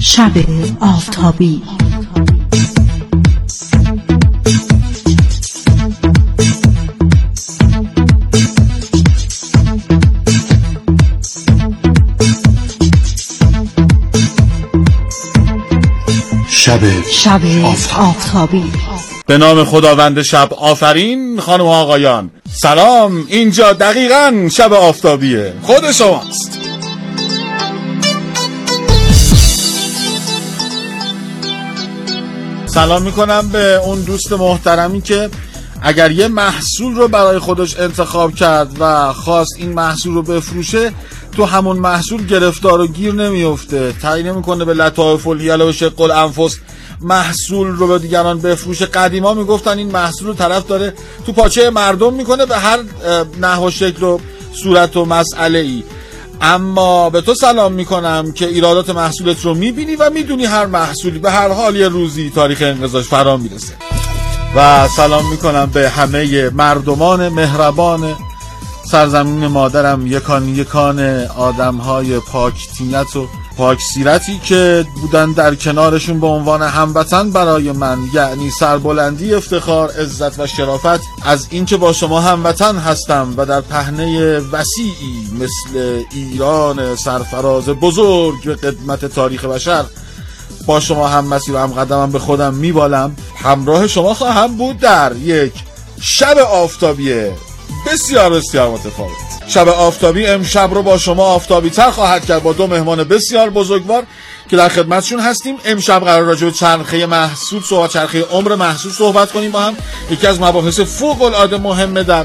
شب آفتابی. شب شب آفتابی. به نام خداوند شب آفرین خانم آقایان. سلام اینجا دقیقا شب آفتابیه. خود شماست. سلام می‌کنم به اون دوست محترمی که اگر یه محصول رو برای خودش انتخاب کرد و خواست این محصول رو بفروشه تو همون محصول گرفتار و گیر نمیفته تعیین نمی‌کنه به لطایف الهیل و شق الانفس. محصول رو به دیگران بفروشه. قدیما می‌گفتن این محصول رو طرف داره تو پاچه مردم می‌کنه به هر نحو شکل و صورت و مسئله ای اما به تو سلام می‌کنم که ایرادات محصولت رو می‌بینی و می‌دونی هر محصولی به هر حال یه روزی تاریخ انقضاش فرا می‌رسه. و سلام می‌کنم به همه مردمان مهربان سرزمین مادرم یکان یکان آدم های پاک تینت و پاک سیرتی که بودن در کنارشون به عنوان هموطن برای من یعنی سربلندی افتخار عزت و شرافت از اینکه با شما هموطن هستم و در پهنه وسیعی مثل ایران سرفراز بزرگ به قدمت تاریخ بشر با شما هم مسیر و هم قدمم به خودم میبالم. همراه شما خواهم بود در یک شب آفتابیه بسیار بسیار متفاوت. شب آفتابی امشب رو با شما آفتابی تر خواهد کرد با دو مهمان بسیار بزرگوار که در خدمتشون هستیم. امشب قرار راجع به چرخه محسود صحبت چرخه عمر محسود صحبت کنیم با هم. یکی از مباحث فوق العاده مهمه در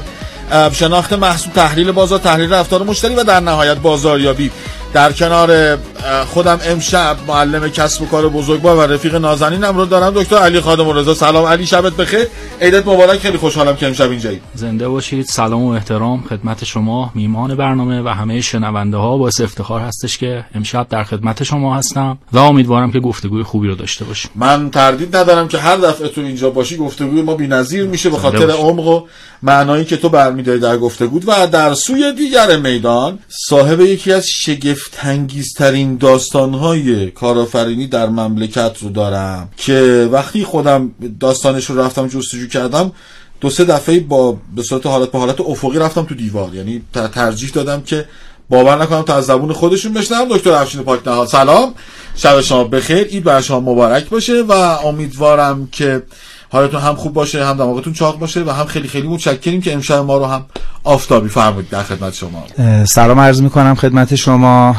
شناخت محسود تحلیل بازار تحلیل رفتار مشتری و در نهایت بازاریابی. در کنار خودم امشب معلم کسب و کار بزرگوار و رفیق نازنینم رو دارم. دکتر علی خادم رضا. سلام علی شبت بخیر. عیدت مبارک. خیلی خوشحالم که امشب اینجایی. زنده باشید. سلام و احترام خدمت شما میمان برنامه و همه شنونده ها باعث افتخار هستش که امشب در خدمت شما هستم و امیدوارم که گفتگوی خوبی رو داشته باشیم. من تردید ندارم که هر دفعه تو اینجا باشی گفتگوی ما بی‌نظیر میشه. به خاطر. عمق و معنایی که تو برمیداری در گفتگوت و در سوی دیگر میدان صاحب یکی از شگفت انگیزترین داستانهای کارآفرینی در مملکت رو دارم که وقتی خودم داستانش رو رفتم جستجو کردم دو سه دفعه با به صورت حالت به حالت افقی رفتم تو دیوار. یعنی ترجیح دادم که باور نکنم تا از زبون خودشون بشنوم. دکتر افشین پاک نهاد سلام. شب شما بخیر. عید بر شما مبارک باشه و امیدوارم که حالتون هم خوب باشه هم دماغتون چاق باشه و هم خیلی خیلی متشکریم که امشب ما رو هم آفتابی فرمودید در خدمت شما. سلام عرض می کنم خدمت شما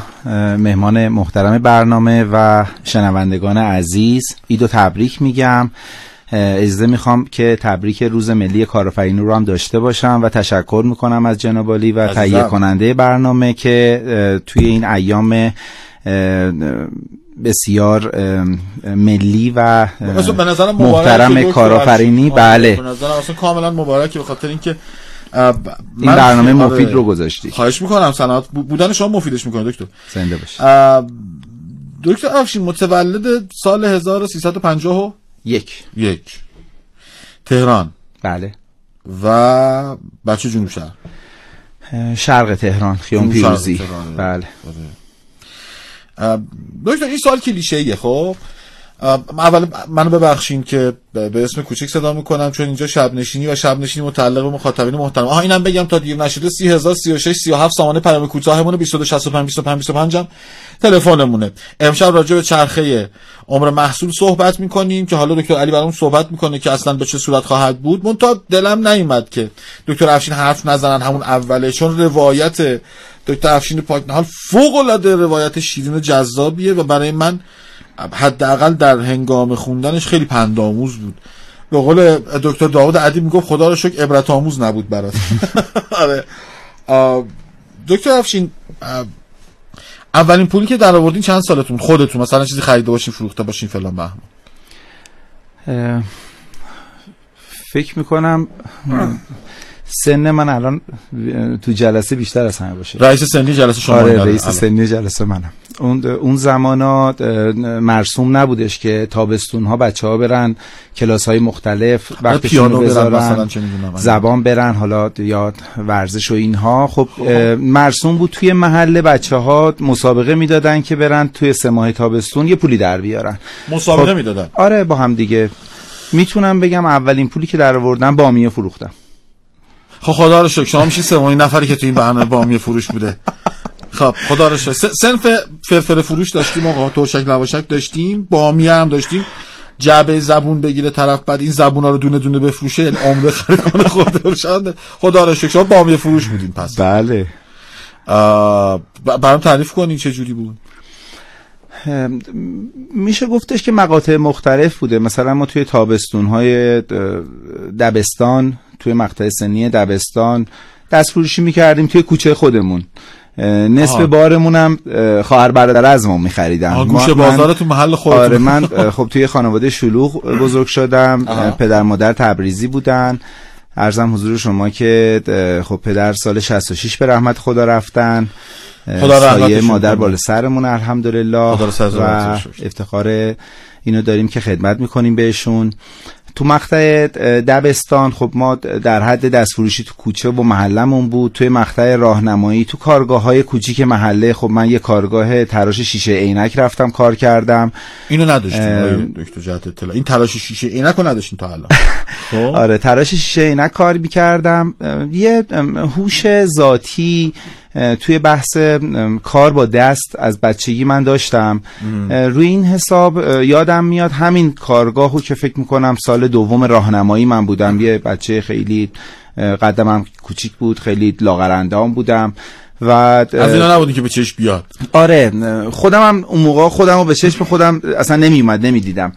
مهمان محترم برنامه و شنوندگان عزیز. عید و تبریک میگم. اجازه می‌خوام که تبریک روز ملی کارآفرینی رو هم داشته باشم و تشکر می‌کنم از جناب عالی و. تهیه کننده برنامه که توی این ایام بسیار ملی و محترم کارآفرینی. افشین. بله. به نظرم اصلا کاملا مبارکه به خاطر اینکه این برنامه آره. مفید رو گذاشتی. خواهش می‌کنم بو- بودن شما مفیدش می‌کنه دکتر. زنده باشی اه، دکتر افشین متولد سال 1351 یک. تهران. بله. و بچه جنوب شهر. شرق تهران خیام پیروزی. تهران. بله. اه، دکتر این سال کلیشه خب؟ اول منو ببخشین که به اسم کوچک صدا می‌کنم چون اینجا شب نشینی و شب نشینی متعلق به مخاطبین محترم. آها اینم بگم تا دیر نشده 30000 36 37 سامانه پیام کوتاهمون 2265 25 25 هم تلفنمونه. امشب راجع به چرخه عمر محصول صحبت می‌کنیم که حالا دکتر علی برامون صحبت می‌کنه که اصلا به چه صورت خواهد بود. من تا دلم نیومد که دکتر افشین حرف نزنن همون اوله چون روایت دکتر افشین پاکنهال فوق العاده روایت شیرین و جذابیه و برای من حداقل در هنگام خوندنش خیلی پندآموز بود. به قول دکتر داوود عدی می‌گفت خدا رو شکر عبرت آموز نبود برات. آره. دکتر افشین اولین پولی که در آوردین چند سالتون؟ خودتون مثلا چیزی خریده باشین فروخته باشین فلان بهمان. فکر می‌کنم سن من الان تو جلسه بیشتر از همه باشه. رئیس سنی جلسه شما آره رئیس الان. سنی جلسه منم. اون اون زمانات مرسوم نبودش که تابستون ها بچه ها برن کلاس های مختلف وقتشون پیانو رو برن بذارن می‌دونم. زبان برن حالا یا ورزش و اینها. خب اه، مرسوم بود توی محله بچه ها مسابقه می‌دادن که برن توی سه ماه تابستون یه پولی در بیارن. مسابقه خب، می‌دادن؟ آره با هم دیگه. می‌تونم بگم اولین پولی که در آوردم بامیه فروختم. خب خدا رو شکر. شما میشین سومین نفری که تو این برنامه بامی فروش بوده. خب خدا رو شکر. سنف فرفر فروش داشتیم آقا. ترشک لواشک داشتیم. بامی هم داشتیم. جعبه زبون بگیره طرف بعد این زبونا رو دونه دونه بفروشه. یعنی عمره خرید کنه خدا رو شکر خدا رو شکر. شما بامی فروش بودین پس. بله. برام تعریف کنین چه جوری بود. میشه گفتش که مقاطع مختلف بوده. مثلا ما توی تابستون های دبستان توی مقطع سنی دبستان دست فروشی می‌کردیم توی کوچه خودمون. نصف. بارمون هم اه، خواهر برادر از ما میخریدن. آه، گوشه بازار تو محل خودتون. آره من خب توی خانواده شلوغ بزرگ شدم. اه، پدر مادر تبریزی بودن. ارزم حضور شما که خب پدر سال 66 به رحمت خدا رفتن. خدا سایه مادر. بالا سرمون الحمدلله. خدا و. افتخار اینو داریم که خدمت می‌کنیم بهشون. تو مقطع دبستان خب ما در حد دستفروشی تو کوچه و محلمون بود. توی مقطع راهنمایی تو کارگاه های کوچیک محله خب من یه کارگاه تراش شیشه عینک رفتم کار کردم. اینو نداشتیم دکتر جهت اطلاع. این تلاش شیشه عینک رو نداشتیم تا الان. خب؟ آره تراش شیشه عینک کار می‌کردم. یه هوش ذاتی توی بحث کار با دست از بچگی من داشتم. روی این حساب یادم میاد همین کارگاهو که فکر می‌کنم سال دوم راهنمایی من بودم. یه بچه خیلی قدمم کوچیک بود خیلی لاغرندام بودم. و از اینا نبودین که به چشم بیاد؟ آره خودم هم اون موقع خودم رو به چشم خودم اصلا نمیومد نمی‌دیدم.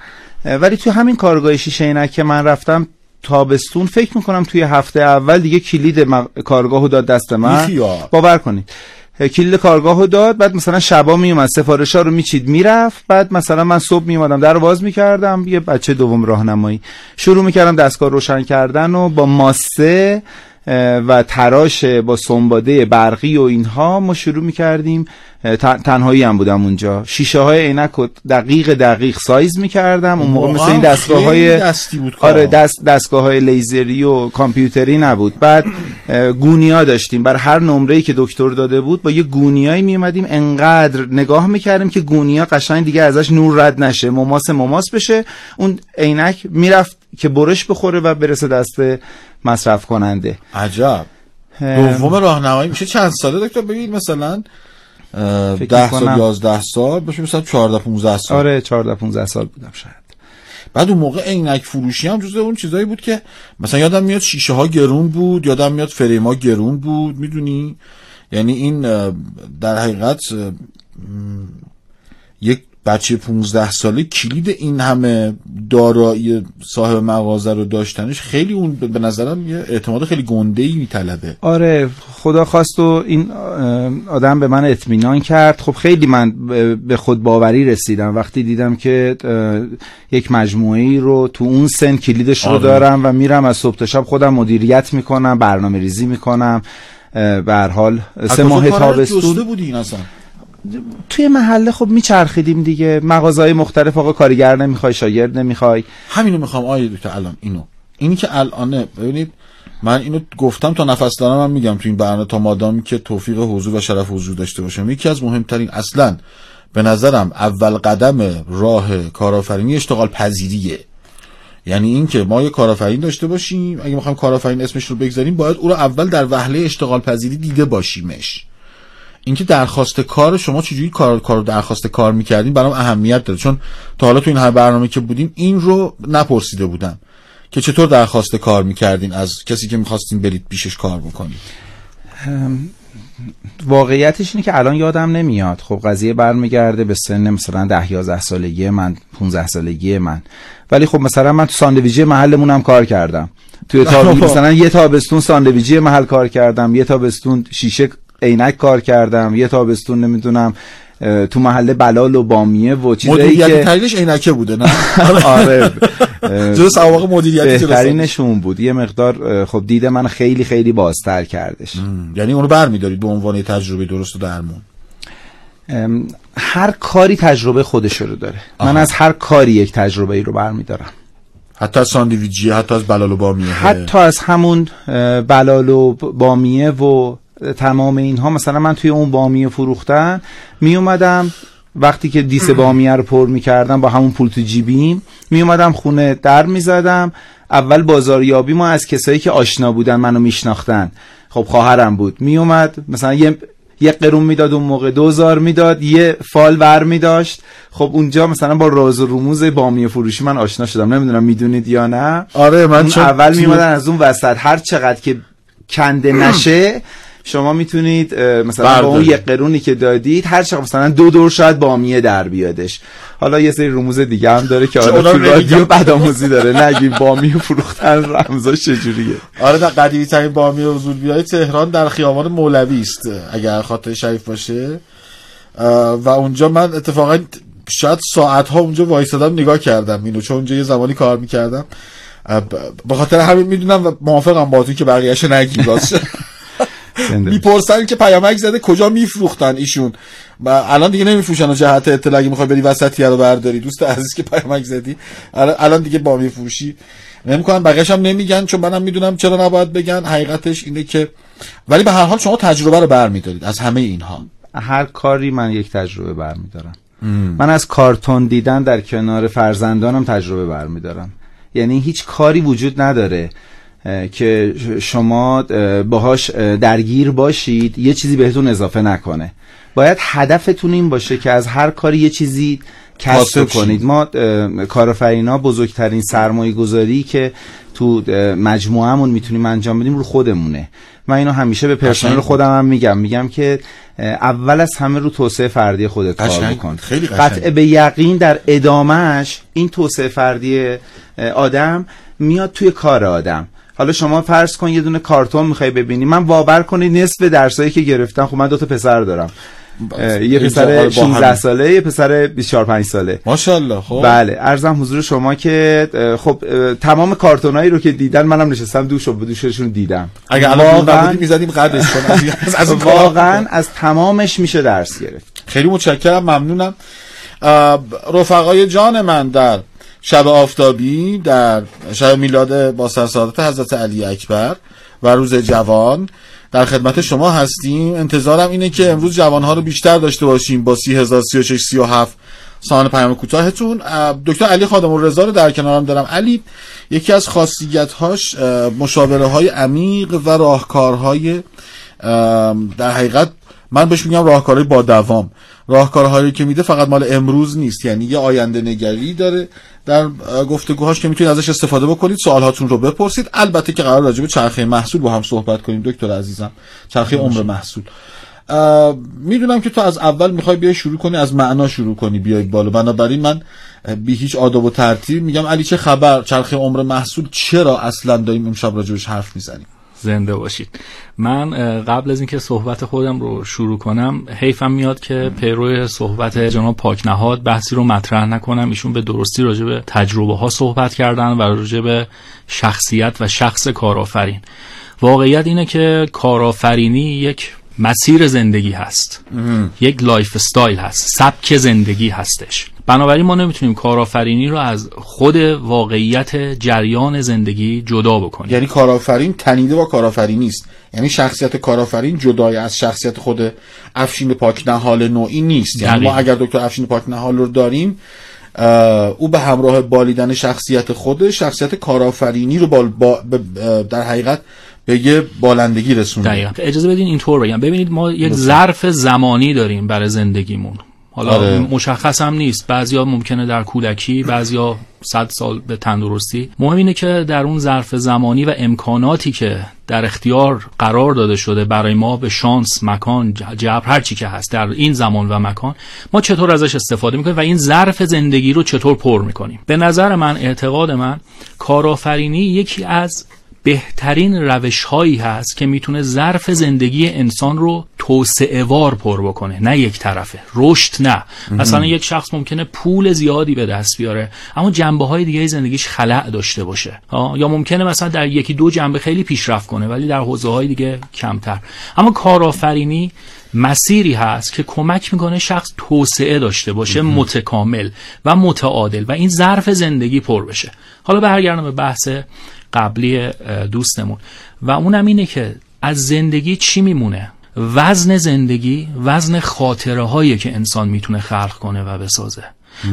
ولی توی همین کارگاه شیشه که من رفتم تابستون فکر می‌کنم توی هفته اول دیگه کلید م- کارگاهو داد دست من. باور کنید. کلید کارگاهو داد بعد مثلا شبا میومد سفارش ها رو میچید می‌رفت. بعد مثلا من صبح میومدم در باز می‌کردم یه بچه دوم راهنمایی. شروع می‌کردم دستگاه روشن کردن و با ماسه و تراش با سنباده برقی و اینها ما شروع می‌کردیم. تنهایی هم بودم اونجا. شیشه های عینک رو دقیق دقیق سایز می‌کردم. اون موقع مثل این دستگاه های دستی بود. آره دست دستگاه های لیزری و کامپیوتری نبود. بعد گونیا داشتیم. بر هر نمره که دکتر داده بود با یه گونیایی میومدیم انقدر نگاه می‌کردیم که گونیا قشنگ دیگه ازش نور رد نشه مماس مماس بشه. اون عینک می‌رفت که برش بخوره و برسه دست مصرف کننده. عجب. دوم راهنمایی میشه چند ساله؟ دکتر ببین مثلا اه، فکر ده سال می‌کنم- یازده سال باشه مثلا چهارده 15 سال. آره 14 15 سال بودم شاید. بعد اون موقع عینک فروشی هم جزو اون چیزایی بود که مثلا یادم میاد شیشه ها گرون بود یادم میاد فریم ها گرون بود می‌دونی؟ یعنی این در حقیقت یک بچه 15 ساله کلید این همه دارایی صاحب مغازه رو داشتنش خیلی اون به نظرم یه اعتماد خیلی گنده ای میطلبه. آره خدا خواست و این آدم به من اطمینان کرد. خب خیلی من به- خود باوری رسیدم. وقتی دیدم که یک مجموعه رو تو اون سن کلیدش رو آره. دارم و میرم از صبح تا شب خودم مدیریت می‌کنم برنامه ریزی می‌کنم به هر حال سه ماه تابستون بودی این اصلا؟ توی محله خب میچرخیدیم دیگه. مغازهای مختلف آقا کارگر نمی‌خوای شاگرد نمی‌خوای. همینو می‌خوام آیه دکتر الان اینو. اینی که الانه ببینید من اینو گفتم تا نفس دارم من میگم تو این برنامه تا مادامی که توفیق حضور و شرف حضور داشته باشم یکی از مهمترین اصلا به نظرم اول قدم راه کارآفرینی اشتغال پذیریه. یعنی اینکه ما یه کارآفرین داشته باشیم اگه می‌خوایم کارآفرین اسمش رو بگذاریم باید او رو اول در وهله اشتغال پذیری دیده باشیمش. اینکه درخواست کار شما چجوری کار کار درخواست کار می‌کردین برام اهمیت داره. چون تا حالا تو این هر برنامه که بودیم این رو نپرسیده بودم که چطور درخواست کار می‌کردین از کسی که می‌خواستین برید پیشش کار بکنید. واقعیتش اینه که الان یادم نمیاد. خب قضیه برمیگرده به سن مثلا ده 11 سالگی من 15 سالگی من. ولی خب مثلا من تو ساندویچی محلمون هم کار کردم. توی تابی مثلا یه تابستون ساندویچی محل کار کردم یه تابستون شیشه عینک کار کردم یه تابستون نمی‌دونم تو محله بلال و بامیه و چیزایی مدیریت که تحلیلش عینکه بوده نه؟ آره. جز سوابق مدیریتی که بهترینش اون بود. یه مقدار خب دید من خیلی خیلی بازتر کردش. یعنی اونو برمیدارید به عنوان تجربه درست و درمون. هر کاری تجربه خودش رو داره. من از هر کاری یک تجربه ای رو برمیدارم. حتی از ساندویچی حتی از بلال و بامیه. حتی از همون بلال و بامیه و تمام اینها مثلا من توی اون بامیه فروختن می اومدم وقتی که دیس بامیه رو پر می‌کردم با همون پول تو جیبیم می اومدم خونه در می‌زدم. اول بازاریابی ما از کسایی که آشنا بودن منو میشناختن. خب خواهرم بود. می اومد مثلا یه یه قرون می‌داد اون موقع دوزار می‌داد یه فال ور میداشت. خب اونجا مثلا با راز و رموز بامیه فروشی من آشنا شدم. نمی‌دونم می‌دونید یا نه. آره من اون اول میمدن از اون وسط. هر چقدر که کنده نشه شما می‌تونید مثلا با اون. یک قرونی که دادید هر چقدر مثلا دو دور شاید بامیه در بیادش حالا یه سری رموز دیگه هم داره که حالا تو رادیو. بدآموزی داره نگیم بامیه فروختن رمزا چجوریه آره در قدیمی ترین بامیه و زولبیای تهران در خیابان مولوی است اگر خاطر شریف باشه و اونجا من اتفاقا شاید ساعت ها اونجا وایسادم نگاه کردم اینو چون اونجا یه زمانی کار می‌کردم به خاطر همین می‌دونم و موافقم با که نگیم راست زنده. می‌پرسن که پیامک زده کجا میفروختن ایشون؟ و الان دیگه نمیفروشن و جهت اطلاع اگه می‌خوای بری وسطی رو برداری. دوست عزیز که پیامک زدی. الان دیگه با میفروشی. نمی‌کنن بقیه‌ش هم نمیگن چون منم می‌دونم چرا نباید بگن. حقیقتش اینه که ولی به هر حال شما تجربه رو برمیدارید از همه اینها. هر کاری من یک تجربه برمیدارم. من از کارتون دیدن در کنار فرزندانم تجربه برمیدارم. یعنی هیچ کاری وجود نداره. که شما اه، باهاش اه، درگیر باشید یه چیزی بهتون اضافه نکنه باید هدفتون این باشه که از هر کاری یه چیزی کسب. کنید ما کارآفرینا بزرگترین سرمایه گذاری که تو اه، مجموعهمون می‌تونیم انجام بدیم رو خودمونه من اینو همیشه به پرسنل. خودم هم میگم میگم که اول از همه رو توسعه فردی خودت کار. بکن خیلی. قطع به یقین در ادامهش این توسعه فردی آدم میاد توی کار آدم حالا شما فرض کن یه دونه کارتون می‌خوای ببینی. من باور کنید نصف درسایی که گرفتم خب من دو تا پسر دارم. یه پسر با 16 همین. ساله یه پسر 24 5 ساله. ماشاءالله خب. بله ارزم حضور شما که خب تمام کارتونایی رو که دیدن منم نشستم دوش و دوششون دیدم. اگه الان می‌زدیم قدش کن از-. واقعا از تمامش میشه درس گرفت. خیلی متشکرم ممنونم. رفقای جان من در شب آفتابی در شب میلاد با سرسادت حضرت علی اکبر و روز جوان. در خدمت شما هستیم. انتظارم اینه که امروز جوانها رو بیشتر داشته باشیم با 3036 37 سان پیام کوتاهتون. اه، دکتر علی خادم رضا رو در کنارم دارم. علی یکی از خاصیت‌هاش اه، مشاوره های عمیق و راهکارهای در حقیقت من بهش میگم راهکارهای با دوام. راهکارهایی که میده فقط مال امروز نیست. یعنی یه آینده نگری داره. در گفتگوهاش که می‌تونید ازش استفاده بکنید سوالهاتون رو بپرسید. البته که قرار راجع به چرخه محصول با هم صحبت کنیم دکتر عزیزم. چرخه عمر محصول. می‌دونم که تو از اول می‌خوای بیای شروع کنی از معنا شروع کنی بیای بالا. بنابراین من بی هیچ آداب و ترتیب میگم علی چه خبر؟ چرخه عمر محصول چرا اصلا داریم امشب راجبش حرف می‌زنیم؟ زنده باشید. من قبل از اینکه صحبت خودم رو شروع کنم حیفم میاد که پیرو صحبت جناب پاکنهاد بحثی رو مطرح نکنم. ایشون به درستی راجع به تجربه ها صحبت کردن و راجع به شخصیت و شخص کارآفرین. واقعیت اینه که کارآفرینی یک مسیر زندگی هست. یک lifestyle هست. سبک زندگی هستش. بنابراین ما نمی‌تونیم کارآفرینی رو از خود واقعیت جریان زندگی جدا بکنیم. یعنی کارآفرین تنیده با کارآفرینی است یعنی شخصیت کارآفرین جدای از شخصیت خود افشین پاک نهال نوعی نیست. یعنی ما. اگر دکتر افشین پاک نهال رو داریم اه، او به همراه بالیدن شخصیت خودش شخصیت کارآفرینی رو با اه، در حقیقت به یه بالندگی دقیقا. اجازه بدین اینطور بگم. ببینید ما یک ظرف زمانی داریم برای زندگیمون. حالا آره. مشخص هم نیست. بعضیا ممکنه در کودکی بعضیا صد سال به تندرستی. مهم اینه که در اون ظرف زمانی و امکاناتی که در اختیار قرار داده شده برای ما به شانس مکان جبر هر چی که هست در این زمان و مکان ما چطور ازش استفاده می‌کنیم و این ظرف زندگی رو چطور پر می‌کنیم. به نظر من اعتقاد من کارآفرینی یکی از بهترین روش هایی هست که می‌تونه ظرف زندگی انسان رو توسعه وار پر بکنه نه یک طرفه. رشد نه. مثلا یک شخص ممکنه پول زیادی به دست بیاره اما جنبه های دیگه زندگیش خلع داشته باشه. یا ممکنه مثلا در یکی دو جنبه خیلی پیشرفت کنه ولی در حوزه های دیگه کمتر. اما کارآفرینی مسیری هست که کمک می‌کنه شخص توسعه داشته باشه متکامل و متعادل و این ظرف زندگی پر بشه. حالا برگردم به بحث قبلی دوستمون. و اونم اینه که از زندگی چی میمونه؟ وزن زندگی وزن خاطره هایی که انسان می‌تونه خلق کنه و بسازه.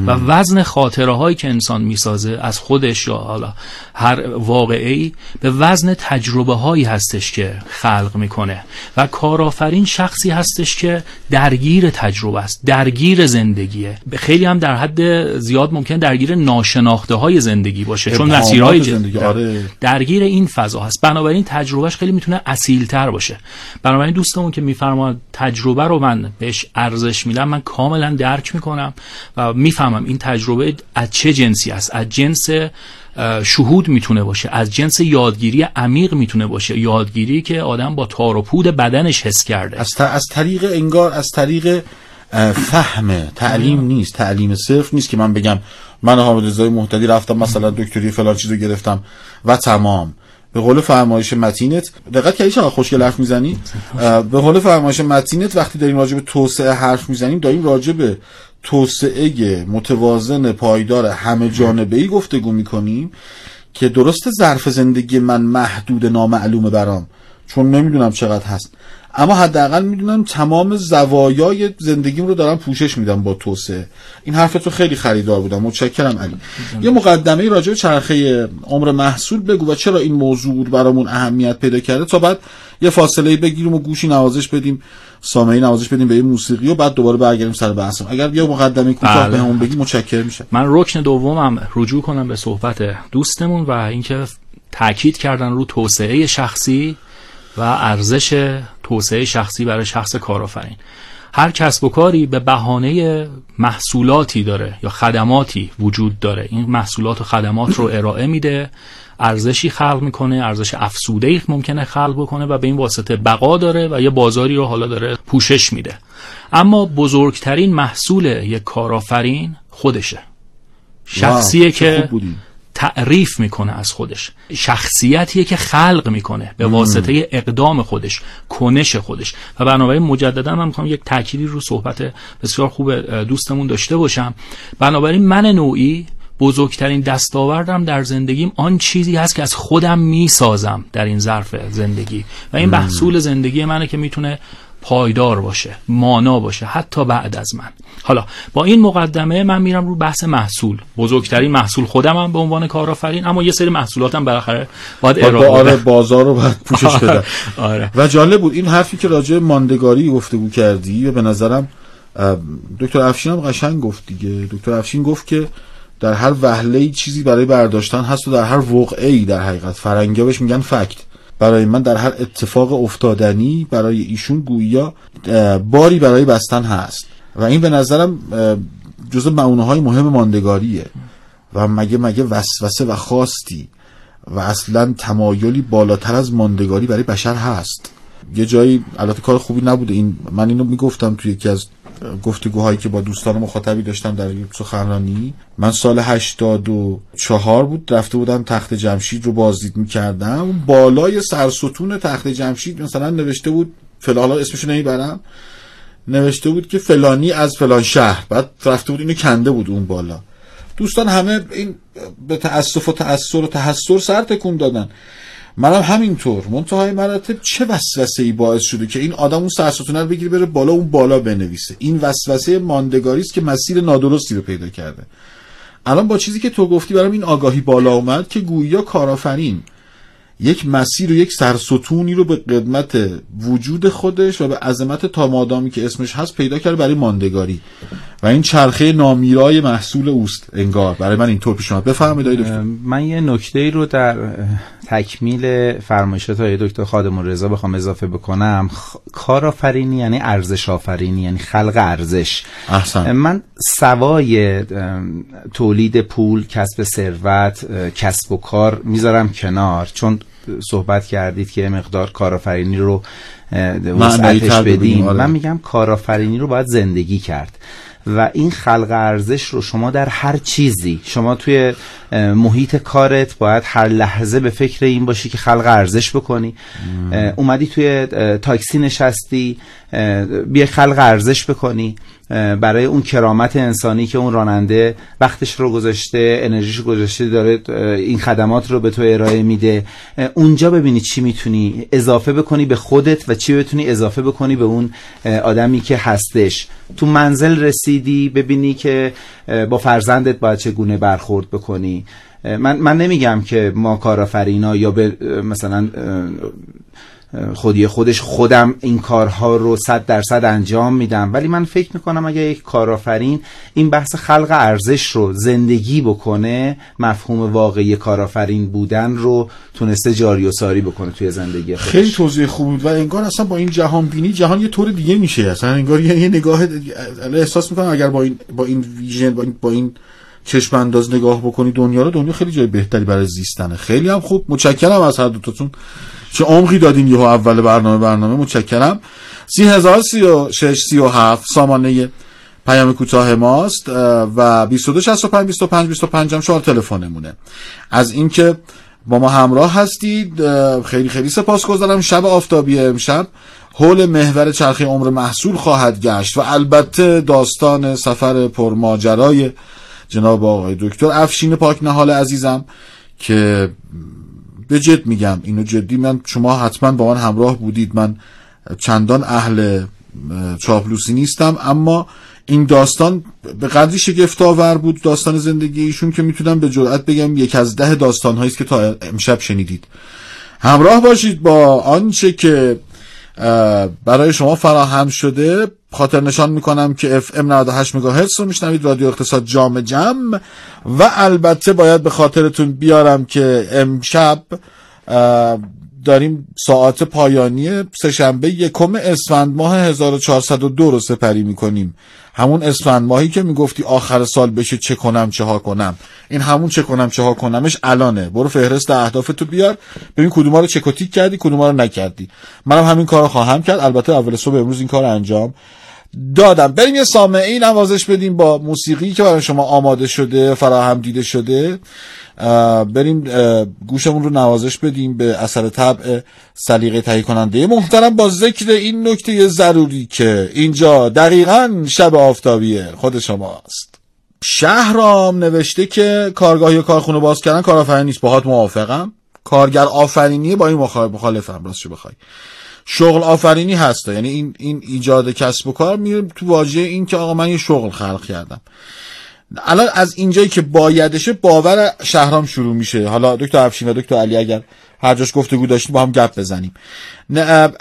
و وزن خاطره هایی که انسان می‌سازه از خودش یا حالا هر واقعی به وزن تجربه هایی هستش که خلق می‌کنه و کارآفرین شخصی هستش که درگیر تجربه است درگیر زندگیه. خیلی هم در حد زیاد ممکن درگیر ناشناخته های زندگی باشه چون مسیرهای زندگی آره. درگیر این فضا هست. بنابراین تجربهش خیلی می‌تونه اصیل تر باشه. بنابراین دوستمون که میفرماد تجربه رو من بهش ارزش میدم من کاملا درک می‌کنم و می‌فهمم این تجربه از چه جنسی است از جنس شهود می‌تونه باشه از جنس یادگیری عمیق می‌تونه باشه یادگیری که آدم با تار و پود بدنش حس کرده. از, از طریق انگار از طریق فهم تعلیم نیست تعلیم صرف نیست که من بگم من حامد رضای محتدی رفتم مثلا دکتری فلان چیزو گرفتم و تمام. به قول فرمایش متینت دقت کردی چقدر خوشگل حرف می‌زنی؟ به قول فرمایش متینت وقتی داریم راجع به توسعه حرف می‌زنیم داریم راجع به توسعه متوازن پایدار همه جانبه ای گفتگو می‌کنیم که درست ظرف زندگی من محدود نامعلومه برام. چون نمی‌دونم چقدر هست. اما حداقل می‌دونم تمام زوایای زندگیم رو دارم پوشش میدم با توسعه. این حرف تو خیلی خریدار بودم. متشکرم علی. یه مقدمه راجع به چرخه عمر محصول بگو و چرا این موضوع برامون اهمیت پیدا کرده تا بعد یه فاصله بگیریم و گوشی نوازش بدیم سامعی نوازش بدیم به این موسیقی و بعد دوباره برگردیم سر بحثم. اگر یه مقدمه کوتاه بله. بهمون بگی متشکرم میشه من رکن دومم رجوع کنم به صحبت دوستمون و اینکه تاکید کردن رو توسعه شخصی و ارزش توسعه شخصی برای شخص کارآفرین. هر کسب و کاری به بهانه محصولاتی داره یا خدماتی وجود داره. این محصولات و خدمات رو ارائه میده ارزشی خلق می‌کنه ارزش افسوده ممکنه خلق بکنه و به این واسطه بقا داره و یه بازاری رو حالا داره پوشش میده. اما بزرگترین محصول یک کارآفرین خودشه. شخصیه که تعریف می‌کنه از خودش. شخصیتیه که خلق می‌کنه به واسطه اقدام خودش کنش خودش. و بنابراین مجددا من می‌خوام یک تأکیدی رو صحبت بسیار خوب دوستمون داشته باشم. بنابراین من نوعی بزرگترین دستاوردم در زندگیم آن چیزی هست که از خودم می‌سازم در این ظرف زندگی. و این محصول زندگی منه که می‌تونه پایدار باشه مانا باشه حتی بعد از من. حالا با این مقدمه من میرم رو بحث محصول. بزرگترین محصول خودمم به عنوان کارآفرین اما یه سری محصولاتم بالاخره باید ارائه آره بازار رو باید پوشش بده آره. و جالب بود این حرفی که راجع ماندگاری گفتگو کردی و به نظرم دکتر افشین هم قشنگ گفت دیگه. دکتر افشین گفت که در هر وهله چیزی برای برداشتن هست و در هر وقعی در حقیقت. فرنگی بهش میگن فکت. برای من در هر اتفاق افتادنی برای ایشون گویا باری برای بستن هست. و این به نظرم جز معونه های مهم ماندگاریه. و مگه مگه وسوسه و خواستی و اصلا تمایلی بالاتر از ماندگاری برای بشر هست؟ یه جایی البته کار خوبی نبوده. این من اینو می‌گفتم توی یکی از گفتگوهایی که با دوستان مخاطبی داشتم در سخنرانی. من سال 84 بود رفته بودم تخت جمشید رو بازدید می‌کردم. بالای سرستون تخت جمشید مثلا نوشته بود فلالا اسمشو نمی‌برم. نوشته بود که فلانی از فلان شهر. بعد رفته بود اینو کنده بود اون بالا. دوستان همه این به تأسف و تأثیر و تحسر سر تکون دادن. منم همینطور. منتهای مراتب چه وسوسه ای باعث شده که این آدم اون سرستونه رو بگیره بره بالا اون بالا بنویسه؟ این وسوسه ماندگاری است که مسیر نادرستی رو پیدا کرده. الان با چیزی که تو گفتی برام این آگاهی بالا اومد که گویا کارآفرین. یک مسیر و یک سرستونی رو به قدمت وجود خودش و به عظمت تا مادامی که اسمش هست پیدا کرده برای ماندگاری. و این چرخه نامیرای محصول اوست انگار. برای من اینطور پیش اومد. بفرمایید من یه نکته رو در تکمیل فرمایشات های دکتر خادم رضا بخوام اضافه بکنم. خ... کارآفرینی یعنی ارزش آفرینی یعنی خلق ارزش. من سوای تولید پول کسب ثروت کسب و کار می‌ذارم کنار. چون صحبت کردید که مقدار کارآفرینی رو وسعتش بدیم. آره. من میگم کارآفرینی رو باید زندگی کرد. و این خلق ارزش رو شما در هر چیزی شما توی محیط کارت باید هر لحظه به فکر این باشی که خلق ارزش بکنی. اومدی توی تاکسی نشستی. بیا خلق ارزش بکنی برای اون کرامت انسانی که اون راننده وقتش رو گذاشته انرژیش رو گذاشته داره این خدمات رو به تو ارائه میده. اونجا ببینی چی می‌تونی اضافه بکنی به خودت و چی بتونی اضافه بکنی به اون آدمی که هستش. تو منزل رسیدی ببینی که با فرزندت باید چگونه برخورد بکنی. من, من نمیگم که ما کارآفرینا یا به مثلا خودی خودش خودم این کارها رو صد درصد انجام میدم. ولی من فکر می‌کنم اگر یک کارآفرین این بحث خلق ارزش رو زندگی بکنه مفهوم واقعی کارآفرین بودن رو تونسته جاری و ساری بکنه توی زندگی خودش. خیلی توضیح خوب بود و انگار اصلا با این جهان بینی جهان یه طور دیگه میشه. اصلا انگار یه نگاه احساس می‌کنم اگر با این با این ویژن با این, با این چشم انداز نگاه بکنی دنیا رو دنیا خیلی جای بهتری برای زیستنه. خیلی هم خوب. متشکرم از هر دوتاتون. چه عمقی دادین یهو اول برنامه برنامه. متشکرم. 3036 سامانه پیام کوتاه ماست و 22 65 25 25 هم شماره تلفنمونه از اینکه با ما همراه هستید خیلی خیلی سپاسگزارم شب آفتابی امشب. حول محور چرخه عمر محصول خواهد گشت و البته داستان سفر پرماجرای جناب آقای دکتر افشین پاک نهال عزیزم که به جد میگم اینو جدی من شما حتما با من همراه بودید. من چندان اهل چاپلوسی نیستم اما این داستان به قدری شگفت آور بود داستان زندگی ایشون که می‌تونم به جرئت بگم یک از ده داستان هایی که تا امشب شنیدید. همراه باشید با آنچه که برای شما فراهم شده خاطر نشان می‌کنم که اف ام 98 مگاهرتز رو میشنوید رادیو اقتصاد جام جم. و البته باید به خاطرتون بیارم که امشب داریم ساعت پایانی سهشنبه یکم اسفند ماه 1402 رو سپری می‌کنیم. همون اسفند ماهی که می‌گفتی آخر سال بشه چه کنم چه ها کنم. این همون چه کنم چه ها کنمش الانه. برو فهرست اهدافتو بیار. ببین کدوما رو چکوتیک کردی کدوما رو نکردی. منم همین کار خواهم کرد. البته اول صبح امروز این کار انجام. دادم. بریم یه سامعه نوازش بدیم با موسیقی که برای شما آماده شده فراهم دیده شده. بریم گوشمون رو نوازش بدیم به اثر طبع سلیقه تهیه کننده. محترم با ذکر این نکته ضروری که اینجا دقیقا شب آفتابیه خود شماست. شهرام نوشته که کارگاه یا کارخونه باز کردن کارآفرینی نیست. باهات موافقم. کارگر آفرینی با این مخالفم. راستش بخوای. شغل آفرینی هست. یعنی این این ایجاد کسب و کار میره تو واژه این که آقا من یه شغل خلق کردم. الان از اینجایی که بایدشه باور شهرام شروع میشه. حالا دکتر افشین و دکتر علی اگر هر جاش گفتگو داشتیم با هم گپ بزنیم.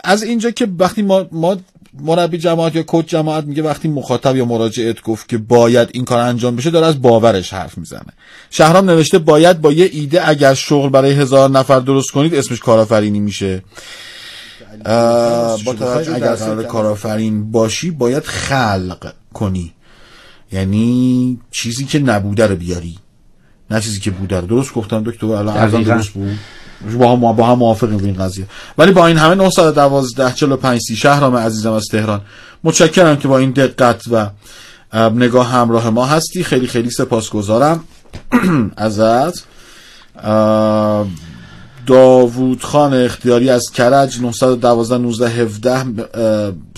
از اینجا که وقتی ما ما مربی جماعت یا کوچ جماعت میگه وقتی مخاطب یا مراجعت گفت که باید این کار انجام بشه داره از باورش حرف می‌زنه. شهرام نوشته باید با یه ایده اگر شغل برای هزار نفر درست کنید اسمش کارآفرینی میشه. با توجه اگر قرار کارآفرین باشی باید خلق کنی. یعنی چیزی که نبوده رو بیاری. نه چیزی که بوده رو. درست گفتم دکتر الان ارزان درست بود؟ با هم با هم موافقیم این قضیه. ولی با این همه 912 45 سی شهرام عزیزم از تهران. متشکرم که با این دقت و نگاه همراه ما هستی. خیلی خیلی سپاسگزارم. ازت. داوود خان اختیاری از کرج 912 19 17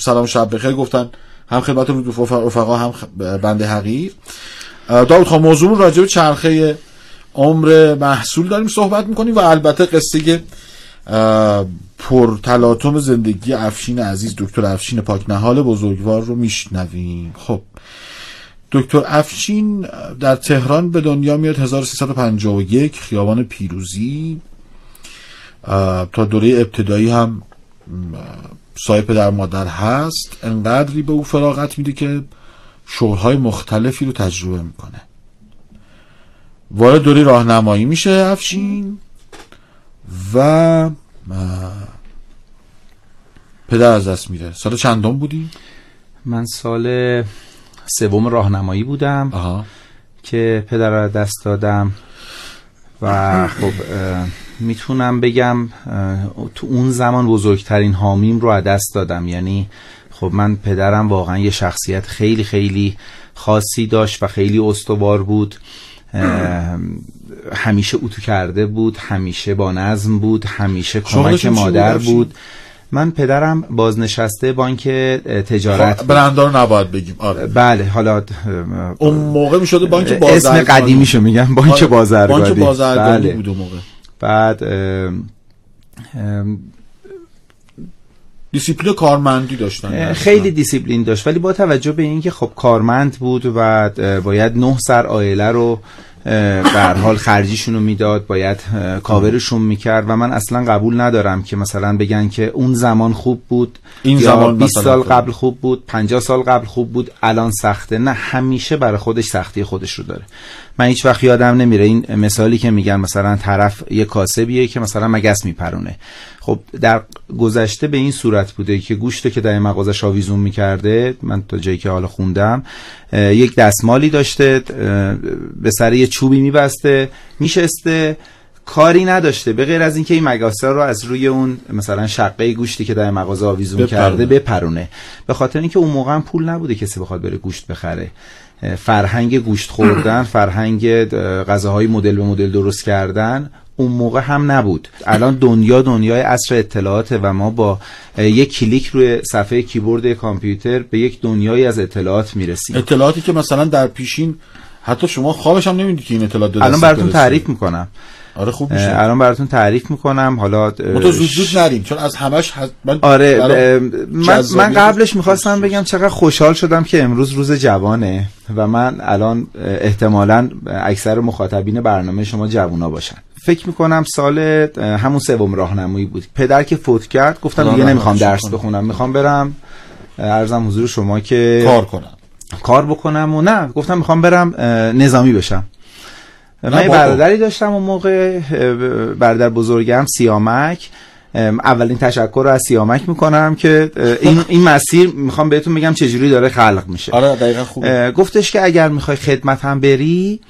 سلام شب بخیر گفتن. هم خدمت رفقا هم بنده حقیر. داود خان موضوع راجع به چرخه عمر محصول داریم صحبت می‌کنیم و البته قصه پر تلاطم زندگی افشین عزیز دکتر افشین پاکنهال بزرگوار رو میشنویم. خب دکتر افشین در تهران به دنیا میاد 1351 خیابان پیروزی. تا دوره ابتدایی هم صاحب پدر مادر هست. انقدری به او فراغت میده که شغلهای مختلفی رو تجربه می‌کنه. وارد دوره راهنمایی میشه افشین و پدر از دست میره. سال چندم بودی؟ من سال سوم راهنمایی بودم آها. که پدر رو از دست دادم. و خب می‌تونم بگم تو اون زمان بزرگترین حامیم رو از دست دادم. یعنی خب من پدرم واقعا یه شخصیت خیلی خیلی خاصی داشت و خیلی استوار بود. همیشه اتو کرده بود همیشه با نظم بود همیشه کمک مادر؟ بود. من پدرم بازنشسته بانک تجارت خب، بود. برند رو نباید بگیم. آره. بله حالا اون موقع می‌شده بانک اسم بازرگانی. قدیمیشو میگم بانک آره، بازرگانی بانک بازرگانی. بله. بود اون موقع. بعد دیسیپلین کارمندی داشتن. خیلی دیسیپلین داشت. ولی با توجه به اینکه خب کارمند بود و باید نه سر عائله رو هر حال خرجیشون رو می‌داد باید کاورشون می‌کرد و من اصلا قبول ندارم که مثلا بگن که اون زمان خوب بود این یا زمان 20 مثلا سال. قبل خوب بود 50 سال قبل خوب بود الان سخته نه همیشه برای خودش سختی خودش رو داره من هیچ وقت یادم نمیره. این مثالی که میگن مثلا طرف یه کاسبیه که مثلا مگس میپرونه. خب در گذشته به این صورت بوده که گوشت که در مغازش آویزون می‌کرده من تا جایی که حالا خوندم یک دستمالی داشته به سر یه چوبی میبسته میشسته کاری نداشته. به غیر از اینکه این مگاسه رو از روی اون مثلا شقه گوشتی که در مغازه آویزون بپرونه. کرده بپرونه. به خاطر اینکه اون موقع هم پول نبوده کسی بخواد بره گوشت بخره. فرهنگ گوشت خوردن فرهنگ اه، غذاهای مدل به مدل درست کردن اون موقع هم نبود. الان دنیا دنیای عصر اطلاعاته و ما با یک کلیک روی صفحه کیبورد کامپیوتر به یک دنیایی از اطلاعات می‌رسیم. اطلاعاتی که مثلا در پیشین حتی شما خوابش هم نمی‌دید که این اطلاعات الان براتون. تعریف می‌کنم. آره خوب میشه. الان براتون تعریف می‌کنم. حالا منتها زود زود نریم چون از همش حد... من آره من, من قبلش می‌خواستم. بگم چقدر خوشحال شدم که امروز روز جوانه و من الان احتمالا اکثر مخاطبین برنامه شما جوونا باشن. فکر می‌کنم سال همون سوم راهنمایی بود. پدر که فوت کرد گفتم دیگه نمی‌خوام درس. بخونم می‌خوام برم. اه، عرضم حضور شما که کار کنم. کار بکنم و نه گفتم می‌خوام برم نظامی بشم. من. برادری داشتم اون موقع برادر بزرگم سیامک. ام، اولین تشکر رو از سیامک می‌کنم که این این مسیر می‌خوام بهتون بگم چجوری داره خلق میشه. آره دقیقا خوب گفتش که اگر می‌خوای خدمت هم بری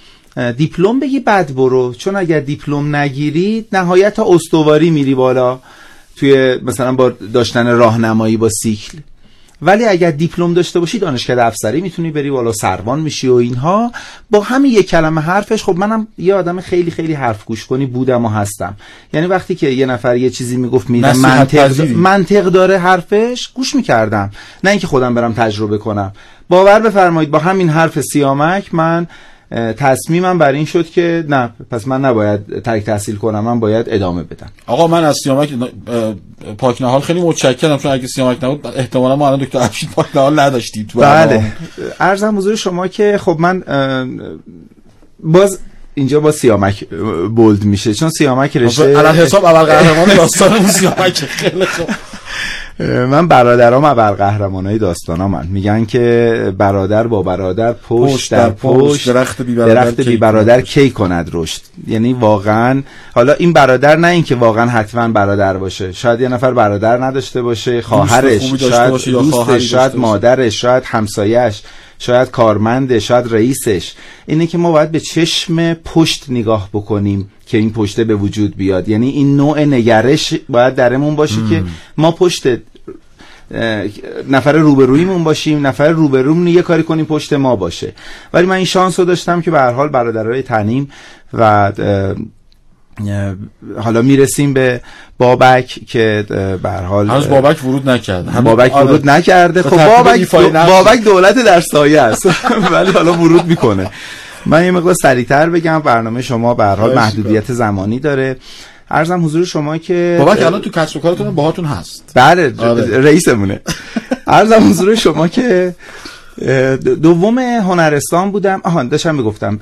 دیپلم بگی بعد برو. چون اگر دیپلم نگیری نهایت تا استواری میری بالا. توی مثلا با داشتن راهنمایی با سیکل. ولی اگر دیپلم داشته باشی دانشکده افسری می‌تونی بری بالا سروان میشی و اینها. با همین یک کلمه حرفش خب منم یه آدم خیلی خیلی حرف گوش کنی بودم و هستم. یعنی وقتی که یه نفر یه چیزی می‌گفت میدم منطق. منطق داره حرفش گوش می‌کردم. نه اینکه خودم برم تجربه کنم. باور بفرمایید با همین حرف سیامک من تصمیمم بر این شد که نه پس من نباید ترک تحصیل کنم من باید ادامه بدم. آقا من از سیامک اه، پاک نهال خیلی متشکرم چون اگه سیامک نبود احتمالا ما الان دکتر افشین پاک نهال نداشتیم بله. ارزم حضور شما که خب من باز اینجا با سیامک بولد میشه چون سیامک رشته الان حساب اول قهرمان داستان سیامک. خیلی خوب. من برادرام ابر قهرمانای داستانا من میگن که برادر با برادر پشت, پشت در پشت، درخت بی برادر درخت کی بی برادر کی کند رشد؟ یعنی واقعا حالا این برادر نه اینکه واقعا حتما برادر باشه. شاید یه نفر برادر نداشته باشه خواهرش شاید دوستش شاید. مادرش شاید همسایش شاید کارمنده شاید رئیسش. اینه که ما باید به چشم پشت نگاه بکنیم که این پشته به وجود بیاد. یعنی این نوع نگرش باید درمون باشه که ما پشت نفر روبرویمون باشیم نفر روبرومون یه کاری کنیم پشت ما باشه. ولی من این شانس رو داشتم که به هر حال برادرای تنیم و حالا می‌رسیم به بابک که به حال هنوز بابک ورود نکرد هنوز- بابک آره. ورود نکرده. خب بابک. بابک دولت در سایه است. ولی حالا ورود می‌کنه. من یه مقدار سریعتر بگم. برنامه شما به حال محدودیت زمانی داره. ارزم حضور شما که بابک الان تو کسب و کارتون باهاتون هست. بله آره. رئیسمونه. عرضم حضور شما که دوم هنرستان بودم. آهان داشتم می‌گفتم.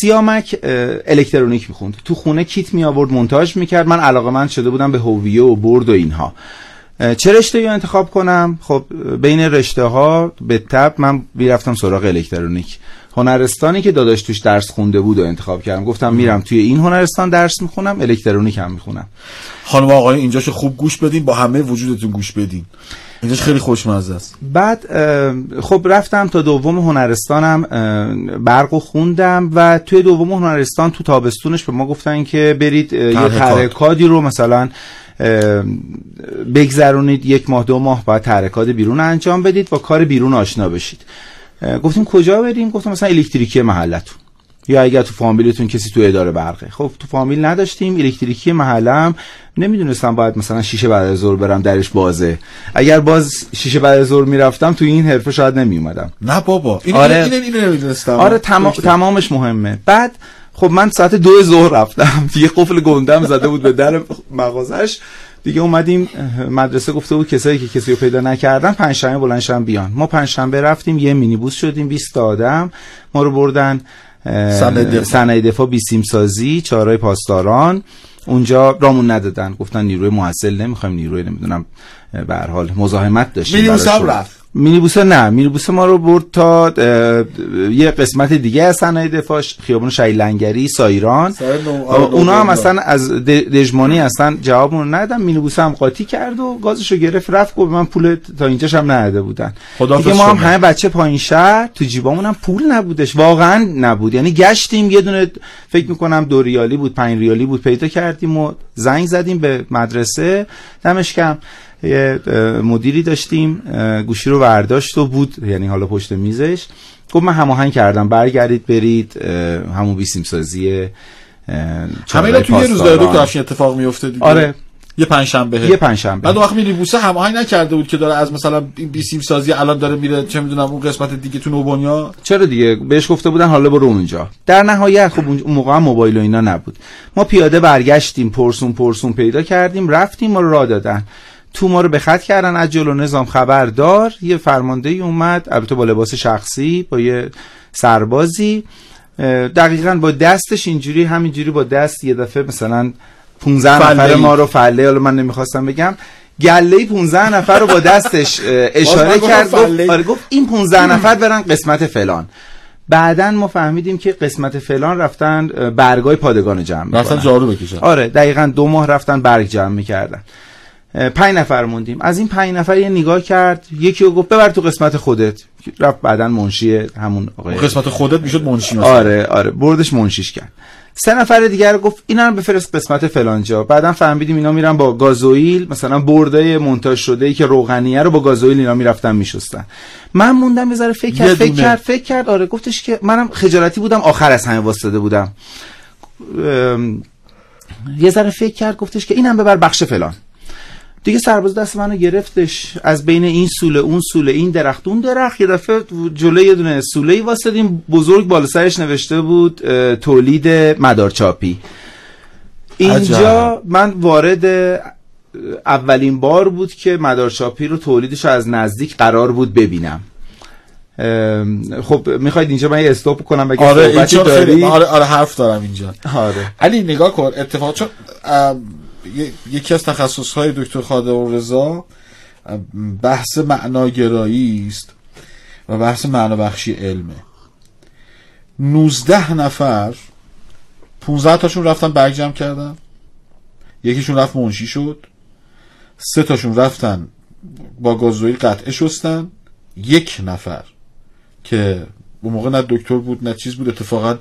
سیامک الکترونیک می‌خوند. تو خونه کیت می آورد مونتاژ می‌کرد. من علاقه من شده بودم به هویه و برد و اینها. چه رشته رو انتخاب کنم؟ خب بین رشته ها به تب من می‌رفتم سراغ الکترونیک. هنرستانی که داداش توش درس خونده بود و انتخاب کردم. گفتم میرم توی این هنرستان درس می‌خونم الکترونیک هم می‌خونم. خانم آقای اینجاشو خوب گوش بدین با همه وجودتون گوش بدین. اینجاش خیلی خوشمزه است. بعد خب رفتم تا دوم هنرستانم برق و خوندم و توی دوم هنرستان تو تابستونش به ما گفتن که برید یه. ترکادی رو مثلا بگذرونید یک ماه دو ماه باید ترکاد بیرون انجام بدید با کار بیرون آشنا بشید. گفتیم کجا بریم؟ گفتم مثلا الکتریکی محلتون. یا اگر تو فامیلتون کسی تو اداره برقه. خب تو فامیل نداشتیم الکتریکی محلم. نمی‌دونستم باید مثلا شیشه بعد از ظهر برم درش بازه. اگر باز شیشه بعد از ظهر می‌رفتم تو این حرفه شاید نمیومدم نه بابا این آره. اینو اینو نمی‌دونستم. آره تمام تمامش مهمه. بعد خب من ساعت دو ظهر رفتم. یه قفل گندم زده بود به در مغازش. دیگه اومدیم مدرسه گفته بود کسایی که کسی رو پیدا نکردن پنجشنبه بلند شدن بیان ما پنجشنبه رفتیم یه مینیبوس شدیم 20 تا آدم ما رو بردن صنایع دفاع. بیسیم سازی چهارای پاسداران اونجا رامون ندادن گفتن نیروی محصل نمی‌خوایم نیروی نمی‌دونم به هر حال مزاحمت داشتیم براشون. رفت. مینیبوس نه. مینیبوس ما رو برد تا یه قسمت دیگه از صنایع دفاع خیابون شیلنگری سایران. سر نو- آره، اونا هم اصلا از دژمانی اصلا جوابمون ندادن. مینیبوس هم قاطی کرد و گازشو گرفت رفت گفت به من پول تا اینجاش هم نداده بودن. دیگه ما هم. همه بچه پایین شهر تو جیبامون هم پول نبودش. واقعا نبود. یعنی گشتیم یه دونه فکر می‌کنم دو ریالی بود پنج ریالی بود پیدا کردیم و زنگ زدیم به مدرسه. دمش کم یه مدیری داشتیم. گوشی رو برداشت و بود یعنی حالا پشت میزش. گفت من هماهنگ کردم. برگردید برید. همون بیسیم سازی همه اینا توی یه روز داره. دکتر اتفاق میفته دیگه. آره. یه پنجشنبه. یه پنجشنبه. بعد وقت مینیبوسه هماهنگ نکرده بود که داره از مثلا این بیسیم سازی الان داره میره چه می‌دونم اون قسمت دیگه تو نوبنیا. چرا دیگه؟ بهش گفته بودن حالا برو اونجا. در نهایت خب اون موقع هم موبایل و اینا نبود. ما پیاده برگشتیم پرسون پرسون پیدا کردیم رفتیم ما راه دادن. تو ما رو به خط کردن از جلو نظام خبردار یه فرمانده ای اومد البته با لباس شخصی با یه سربازی. دقیقا با دستش اینجوری همینجوری با دست یه دفعه مثلا 15 نفر. ما رو فله حالا من نمی‌خواستم بگم. گله 15 نفر رو با دستش اشاره کرد. گفت, آره گفت این 15 نفر برن قسمت فلان. بعدا ما فهمیدیم که قسمت فلان رفتن برگای پادگان جمع رفتن می‌کنن. جارو بکشن. آره دقیقا دو ماه رفتن برگ جمع می‌کردن. پنج نفر موندیم. از این پنج نفر یه نگاه کرد یکی رو گفت ببر تو قسمت خودت. رفت بعدا منشی همون آقای قسمت خودت می‌شد منشی مثلا. آره آره بردش منشیش کرد. سه نفر دیگر گفت اینا رو بفرست قسمت فلانجا بعدا فهمیدیم اینا میرن با گازوئیل مثلا برده مونتاژ شده ای که روغنیه رو با گازوئیل اینا می‌رفتن میشستن. من موندم یه ذره فکر کرد فکر. کرد فکر کرد. آره گفتش که منم خجالتی بودم آخر از همه واسطه بودم. ام، یه ذره فکر کرد گفتش که اینم ببر بخش فلان. دیگه سرباز دست منو گرفتش. از بین این سوله اون سوله این درخت اون درخت. یه دفعه جلوی یه دونه سوله ای واسدیم. بزرگ بالا سرش نوشته بود تولید مدارچاپی اینجا عجب. من وارد اولین بار بود که مدارچاپی رو تولیدش رو از نزدیک قرار بود ببینم. خب می‌خواید اینجا من یه استاپ کنم بگم آره این صحبتی چون خیلی داری آره آره حرف دارم اینجا. آره. علی نگاه کن اتفاق چون یکی از تخصص های دکتر خادم رضا بحث معناگرایی است و بحث معنابخشی علمه. 19 نفر 15 تاشون رفتن برگ جمع کردن. یکیشون رفت منشی شد. سه تاشون رفتن با گازوئیل قطعه شستن. یک نفر که اون موقع نه دکتر بود نه چیز بود اتفاقا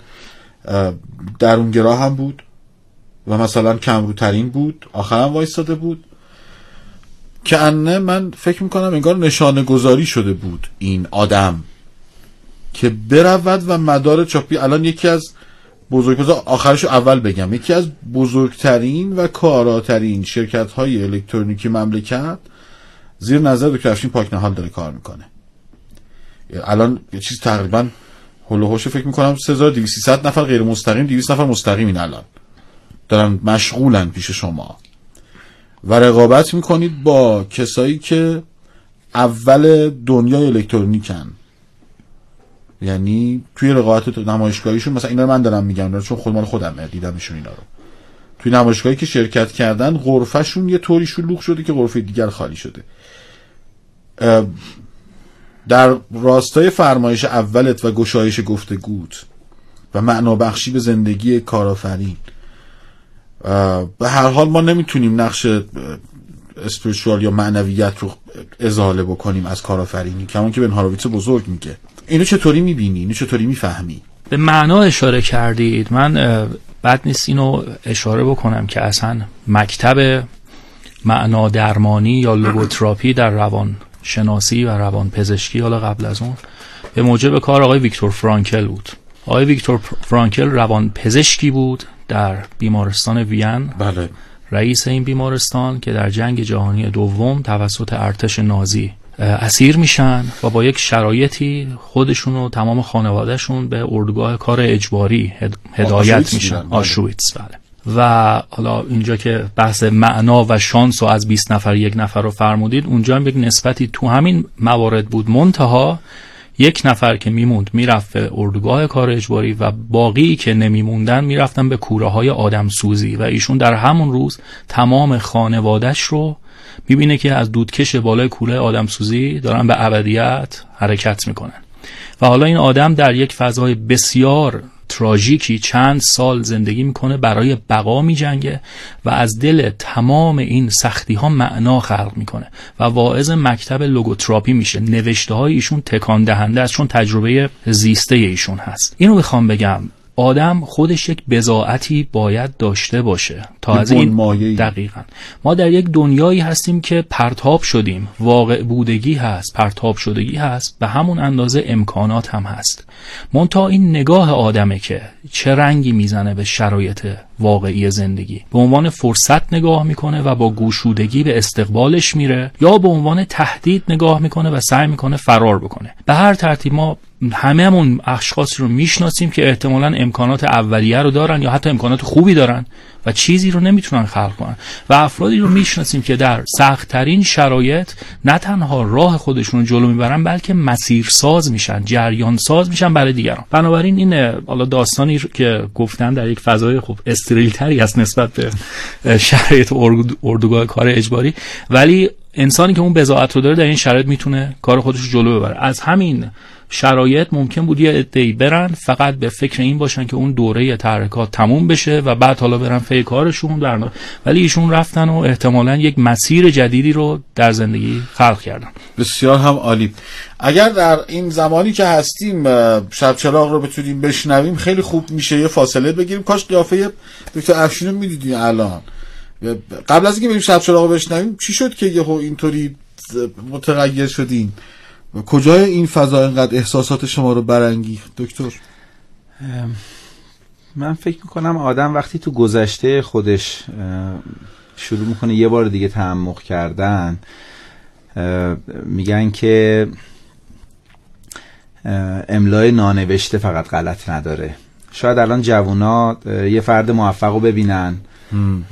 درونگرا هم بود. و مثلا کمروترین بود آخرم وایستاده بود. که انه من فکر می‌کنم انگار نشانه گذاری شده بود این آدم که برود و مدار چاپی. الان یکی از بزرگ آخرش اول بگم. یکی از بزرگترین و کاراترین شرکت های الکترونیکی مملکت زیر نظر دکتر افشین پاکنهال داره کار می‌کنه. الان یه چیز تقریبا هلوهوش فکر می‌کنم 3200 نفر غیر مستقیم 200 نفر مستقیمین الان. دارن مشغولن پیش شما. و رقابت می‌کنید با کسایی که اول دنیای الکترونیکن. یعنی توی رقابت نمایشگاهیشون مثلا اینا رو من دارم میگم چون خود مال خودمه دیدمشون اینا رو. توی نمایشگاهی که شرکت کردن غرفهشون یه طوری شلوغ شده که غرفه دیگر خالی شده. در راستای فرمایش اولت و گشایش گفتگوت و معنا بخشی به زندگی کارآفرین به هر حال ما نمی‌تونیم نقش اسپریچوال یا معنویت رو ازاله بکنیم از کارآفرینی. کمان که بن هارویتس بزرگ میگه. اینو چطوری می‌بینی؟ اینو چطوری می‌فهمی؟ به معنا اشاره کردید. من بد نیست اینو اشاره بکنم که اصلا مکتب معنا درمانی یا لوگوتراپی در روان شناسی و روان پزشکی حالا قبل از اون به موجب کار آقای ویکتور فرانکل بود. آقای ویکتور فرانکل روان پزشکی بود. در بیمارستان وین. بله. رئیس این بیمارستان که در جنگ جهانی دوم توسط ارتش نازی اسیر میشن و با یک شرایطی خودشون و تمام خانوادهشون به اردوگاه کار اجباری هدایت میشن. آشویتس بله. و حالا اینجا که بحث معنا و شانس و از 20 نفر یک نفر رو فرمودید اونجا هم یک نسبتی تو همین موارد بود. منتها یک نفر که میموند می‌رفت به اردوگاه کار اجباری و باقی که نمیموندن می‌رفتن به کوره های آدم سوزی و ایشون در همون روز تمام خانوادش رو می‌بینه که از دودکش بالای کوره آدم سوزی دارن به ابدیت حرکت می‌کنن. و حالا این آدم در یک فضای بسیار تراژیکی چند سال زندگی می‌کنه برای بقا میجنگه و از دل تمام این سختی ها معنا خلق می‌کنه و واعظ مکتب لوگوتراپی میشه. نوشته های ایشون تکان دهنده است چون تجربه زیسته ایشون هست. اینو بخوام بگم آدم خودش یک بزاعتی باید داشته باشه تا از این دقیقا. ما در یک دنیایی هستیم که پرتاب شدیم. واقع بودگی هست پرتاب شدگی هست. به همون اندازه امکانات هم هست. منتها این نگاه آدمه که چه رنگی می‌زنه به شرایط واقعی زندگی. به عنوان فرصت نگاه می‌کنه و با گوشودگی به استقبالش میره یا به عنوان تهدید نگاه می‌کنه و سعی می‌کنه فرار بکنه. به هر ترتیب ما همون اشخاصی رو می‌شناسیم که احتمالا امکانات اولیه رو دارن یا حتی امکانات خوبی دارن و چیزی رو نمی‌تونن خلق کنن. و افرادی رو می‌شناسیم که در سختترین شرایط نه تنها راه خودشون رو جلو می‌برن بلکه مسیرساز میشن جریان ساز میشن برای دیگران. بنابراین این حالا داستانی که گفتن در یک فضای خوب استریل تری است نسبت به شرایط اردوگاه کار اجباری. ولی انسانی که اون بضاعت رو داره در این شرایط می‌تونه کار خودش رو جلو ببره. از همین شرایط ممکن بود یه عده‌ای برن فقط به فکر این باشن که اون دوره تحرکات تموم بشه و بعد حالا برن فی کارشون برنا ولی ایشون رفتن و احتمالا یک مسیر جدیدی رو در زندگی خلق کردن. بسیار هم عالی. اگر در این زمانی که هستیم شب چراغ رو بتونیم بشنویم خیلی خوب میشه یه فاصله بگیریم. کاش قیافه دکتر افشین رو می‌دیدیم الان. قبل از اینکه بریم شب چراغ بشنویم چی شد که یهو اینطوری متغیر شدین؟ کجای این فضا اینقدر احساسات شما رو برانگیخت دکتر؟ من فکر می‌کنم آدم وقتی تو گذشته خودش شروع می‌کنه یه بار دیگه تعمق کردن میگن که املای نانوشته فقط غلط نداره. شاید الان جوونا یه فرد موفق رو ببینن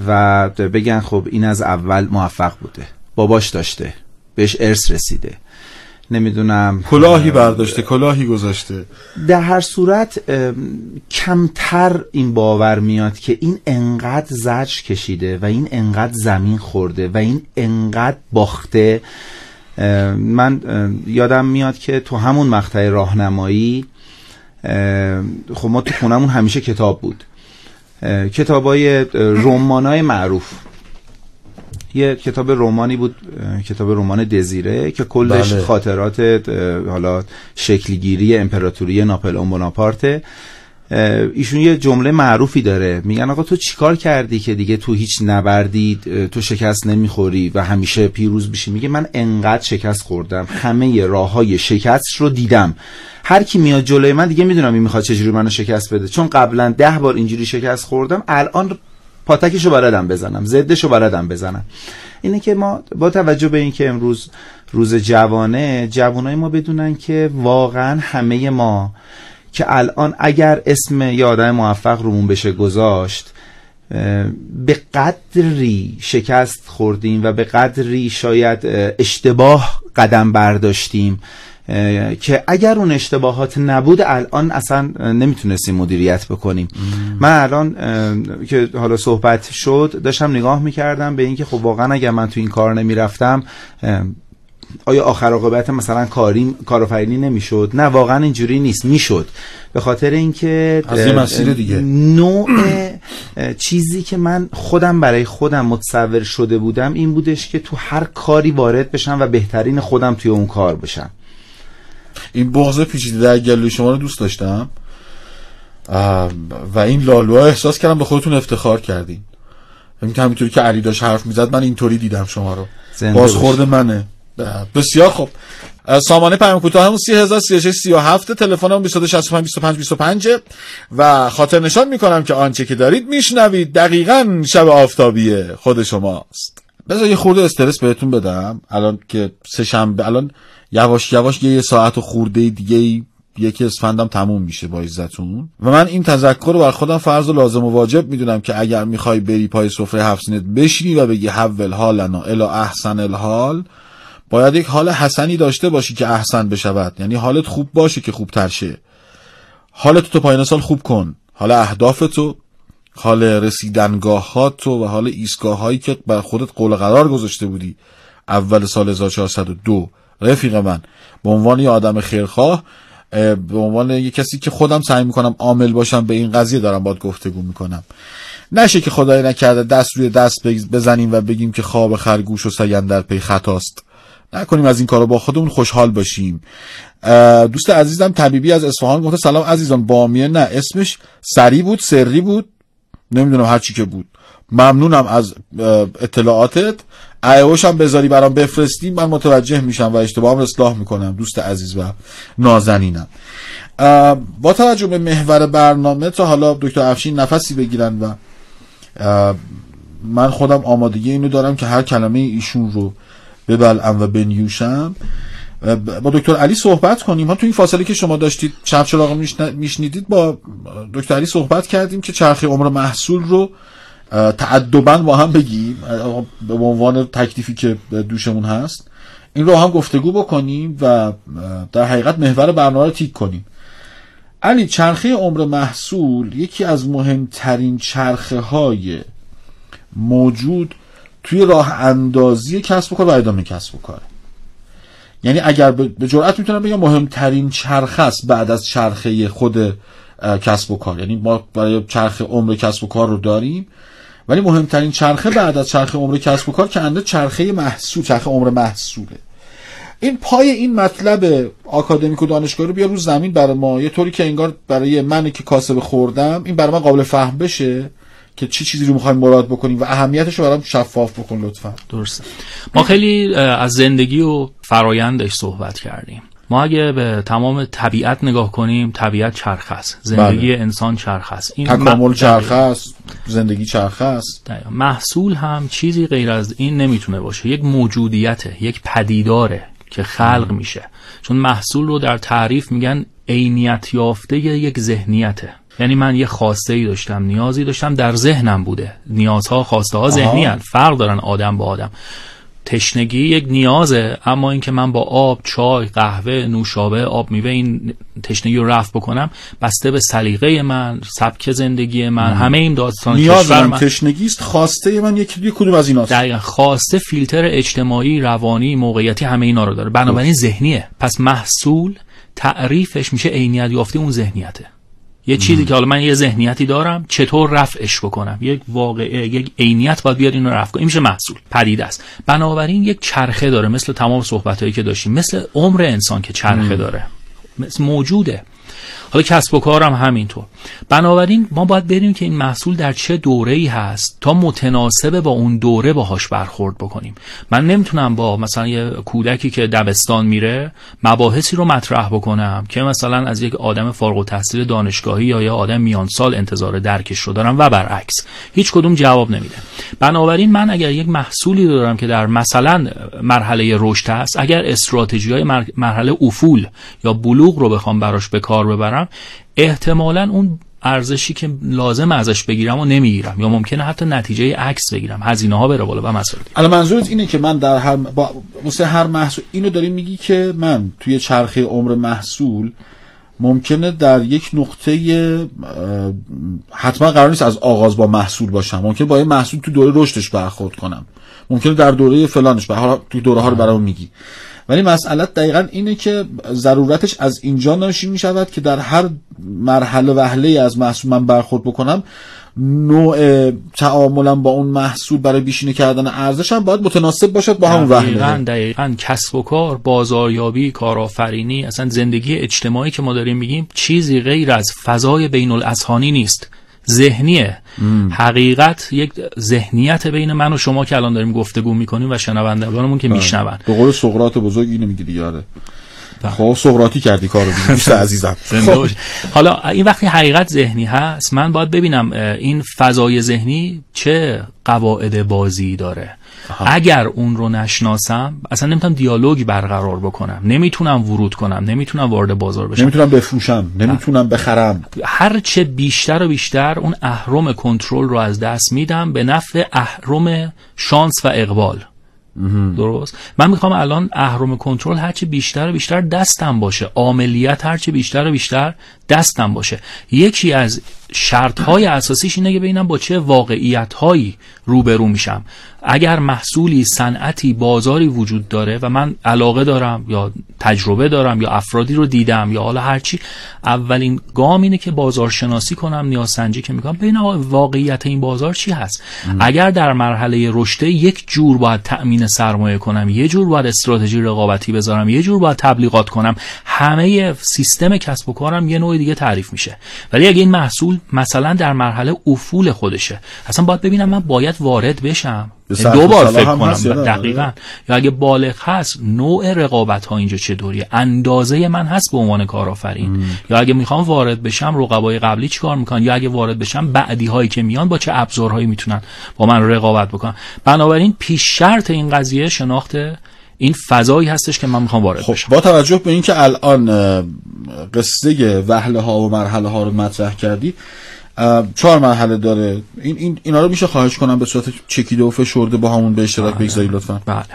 و بگن خب این از اول موفق بوده. باباش داشته. بهش ارث رسیده. نمی‌دونم. کلاهی برداشته کلاهی گذاشته. در هر صورت کمتر این باور میاد که این انقدر زجر کشیده و این انقدر زمین خورده و این انقدر باخته. من یادم میاد که تو همون مقطع راهنمایی خب ما تو خونمون همیشه کتاب بود. کتاب های های معروف. یه کتاب رومانی بود کتاب رمان دزیره که کلش بله. خاطرات حالا شکلگیری امپراتوری ناپلئون بناپارت ایشون یه جمله معروفی داره میگن آقا تو چیکار کردی که دیگه تو هیچ نبردی تو شکست نمی‌خوری و همیشه پیروز بشی میگه من انقدر شکست خوردم همه راه های شکست رو دیدم. هر کی میاد جلوی من دیگه می‌دونم این می‌خواد چجوری منو شکست بده. چون قبلا ده بار اینجوری شکست خوردم الان پاتکشو بلدم بزنم زدشو بلدم بزنم. اینه که ما با توجه به اینکه امروز روز جوانه جوانای ما بدونن که واقعا همه ما که الان اگر اسم یه موفق رومون بشه گذاشت به قدری شکست خوردیم و به قدری شاید اشتباه قدم برداشتیم که اگر اون اشتباهات نبود الان اصلا نمی‌تونستیم مدیریت بکنیم. من الان که حالا صحبت شد داشتم نگاه می‌کردم به اینکه خب واقعا اگر من تو این کار نمی‌رفتم آیا آخر عاقبت مثلا کاری کارآفرینی نمی‌شد؟ نه واقعا اینجوری نیست می‌شد. به خاطر اینکه از این مسیر دیگه. نوع چیزی که من خودم برای خودم متصور شده بودم این بودش که تو هر کاری وارد بشم و بهترین خودم توی اون کار بشم. این بغض پیچیده در گلوی شما رو دوست داشتم. و این لالوها احساس کردم به خودتون افتخار کردین. که همینطوری که علی داشت حرف می‌زد من اینطوری دیدم شما رو. بازخورد منه. بسیار خوب. سامانه پیام کوتاه همون 3036 37 تلفن هم 2265 25 25 و خاطر نشان می‌کنم که آنچه که دارید میشنوید دقیقا شب آفتابی خود شماست. بذار یه خورده استرس بهتون بدم. الان که سه شنبه الان یواش یواش یه ساعت و خورده دیگه یکی اسفندم تموم میشه با عزتون. و من این تذکر رو بر خودم فرض و لازم و واجب می‌دونم که اگر می‌خوای بری پای سفره هفت سینت بشینی و بگی حول حالنا الا احسن الحال باید یک حال حسنی داشته باشی که احسن بشود. یعنی حالت خوب باشه که خوب تر شه. حالت تو پایان سال خوب کن. حال اهداف تو حال رسیدنگاه تو و حال ایستگاه هایی که بر خودت قول قرار گذاشته بودی. اول سال 1402 رفیق من. به عنوان یه آدم خیرخواه اه، به عنوان یه کسی که خودم سعی می‌کنم عامل باشم به این قضیه دارم باید گفتگو می‌کنم. نشه که خدای نکرده دست روی دست بزنیم و بگیم که خواب خرگوش و سگن در پی خطاست. نکنیم از این کارو با خودمون خوشحال باشیم. دوست عزیزم طبیبی از اصفهان گفته سلام عزیزان بامیه نه اسمش سری بود سری بود. نمی‌دونم هر چی که بود. ممنونم از اطلاعاتت. ایوش هم بذاری برام بفرستی من متوجه میشم و اشتباهم اصلاح می‌کنم. دوست عزیز و نازنینم. با توجه به محور برنامه تا حالا دکتر افشین نفسی بگیرن و من خودم آمادگی اینو دارم که هر کلمه ایشون رو ببلعم و بنیوشم. با دکتر علی صحبت کنیم. ها تو این فاصله که شما داشتید شب چراغ میشن- میشنیدید با دکتر علی صحبت کردیم که چرخه عمر محصول رو تعدبا با هم بگیم. به عنوان تکلیفی که دوشمون هست این رو هم گفتگو بکنیم و در حقیقت محور برنامه رو تیک کنیم. علی چرخه عمر محصول یکی از مهمترین چرخه های موجود توی راه اندازی کسب و کار و ادامه کسب و کاره. یعنی اگر به جرئت می‌تونم بگم مهمترین چرخه است بعد از چرخه خود کسب و کار. یعنی ما برای چرخه عمر کسب و کار رو داریم ولی مهمترین چرخه بعد از چرخه عمر کسب و کار که انده چرخه محصول چرخه عمر محصوله. این پای این مطلب آکادمیک و دانشگاهی رو بیا رو زمین برای ما. یه طوری که انگار برای من که کاسب خوردم این برای من قابل فهم بشه. که چی چیزی رو می‌خوایم مراد بکنیم و اهمیتش رو برام شفاف بکن لطفا. درسته. ما خیلی از زندگی و فرایندش صحبت کردیم. ما اگه به تمام طبیعت نگاه کنیم طبیعت چرخ است. زندگی انسان چرخ است. این تکامل م- چرخه است زندگی چرخه است. محصول هم چیزی غیر از این نمی‌تونه باشه. یک موجودیته یک پدیداره که خلق میشه. چون محصول رو در تعریف میگن عینیت یافته یک ذهنیته. یعنی من یه خواسته ای داشتم نیازی داشتم در ذهنم بوده. نیازها خواسته ها ذهنی هن. فرق دارن آدم با آدم. تشنگی یک نیازه اما اینکه من با آب چای قهوه نوشابه آب میوه این تشنگی رو رفع بکنم بسته به سلیقه من سبک زندگی من همه این داستان نیاز من تشنگی است خواسته من یکی یک کدوم از ایناست؟ دقیقا. خواسته فیلتر اجتماعی روانی موقعیتی همه اینا رو داره. بنابراین ذهنیه. پس محصول تعریفش میشه عینیت یافته اون ذهنیته. یه چیزی که حالا من یه ذهنیتی دارم چطور رفعش بکنم؟ یک واقعه یک عینیت باید بیاد اینو رفع کنه. این میشه محصول پدیده است. بنابراین یک چرخه داره مثل تمام صحبتایی که داشتیم مثل عمر انسان که چرخه داره. مثل موجوده. حالا کسب و کارم همینطور. بنابراین ما باید بریم که این محصول در چه دوره ای هست تا متناسب با اون دوره باهاش برخورد بکنیم. من نمی‌تونم با مثلا یه کودکی که دبستان میره مباحثی رو مطرح بکنم که مثلا از یک آدم فارغ التحصیل دانشگاهی یا یه آدم میان سال انتظار درکش رو دارم و برعکس. هیچ کدوم جواب نمیده. بنابراین من اگر یک محصولی دارم که در مثلا مرحله رشد هست اگر استراتژی های مرحله افول یا بلوغ رو بخوام براش به کار ببرم احتمالا اون ارزشی که لازم ازش بگیرم و نمی‌گیرم یا ممکنه حتی نتیجه عکس بگیرم هزینه ها بره بالا و مسائل الان منظورت اینه که من در هر با واسه هر محصول اینو داری میگی که من توی چرخه عمر محصول ممکنه در یک نقطه حتما قرار نیست از آغاز با محصول باشم. ممکنه با یه محصول تو دوره رشدش برخورد کنم. ممکنه در دوره فلانش به حالا تو دوره ها رو برام میگی. ولی مسئلت دقیقا اینه که ضرورتش از اینجا ناشی می شود که در هر مرحله وهله از محصول من برخورد بکنم نوع تعاملم با اون محصول برای بیشینه کردن ارزش هم باید متناسب باشد با همون وهله دقیقاً. کسب و کار بازاریابی کارآفرینی اصلا زندگی اجتماعی که ما داریم میگیم چیزی غیر از فضای بین الاذهانی نیست. ذهنیه. حقیقت یک ذهنیت بین من و شما که الان داریم گفتگو می‌کنیم و شنوندگانمون که میشنون. به قول سقراط بزرگ اینو میگی دیگه آره. بله. خب سقراطی کردی کارو دوست عزیزم. خب. حالا این وقتی حقیقت ذهنی هست من باید ببینم این فضای ذهنی چه قواعد بازی داره. اگر اون رو نشناسم اصلا نمی‌تونم دیالوگی برقرار بکنم. نمی‌تونم ورود کنم. نمی‌تونم وارد بازار بشم. نمی‌تونم بفروشم. نمی‌تونم بخرم. هر چه بیشتر و بیشتر اون اهرم کنترل رو از دست میدم به نفع اهرم شانس و اقبال. درست؟ من می‌خوام الان اهرم کنترل هرچی بیشتر و بیشتر دستم باشه. عاملیت هرچی بیشتر و بیشتر دستم باشه. یکی از شرط های اساسیش اینه که ببینم با چه واقعیت هایی روبرو میشم. اگر محصولی صنعتی بازاری وجود داره و من علاقه دارم یا تجربه دارم یا افرادی رو دیدم یا حالا هرچی اولین گام اینه که بازار شناسی کنم نیاز سنجی که می‌کنم. ببینم واقعیت این بازار چی هست؟ اگر در مرحله رشته یک جور باید تأمین سرمایه کنم یه جور باید استراتژی رقابتی بذارم یه جور باید تبلیغات کنم همه سیستم کسب و کارم یه نوع دیگه تعریف میشه. ولی اگه این محصول مثلا در مرحله افول خودشه اصلا باید ببینم من باید وارد بشم. سخت دو بار فکر کنم؟ دقیقا. یا اگه بالغ هست نوع رقابت ها اینجا چطوریه اندازه من هست به عنوان کارآفرین. یا اگه می‌خوام وارد بشم رقبای قبلی چیکار می‌کنن؟ یا اگه وارد بشم بعدی هایی که میان با چه ابزارهایی می‌تونن با من رقابت بکنن؟ بنابراین پیش شرط این قضیه شناخت این فضایی هستش که من می‌خوام وارد خب بشم. با توجه به اینکه الان قصه وهله ها و مرحله ها رو مطرح کردی چهار مرحله داره. این, این اینا رو میشه خواهش کنم به صورت چکیده و فشرده با همون به اشتراک بگذاری لطفا. بله.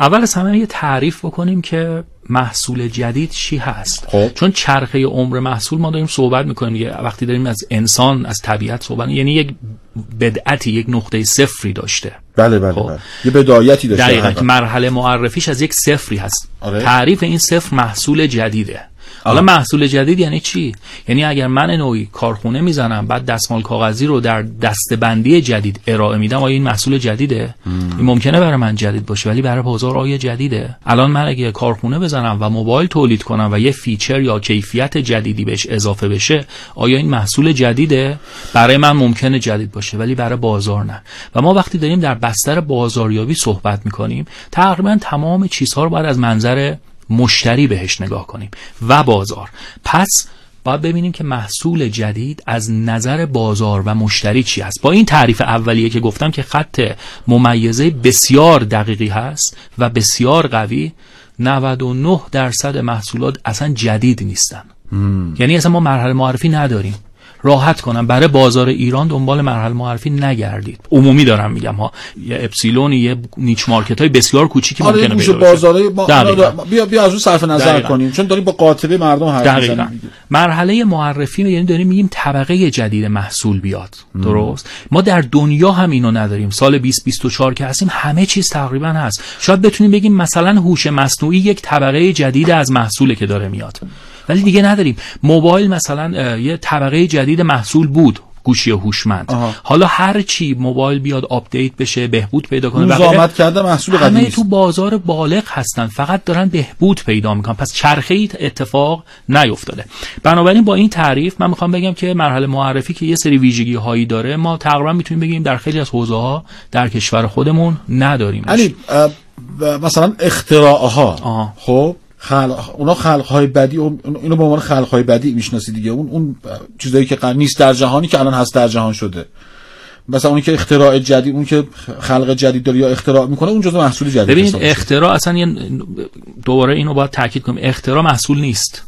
اول از همه یه تعریف بکنیم که محصول جدید چی هست. خب. چون چرخه عمر محصول ما داریم صحبت می‌کنیم. دیگه وقتی داریم از انسان از طبیعت صحبت یعنی یک بدایتی یک نقطه صفری داشته. بله بله خب. بله. یه بدایتی داشته. دقیقا. اول. که مرحله معرفیش از یک صفری هست. آره. تعریف این صفر محصول جدیده. حالا محصول جدید یعنی چی؟ یعنی اگر من نوعی کارخونه می‌زنم بعد دستمال کاغذی رو در بسته‌بندی جدید ارائه میدم آیا این محصول جدیده؟ این ممکنه برای من جدید باشه ولی برای بازار آیا جدیده؟ الان من اگه کارخونه بزنم و موبایل تولید کنم و یه feature یا کیفیت جدیدی بهش اضافه بشه آیا این محصول جدیده؟ برای من ممکنه جدید باشه ولی برای بازار نه. و ما وقتی داریم در بستر بازاریابی صحبت می‌کنیم تقریبا تمام چیزها رو باید از منظر مشتری بهش نگاه کنیم. و بازار. پس باید ببینیم که محصول جدید از نظر بازار و مشتری چی هست. با این تعریف اولیه که گفتم که خط ممیزه بسیار دقیقی هست و بسیار قوی 99 درصد محصولات اصلا جدید نیستن. یعنی اصلا ما مرحله معرفی نداریم. راحت کنم. برای بازار ایران دنبال مرحله معرفی نگردید. عمومی دارم میگم ها. یه اپسیلون یه نیچ مارکت های بسیار کوچیکی آره ممکنه پیدا بشه. بازاره ما دقیقاً. بیا بیا از اون صرف نظر دقیقاً. کنیم. چون داریم با قاطبه مردم حرف می‌زنیم. مرحله معرفی یعنی داریم میگیم طبقه جدید محصول بیاد. درست؟ ما در دنیا هم اینو نداریم. سال 2024 که هستیم همه چیز تقریبا هست. شاید بتونیم بگیم مثلا هوش مصنوعی یک طبقه جدید از محصوله که داره میاد. ولی دیگه نداریم. موبایل مثلا یه طبقه جدید محصول بود گوشی هوشمند. حالا هر چی موبایل بیاد آپدیت بشه بهبود پیدا کنه. و آمد کرده محصول همه قدیمی تو بازار بالغ هستن. فقط دارن بهبود پیدا می‌کنن. پس چرخه اتفاق نیفتاده. بنابراین با این تعریف من می‌خوام بگم که مرحله معرفی که یه سری ویژگی هایی داره ما تقریبا می‌تونیم بگیم در خیلی از حوزه ها در کشور خودمون نداریم. علی مثلا اختراع ها. خب خلق اونا خلق های بدی اینو به عنوان خلق های بدی می‌شناسی دیگه. اون اون چیزایی که نیست در جهانی که الان هست در جهان شده. مثلا اونی که اختراع جدید اون که خلق جدید داره یا اختراع می‌کنه اون جزء محصول جدید میشه. اختراع اصلا یه دوباره اینو باید تاکید کنیم. اختراع محصول نیست.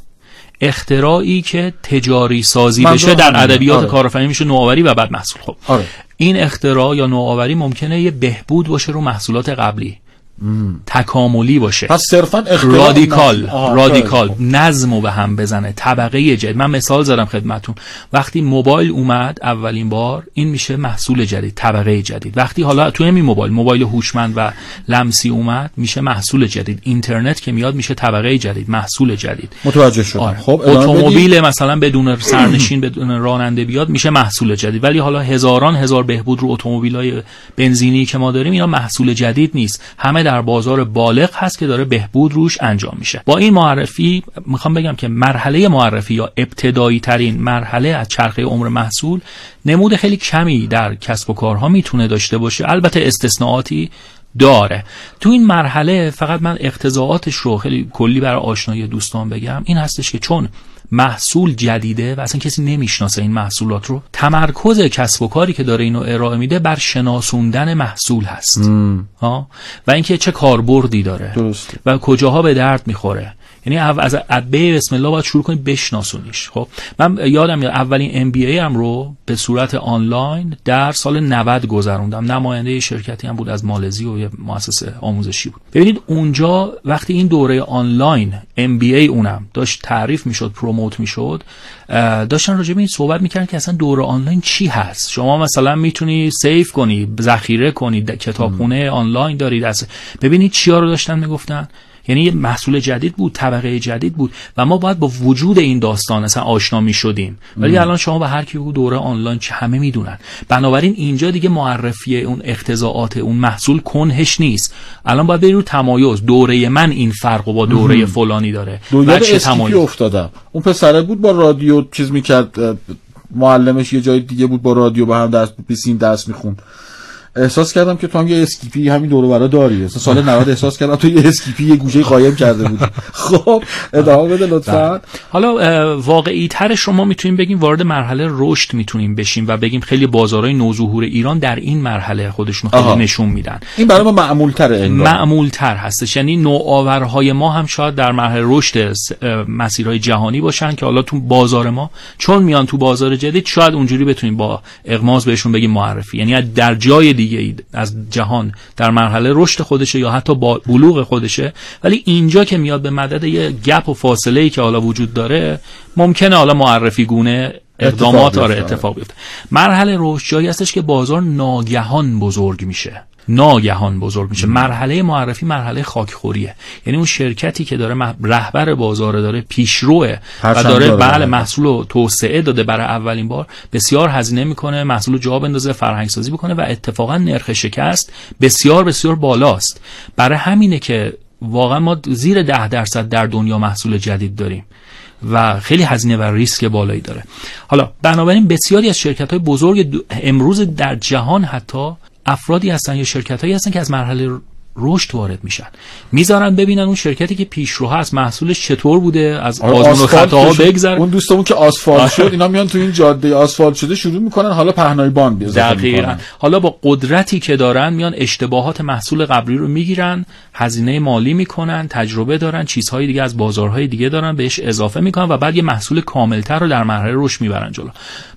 اختراعی که تجاری سازی بشه در. ادبیات آره. کارآفرینی میشه نوآوری و بعد محصول. خب. آره. این اختراع یا نوآوری ممکنه یه بهبود باشه رو محصولات قبلی. تکاملی باشه. پس صرفا رادیکال رادیکال. رو به هم بزنه. طبقه جدید. من مثال زدم خدمتون. وقتی موبایل اومد اولین بار این میشه محصول جدید طبقه جدید. وقتی حالا تو همین موبایل موبایل هوشمند و لمسی اومد میشه محصول جدید. اینترنت که میاد میشه طبقه جدید محصول جدید. متوجه شدم. آره. خب. اتومبیل مثلا بدون سرنشین بدون راننده بیاد میشه محصول جدید. ولی حالا هزاران هزار بهبود رو اتومبیل های بنزینی که ما داریم اینا محصول جدید نیست. همه در بازار بالغ هست که داره بهبود روش انجام میشه. با این معرفی می‌خوام بگم که مرحله معرفی یا ابتدایی ترین مرحله از چرخه عمر محصول نمود خیلی کمی در کسب و کارها می‌تونه داشته باشه. البته استثناءاتی داره. تو این مرحله فقط من اقتضاعاتش رو خیلی کلی برای آشنایی دوستان بگم. این هستش که چون محصول جدیده و اصلا کسی نمی‌شناسه این محصولات رو. تمرکز کسب و کاری که داره اینو ارائه میده بر شناسوندن محصول هست. ها و اینکه چه کاربردی داره. درسته. و کجاها به درد می‌خوره. یعنی از ب بسم الله باید شروع کنی بشناسونیش. خب؟ من یادم میاد اولین MBA م رو به صورت آنلاین در سال 90 گذروندم. نماینده شرکتی هم بود از مالزی و یه مؤسسه آموزشی بود. ببینید اونجا وقتی این دوره آنلاین MBA اونم داشت تعریف می‌شد promote می‌شد داشتن راجع این صحبت می‌کردن که اصلا دوره آنلاین چی هست. شما مثلا می‌تونی save کنی ذخیره کنید کتابخونه آنلاین دارید. ببینید چیا رو داشتن می‌گفتن؟ یعنی یه محصول جدید بود طبقه جدید بود و ما باید با وجود این داستان اصلا آشنا می شدیم ولی الان شما به هر کی دوره آنلاین چه همه می‌دونن. بنابراین اینجا دیگه معرفی اون اقتضائات اون محصول کنهش نیست. الان باید بری رو تمایز. دوره من این فرق و با دوره فلانی داره. اسکیپی تمایز؟ افتادم؟ اون پسره بود با رادیو چیز می‌کرد معلمش یه جای دیگه بود با رادیو با هم درس بیسیم درس می‌خوند. احساس کردم که تو هم یه اسکیپی همین دور برا داری. سال 90 احساس کردم تو یه اسکیپی یه گوشه قایم کرده بودی. خب ادامه بده لطفا. حالا اه، واقعی ترش رو ما می‌تونیم بگیم وارد مرحله رشد می‌تونیم بشیم و بگیم خیلی بازارهای نوظهور ایران در این مرحله خودشون خیلی. نشون میدن. این برای ما معمول تره انگار. معمول تر هستش. یعنی نوآورهای ما هم شاید در مرحله رشد مسیرهای جهانی باشن که حالا تو بازار ما چون میان تو بازار جدید شاید اونجوری بتونیم با اغماز بهشون بگیم معرفی. یعنی در جای دیگه ای از جهان در مرحله رشد خودشه یا حتی با بلوغ خودشه. ولی اینجا که میاد به مدد یه گپ و فاصله ای که حالا وجود داره ممکنه حالا معرفی گونه اقدامات اتفاق آره. اتفاق بیفته. مرحله رشد جایی هستش که بازار ناگهان بزرگ میشه. ناگهان بزرگ میشه. مرحله معرفی مرحله خاکخوریه. یعنی اون شرکتی که داره رهبر بازار داره پیشروه و داره داره. بله محصول رو توسعه داده برای اولین بار. بسیار هزینه می‌کنه محصول جا بندازه فرهنگ سازی بکنه و اتفاقا نرخ شکست بسیار بسیار بالاست. برای همینه که واقعا ما زیر ده درصد در دنیا محصول جدید داریم و خیلی هزینه و ریسک بالایی داره. حالا بنابراین بسیاری از شرکت های بزرگ امروز در جهان حتی افرادی هستن یا شرکت هایی هستن که از مرحله رشد وارد میشن. می‌ذارن ببینن اون شرکتی که پیشرو هست محصولش چطور بوده از آره، آزمون و خطاها. بگذر. اون دوستمون که آسفالت شد اینا میان تو این جاده آسفالت شده شروع می‌کنن حالا پهنای بان بیاد دقیقا. حالا با قدرتی که دارن میان اشتباهات محصول قبلی رو می‌گیرن هزینه مالی می‌کنن تجربه دارن چیزهای دیگه از بازارهای دیگه دارن بهش اضافه می‌کنن و بعد یه محصول کاملتر رو در مرحله رشد می‌برن جلو.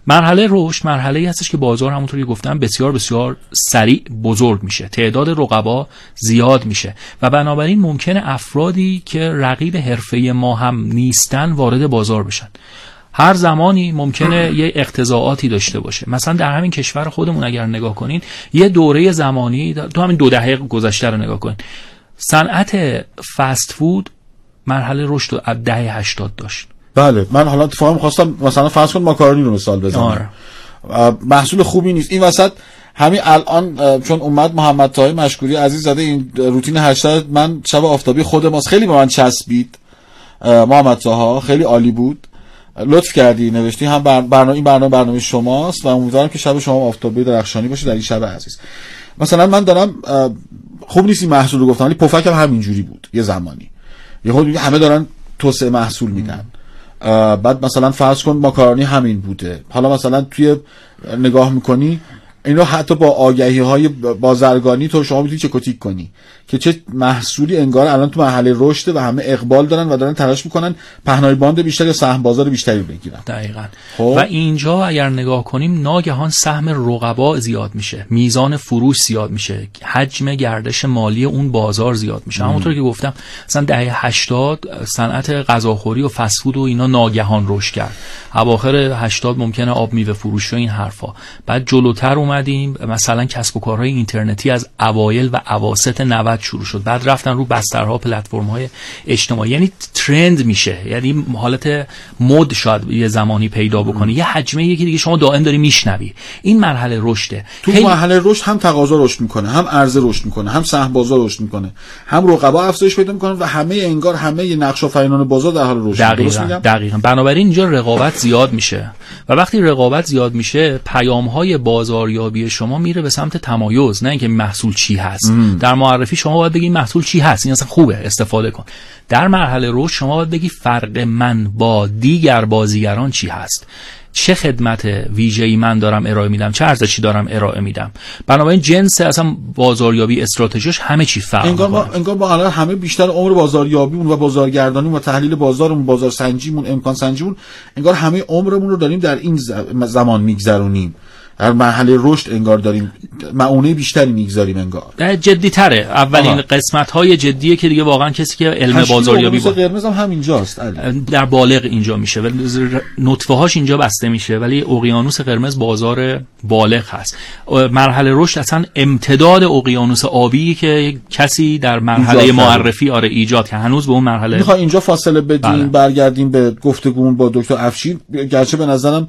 مرحله رشد مرحله ای هستش که بازار همونطور که گفتم بسیار بسیار سریع بزرگ میشه. تعداد رقبا زیاد میشه و بنابراین ممکنه افرادی که رقیب حرفه ما هم نیستن وارد بازار بشن. هر زمانی ممکنه یه اقتضاعاتی داشته باشه. مثلا در همین کشور خودمون اگر نگاه کنین یه دوره زمانی تو همین دو دهه گذشته رو نگاه کنین. صنعت فست فود مرحله رشد از دهه 80 داشت. بله من حالا اتفاقا می‌خواستم مثلا فرض کن ماکارونی رو مثال بزنم. آره. محصول خوبی نیست. این وسط همین الان چون اومد محمد تاهای مشکوری عزیز زده این روتین هشتاد من شب آفتابی خود ماست. خیلی به من چسبید. محمد تاها خیلی عالی بود. لطف کردی نوشتی. هم بر- برنامه این برنامه برنامه شماست و امیدوارم که شب شما آفتابی درخشانی باشه در این شب عزیز. مثلا من دارم خوب نیست این محصول رو گفتم ولی پفک هم همینجوری بود یه زمانی. یه خود همه دارن توسعه محصول میدن. بعد مثلا فرض کن ماکارونی همین بوده. حالا مثلا توی نگاه می‌کنی اینو حتی با آگهی های بازرگانی تو شما می‌تونی چه کتیک کنی؟ که چه محصولی انگار الان تو مرحله رشد و همه اقبال دارن و دارن تلاش می‌کنن پهنای باند بیشتر یا سهم بازار بیشتری بگیرن. دقیقا. خب. و اینجا اگر نگاه کنیم ناگهان سهم رقبا زیاد میشه. میزان فروش زیاد میشه. حجم گردش مالی اون بازار زیاد میشه. همونطور که گفتم مثلا دهه 80 صنعت غذاخوری و فسفود و اینا ناگهان رشد کرد. اواخر 80 ممکنه آب میوه فروش و این حرفا. بعد جلوتر اومدیم مثلا کسب و کارهای اینترنتی از اوایل و اواسط 90 شروع شد. بعد رفتن رو بسترها پلتفرم های اجتماعی. یعنی ترند میشه. یعنی حالت مد شاید یه زمانی پیدا بکنه یه حجمه یکی دیگه شما دائم داری میشنوی. این مرحله رشده. تو خیلی- مرحله رشد هم تقاضا رشد می‌کنه هم عرضه رشد می‌کنه هم سهم بازار رشد می‌کنه هم رقبا افزایش پیدا می‌کنن و همه انگار همه نقش آفرینان بازار در حال رشد. دقیقا دقیقا. بنابراین اینجا رقابت زیاد میشه. و وقتی رقابت زیاد میشه پیام های بازاریابی شما میره به سمت تمایز نه اینکه محصول چی هست. در معرفی شما باید بگی محصول چی هست. این اصلا خوبه استفاده کن. در مرحله رشد شما باید بگی فرق من با دیگر بازیگران چی هست. چه خدمت ویژه‌ای من دارم ارائه میدم؟ چه ارزشی دارم ارائه میدم؟ بنابراین جنس اصلا بازاریابی استراتژیش همه چی فرق انگار ما می‌کنه. انگار ما الان همه بیشتر عمر بازاریابیمون و بازارگردانیمون و تحلیل بازارمون بازار سنجیمون امکان سنجیمون انگار همه عمرمون رو داریم در این زمان میگذرونیم. در مرحله رشد انگار داریم معونه بیشتری می‌گذاریم انگار جدی تره اولین آها. قسمت های جدیه که دیگه واقعا کسی که علم بازاریابی با قرمز هم همینجاست. در بالغ اینجا میشه ولی نطفه هاش اینجا بسته میشه ولی اقیانوس قرمز بازار بالغ هست مرحله رشد اصلا امتداد اقیانوس آبی که کسی در مرحله. معرفی آره ایجاد که هنوز به اون مرحله می‌خوای اینجا فاصله بدیم بله. برگردیم به گفتگومون با دکتر افشین گرچه به نظرم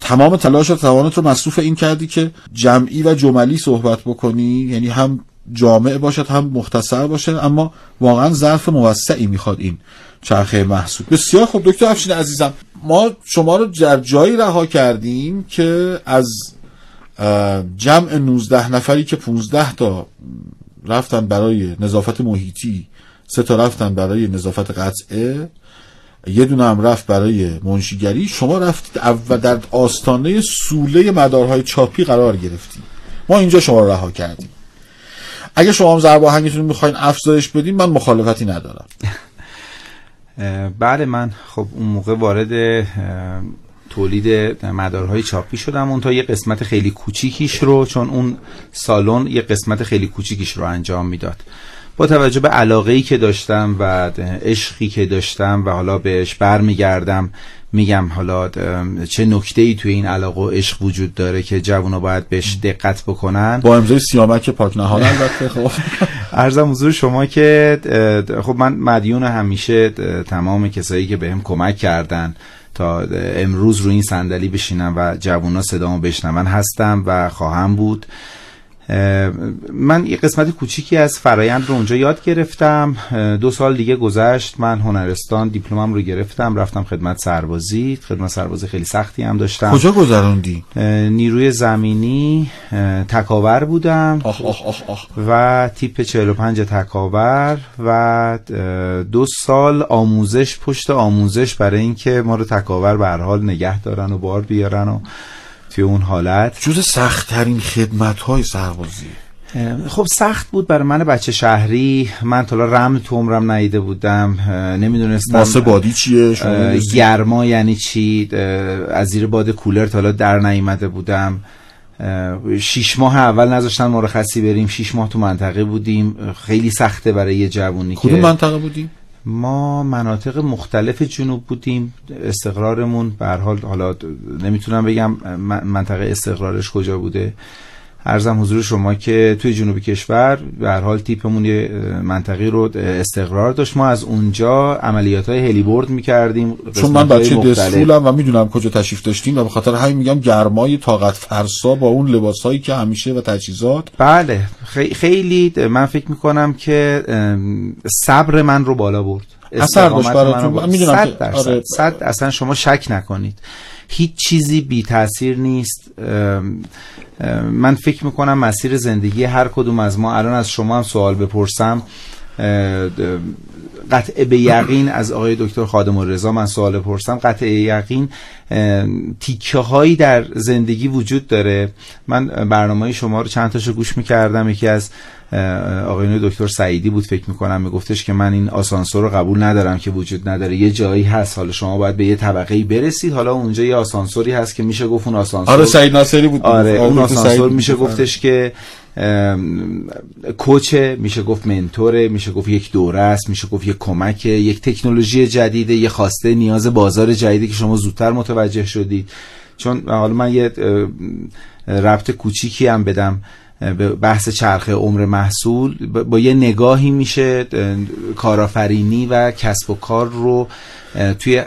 تمام تلاش و توانت رو مصروف این کردی که جمعی و جملی صحبت بکنی؟ یعنی هم جامع باشد هم مختصر باشه اما واقعا ظرف موسعی می‌خواد این چرخه محسوب بسیار خوب. دکتر افشین عزیزم ما شما رو در جایی رها کردیم که از جمع 19 نفری که 15 تا رفتن برای نظافت محیطی سه تا رفتن برای نظافت قطعه یه دونه هم رفت برای منشیگری. شما رفتید و در آستانه سوله مدارهای چاپی قرار گرفتید. ما اینجا شما رو رها کردیم. اگه شما هم ضرب آهنگتون رو می‌خواین افزایش بدین من مخالفتی ندارم. بله من خب اون موقع وارد تولید مدارهای چاپی شدم. اون تا یه قسمت خیلی کوچیکیش رو چون اون سالن یه قسمت خیلی کوچیکیش رو انجام می‌داد. با توجه به علاقه که داشتم و عشقی که داشتم و حالا بهش برمیگردم میگم حالا چه نکته ای توی این علاقه و عشق وجود داره که جوونا باید بهش دقت بکنن؟ با امضای سیامک پاک نهال البته خب. ارزم حضور شما که خب من مدیون همیشه تمام کسایی که بهم کمک کردن تا امروز رو این صندلی بشینم و جوونا صدامو بشنون هستم و خواهم بود. من یه قسمت کوچیکی از فرایند رو اونجا یاد گرفتم. دو سال دیگه گذشت. من هنرستان دیپلمم رو گرفتم. رفتم خدمت سربازی. خدمت سربازی خیلی سختی هم داشتم. کجا گذروندی؟ نیروی زمینی تکاور بودم. آخ آخ آخ آخ. و تیپ 45 تکاور و دو سال آموزش پشت آموزش برای اینکه ما رو تکاور به هر حال نگه دارن و بار بیارن و توی اون حالت؟ جز سختترین خدمت های سربازی خب سخت بود برای من بچه شهری. من تا حالا رمل تو عمرم ندیده بودم. نمی‌دونستم. ماسه بادی چیه؟ گرما یعنی چی؟ از زیر باد کولر تا حالا در نیامده بودم. شیش ماه اول نذاشتن مرخصی بریم. شیش ماه تو منطقه بودیم. خیلی سخته برای یه جوونی کدوم منطقه بودی؟ ما مناطق مختلف جنوب بودیم استقرارمون به حال حالا نمی‌تونم بگم من- منطقه استقرارش کجا بوده. ارزم حضور شما که توی جنوب کشور به هر حال تیپمون یه منطقی رو استقرار داشت. ما از اونجا عملیات های هلیبورد می‌کردیم چون من بچه دسفولم و می‌دونم کجا تشریف داشتیم و به خاطر همین میگم گرمای طاقت فرسا با اون لباسهایی که همیشه و تجهیزات. بله خی- خیلی من فکر می‌کنم که صبر من رو بالا برد. اثر داشت براتون. می‌دونم صد درصد. آره. صد اصلا شما شک نکنید. هیچ چیزی بی تاثیر نیست. من فکر می‌کنم مسیر زندگی هر کدوم از ما الان از شما هم سوال بپرسم. قطع به یقین از آقای دکتر خادم رضا من سوال پرسم قطع یقین تیکه هایی در زندگی وجود داره. من برنامه شما رو چند تاشو گوش می‌کردم. یکی از آقایون دکتر سعیدی بود فکر می‌کنم میگفتش که من این آسانسور رو قبول ندارم که وجود نداره. یه جایی هست. حالا شما باید به یه طبقه برسید. حالا اونجا یه آسانسوری هست که میشه گفت اون آسانسور آره سعید ناصری بود. آره اون آسانسور میشه گفتش که کوچه میشه گفت منتوره میشه گفت یک دوره است میشه گفت یک کمکه یک تکنولوژی جدیده یه خواسته نیاز بازار جدیدی که شما زودتر متوجه شدید. چون حالا من یه ربط کوچیکی هم بدم. به بحث چرخه عمر محصول با یه نگاهی میشه کارآفرینی و کسب و کار رو توی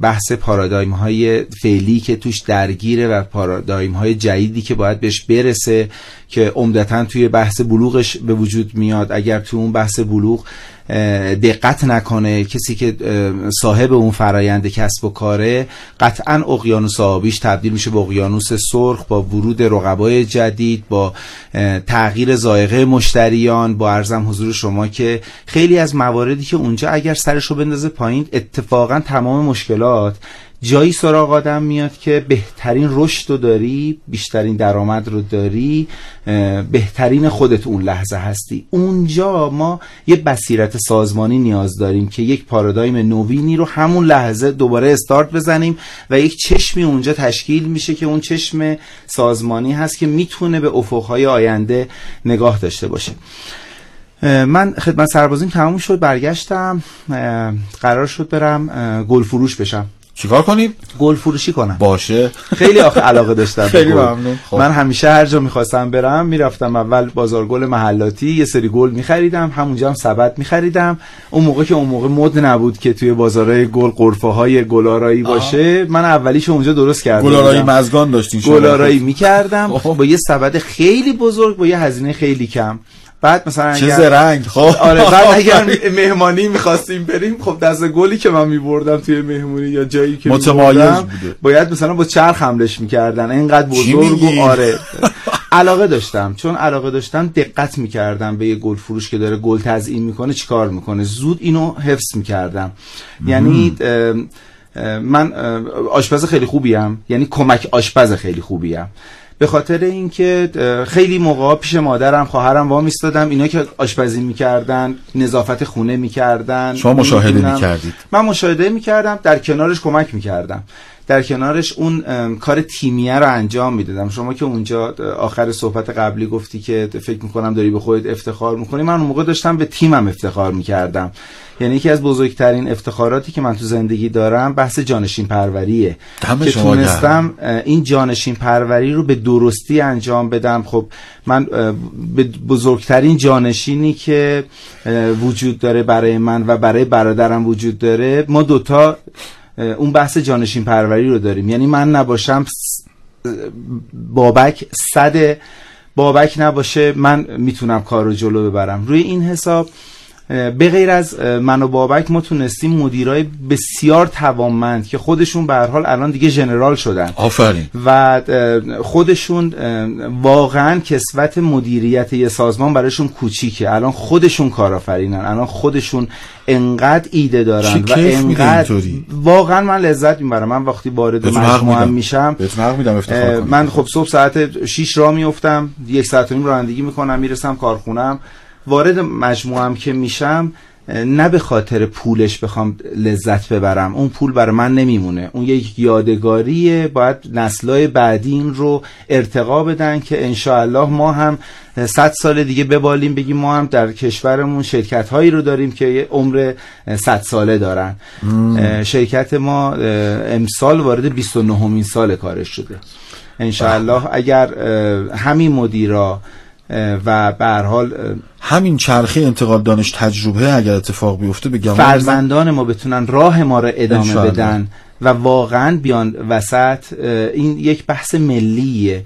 بحث پارادایم های فعلی که توش درگیره و پارادایم های جدیدی که باید بهش برسه که عمدتا توی بحث بلوغش به وجود میاد. اگر توی اون بحث بلوغ دقت نکنه کسی که صاحب اون فرایند کسب و کاره قطعا اقیانوس آبیش تبدیل میشه به اقیانوس سرخ با ورود رقبای جدید با تغییر زائقه مشتریان با ارزم حضور شما که خیلی از مواردی که اونجا اگر سرش رو بندازه پایین اتفاقا تمام مشکلات جایی سراغ آدم میاد که بهترین رشد رو داری بیشترین درآمد رو داری بهترین خودت اون لحظه هستی. اونجا ما یه بصیرت سازمانی نیاز داریم که یک پارادایم نوینی رو همون لحظه دوباره استارت بزنیم و یک چشمی اونجا تشکیل میشه که اون چشم سازمانی هست که می‌تونه به افقهای آینده نگاه داشته باشه. من خدمت سربازیم تموم شد برگشتم. قرار شد برم گل فروش بشم. چیکار کنیم؟ گل فروشی کنم. باشه. خیلی آخه علاقه داشتم خیلی ممنون. خب. من همیشه هر جا می‌خواستم برم می‌رفتم اول بازار گل محلاتی یه سری گل میخریدم همونجا هم سبد میخریدم. اون موقع که اون موقع مد نبود که توی بازارهای گل قرفه های گلارایی باشه من اولیش اونجا درست کردم. گلارایی مزگان داشتین گلارایی می‌کردم. با یه سبد خیلی بزرگ با یه هزینه خیلی کم. بعد مثلا چه زرنگ. خب. آره بعد اگر مهمانی می‌خواستیم بریم خب دست گلی که من میبردم توی مهمونی یا جایی که متمایز بوده. باید مثلا با چرخ حملش می‌کردن اینقدر بزرگ و آره. علاقه داشتم. چون علاقه داشتم دقت می‌کردم به یه گل فروش که داره گل تزیین می‌کنه چیکار می‌کنه. زود اینو حفظ می‌کردم. یعنی من آشپز خیلی خوبیم. یعنی کمک آشپز خیلی خوبیم به خاطر اینکه خیلی موقع پیش مادرم خواهرم وا میستادم اینا که آشپزی می‌کردن نظافت خونه می‌کردن. شما مشاهده می‌کردید. من مشاهده می‌کردم در کنارش کمک می‌کردم. در کنارش اون کار تیمیه رو انجام می‌دادم. شما که اونجا آخر صحبت قبلی گفتی که فکر می‌کنم داری به خودت افتخار می‌کنی. من اون موقع داشتم به تیمم افتخار می‌کردم. یعنی یکی از بزرگترین افتخاراتی که من تو زندگی دارم بحث جانشین پروریه. که تونستم این جانشین پروری رو به درستی انجام بدم. خب من به بزرگترین جانشینی که وجود داره برای من و برای برادرم وجود داره ما دوتا اون بحث جانشین پروری رو داریم. یعنی من نباشم بابک صد بابک نباشه من می‌تونم کار رو جلو ببرم. روی این حساب به غیر از من و بابک ما تونستیم مدیرای بسیار توانمند که خودشون به هر حال الان دیگه ژنرال شدن. آفرین. و خودشون واقعا کسوت مدیریت یه سازمان برایشون کوچیکه. الان خودشون کارآفرینن. الان خودشون انقدر ایده دارن و انقدر واقعا من لذت می‌برم. من وقتی وارد مجموعه میشم من خب صبح ساعت 6 را میافتم. یک ساعت و نیم رانندگی می‌کنم می‌رسم کارخونم. وارد مجموعم که میشم نه به خاطر پولش بخوام لذت ببرم. اون پول برای من نمیمونه. اون یک یادگاریه. باید نسلای بعدی این رو ارتقا بدن که انشاءالله ما هم صد سال دیگه ببالیم بگیم ما هم در کشورمون شرکت هایی رو داریم که عمر صد ساله دارن. شرکت ما امسال وارد 29 همین سال کارش شده. انشاءالله اگر همین مدیرا و به حال همین چرخه انتقال دانش تجربه اگر اتفاق بیفته بگم فرزندان ما بتونن راه ما رو ادامه بدن و واقعا بیان وسط این یک بحث ملیه.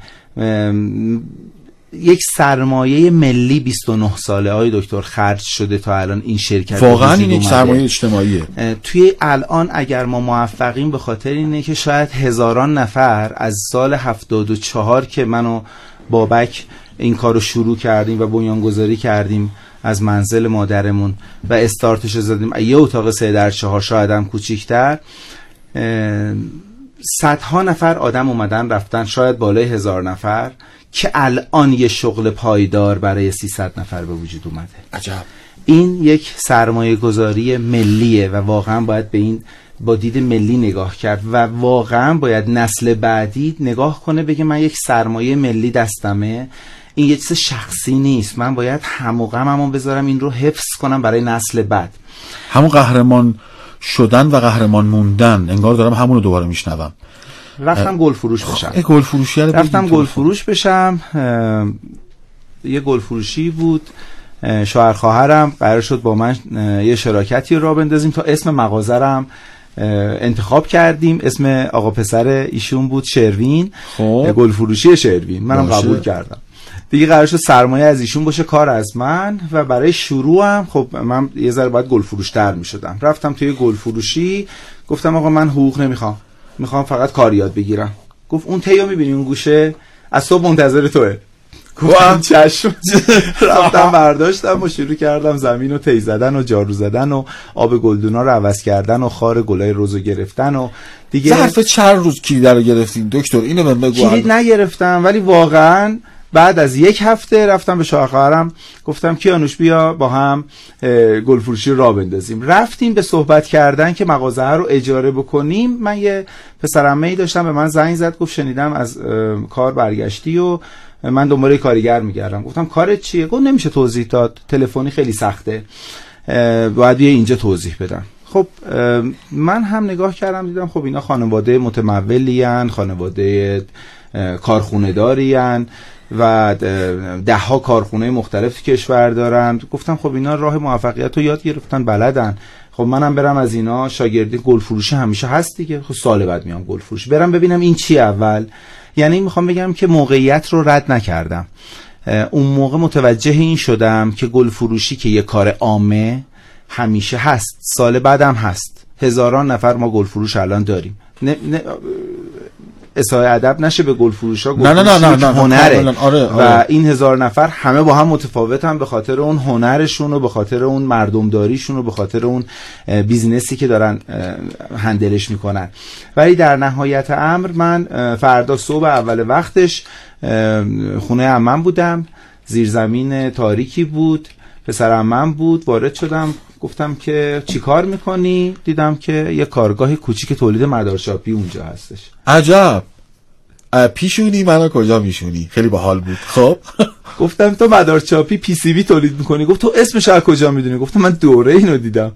یک سرمایه ملی 29 ساله های دکتر خرج شده تا الان این شرکت واقعا این یک سرمایه اجتماعیه. توی الان اگر ما موفقیم به خاطر اینه که شاید هزاران نفر از سال 74 که منو بابک این کار رو شروع کردیم و بنیانگذاری کردیم از منزل مادرمون و استارتش رو زدیم. یه اتاق سه در چهار شاید هم کوچیکتر. صدها نفر آدم اومدن رفتن شاید بالای هزار نفر که الان یه شغل پایدار برای 300 نفر به وجود اومده. عجب. این یک سرمایه گذاری ملیه و واقعا باید به این با دید ملی نگاه کرد و واقعا باید نسل بعدی نگاه کنه بگه من یک سرمایه ملی دستمه. این یه چیز شخصی نیست. من باید هم و غممو بذارم این رو حفظ کنم برای نسل بعد. همون قهرمان شدن و قهرمان موندن انگار دارم همون رو دوباره میشنوم. رفتم گل فروش بشم. گل فروشی رو رفتم. گل فروش بشم. یه گل فروشی بود. شوهر خواهرم قرار شد با من یه شراکتی رو را بندازیم. تا اسم مغازرم انتخاب کردیم. اسم آقا پسر ایشون بود شروین. خب. گل فروشی شروین. منم. قبول کردم. دیگه قرار شد سرمایه از ایشون باشه کار از من و برای شروعم خب من یه ذره باید گل فروشتر می شدم رفتم توی گل فروشی گفتم آقا من حقوق نمی‌خوام. می‌خوام فقط کار یاد بگیرم. گفت اون تیو می‌بینی اون گوشه؟ از صبح منتظر توه. گفتم چشم. رفتم برداشتم و شروع کردم زمین رو تی زدن و جارو زدن و آب گلدونا رو عوض کردن و خار گلای روزو گرفتن و دیگه ظرف چند روز کلید رو گرفتین؟ دکتر اینو بهم بگو. کلید نگرفتم ولی واقعا بعد از یک هفته رفتم به شوهر خواهرم گفتم کیانوش بیا با هم گل فروشی را بندازیم. رفتیم به صحبت کردن که مغازه رو اجاره بکنیم. من یه پسرمه ای داشتم به من زنگ زد گفت شنیدم از کار برگشتی و من دنبال کارگر میگردم. گفتم کارت چیه؟ گفت نمیشه توضیح داد. تلفنی خیلی سخته. باید بیا اینجا توضیح بدم. خب من هم نگاه کردم دیدم خب اینا خانواده متمولی خانواده کارخونه دارین و ده ها کارخونه مختلف تو کشور دارن. گفتم خب اینا راه موفقیت رو یاد گرفتن بلدن. خب منم برم از اینا شاگردی گل فروشی همیشه هست دیگه. خب سال بعد میام گل فروشی برم ببینم این چی اول. یعنی می‌خوام بگم که موقعیت رو رد نکردم. اون موقع متوجه این شدم که گل فروشی که یه کار عامه همیشه هست. سال بعدم هست. هزاران نفر ما گل فروش الان داریم. نه نه اسائه ادب نشه به گل فروش ها نه، نه، نه، نه، نه، هنره. کاملاً، آره، و آره. این هزار نفر همه با هم متفاوتن به خاطر اون هنرشون و به خاطر اون مردمداریشون و به خاطر اون business ی که دارن handle ش می‌کنن. ولی در نهایت امر من فردا صبح اول وقتش خونه عمم بودم. زیرزمین تاریکی بود. پسر عمم بود. وارد شدم. گفتم که چی کار می‌کنی؟ دیدم که یه کارگاه کوچیک تولید مدارچاپی اونجا هستش. عجب! پیشونی؟ منو کجا میشونی؟ خیلی باحال بود. خب. گفتم تو مدارچاپی PCB تولید می‌کنی. گفت تو اسمش از کجا می‌دونی؟ گفتم من دوره اینو دیدم.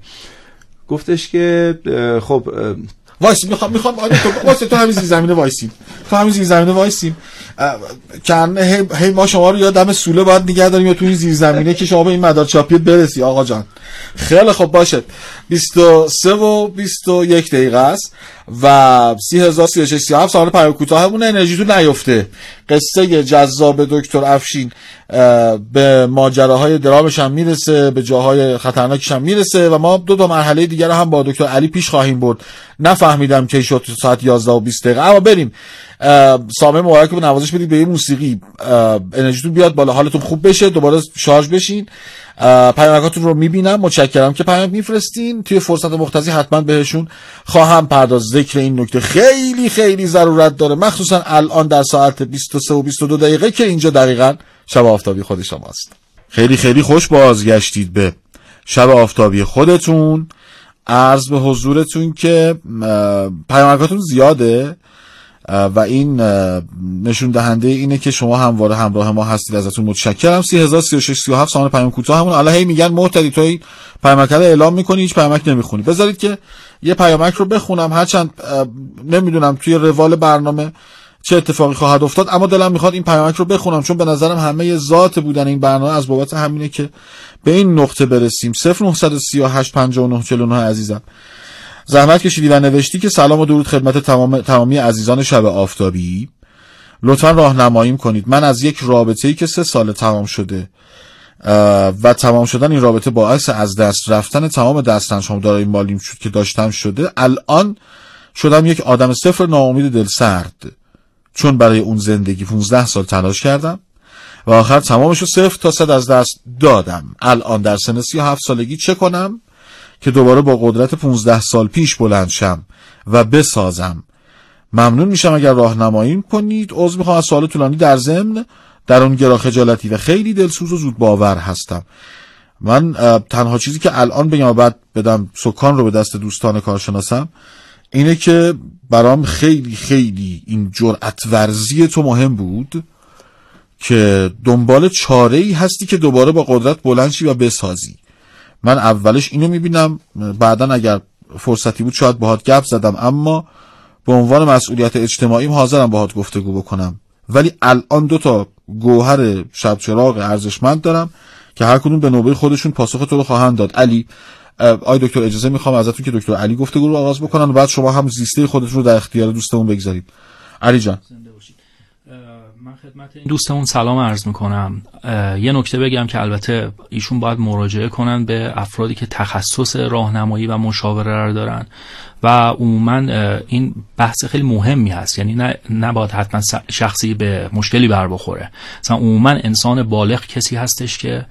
گفتش که خب اه، وایس می‌خوام می‌خوام آره تو وایس تو همین زمینه وایسیم تو همین زمینه وایسیم کن هی, هی ما شما رو یا دم سوله باید نگه داریم یا تو این زیر زمینه که شما به این مدار چاپی برسی آقا جان. خیلی خب باشه 23 و 21 دقیقه است و 3036 37 سال پیام انرژی تو نیفته. قصه جذاب دکتر افشین به ماجراهای درامش هم می‌رسه به جاهای خطرناکش هم می‌رسه و ما دو تا مرحله دیگر هم با دکتر علی پیش خواهیم برد. نفهمیدم که شد ساعت 11 و 20 دقیقه. اما بریم. سامه مبارک رو نوازش بدید به یه موسیقی. انرژیتون بیاد بالا. حالتون خوب بشه. دوباره شارژ بشین. پیامکاتون رو می‌بینم. متشکرم که پیام میفرستین. توی فرصت مختصی حتما بهشون خواهم پرداز. ذکر این نکته خیلی خیلی ضرورت داره. مخصوصا الان در ساعت 23 و 22 دقیقه که اینجا دقیقا شب آفتابی خود شماست. خیلی خیلی خوش بازگشتید به شب آفتابی خودتون. عرض به حضورتون که پیامکاتون زیاده. و این نشون دهنده اینه که شما همواره همراه ما هستید ازتون متشکرم. 3036 37 سامان پیام کوتاه همون. الان هی میگن محتدی تو این پیامک رو اعلام می‌کنی هیچ پیامک نمی‌خونی. بذارید که یه پیامک رو بخونم. هرچند نمی‌دونم توی روال برنامه چه اتفاقی خواهد افتاد اما دلم می‌خواد این پیامک رو بخونم چون به نظرم همه ذات بودن این برنامه. از بابت همینه که به این نقطه برسیم. 0938 59 49 عزیزم. زحمت کشیدی و نوشتی که سلام و درود خدمت تمام تمامی عزیزان شب آفتابی. لطفا راهنماییم کنید. من از یک رابطه ای که سه سال تمام شده و تمام شدن این رابطه باعث از دست رفتن تمام دستنشام دارای مالیم شد که داشتم شده. الان شدم یک آدم صفر ناامید دل سرد. چون برای اون زندگی 15 سال تلاش کردم و آخر تمامش رو صفر تا صد از دست دادم. الان در سن سی و هفت سالگی چه کنم؟ که دوباره با قدرت 15 سال پیش بلند شم و بسازم. ممنون میشم اگر راهنمایی کنید. عذر می‌خوام از سوال طولانی در ضمن در اون گرا خجالتی و خیلی دلسوز و زود باور هستم. من تنها چیزی که الان بگم و بعد بدم سکان رو به دست دوستان کارشناسم اینه که برام خیلی خیلی این جرأت ورزی تو مهم بود که دنبال چاره ای هستی که دوباره با قدرت بلند و بسازی. من اولش اینو می‌بینم بعدا اگر فرصتی بود شاید باهات گپ زدم اما به عنوان مسئولیت اجتماعیم حاضرم باهات گفتگو بکنم. ولی الان دو تا گوهر شب چراغ ارزشمند دارم که هر کدوم به نوبه خودشون پاسخ تو رو خواهند داد. علی آی دکتر اجازه می‌خوام ازتون که دکتر علی گفتگو رو آغاز بکنن. و بعد شما هم زیسته خودتون رو در اختیار دوستمون بگذارید علی جان. خدمت این دوستمون سلام عرض می‌کنم. یه نکته بگم که البته ایشون باید مراجعه کنن به افرادی که تخصص راهنمایی و مشاوره رو دارن. و عموما این بحث خیلی مهمی هست. یعنی نه نباید حتما شخصی به مشکلی بر بخوره. مثلا عموما انسان بالغ کسی هستش که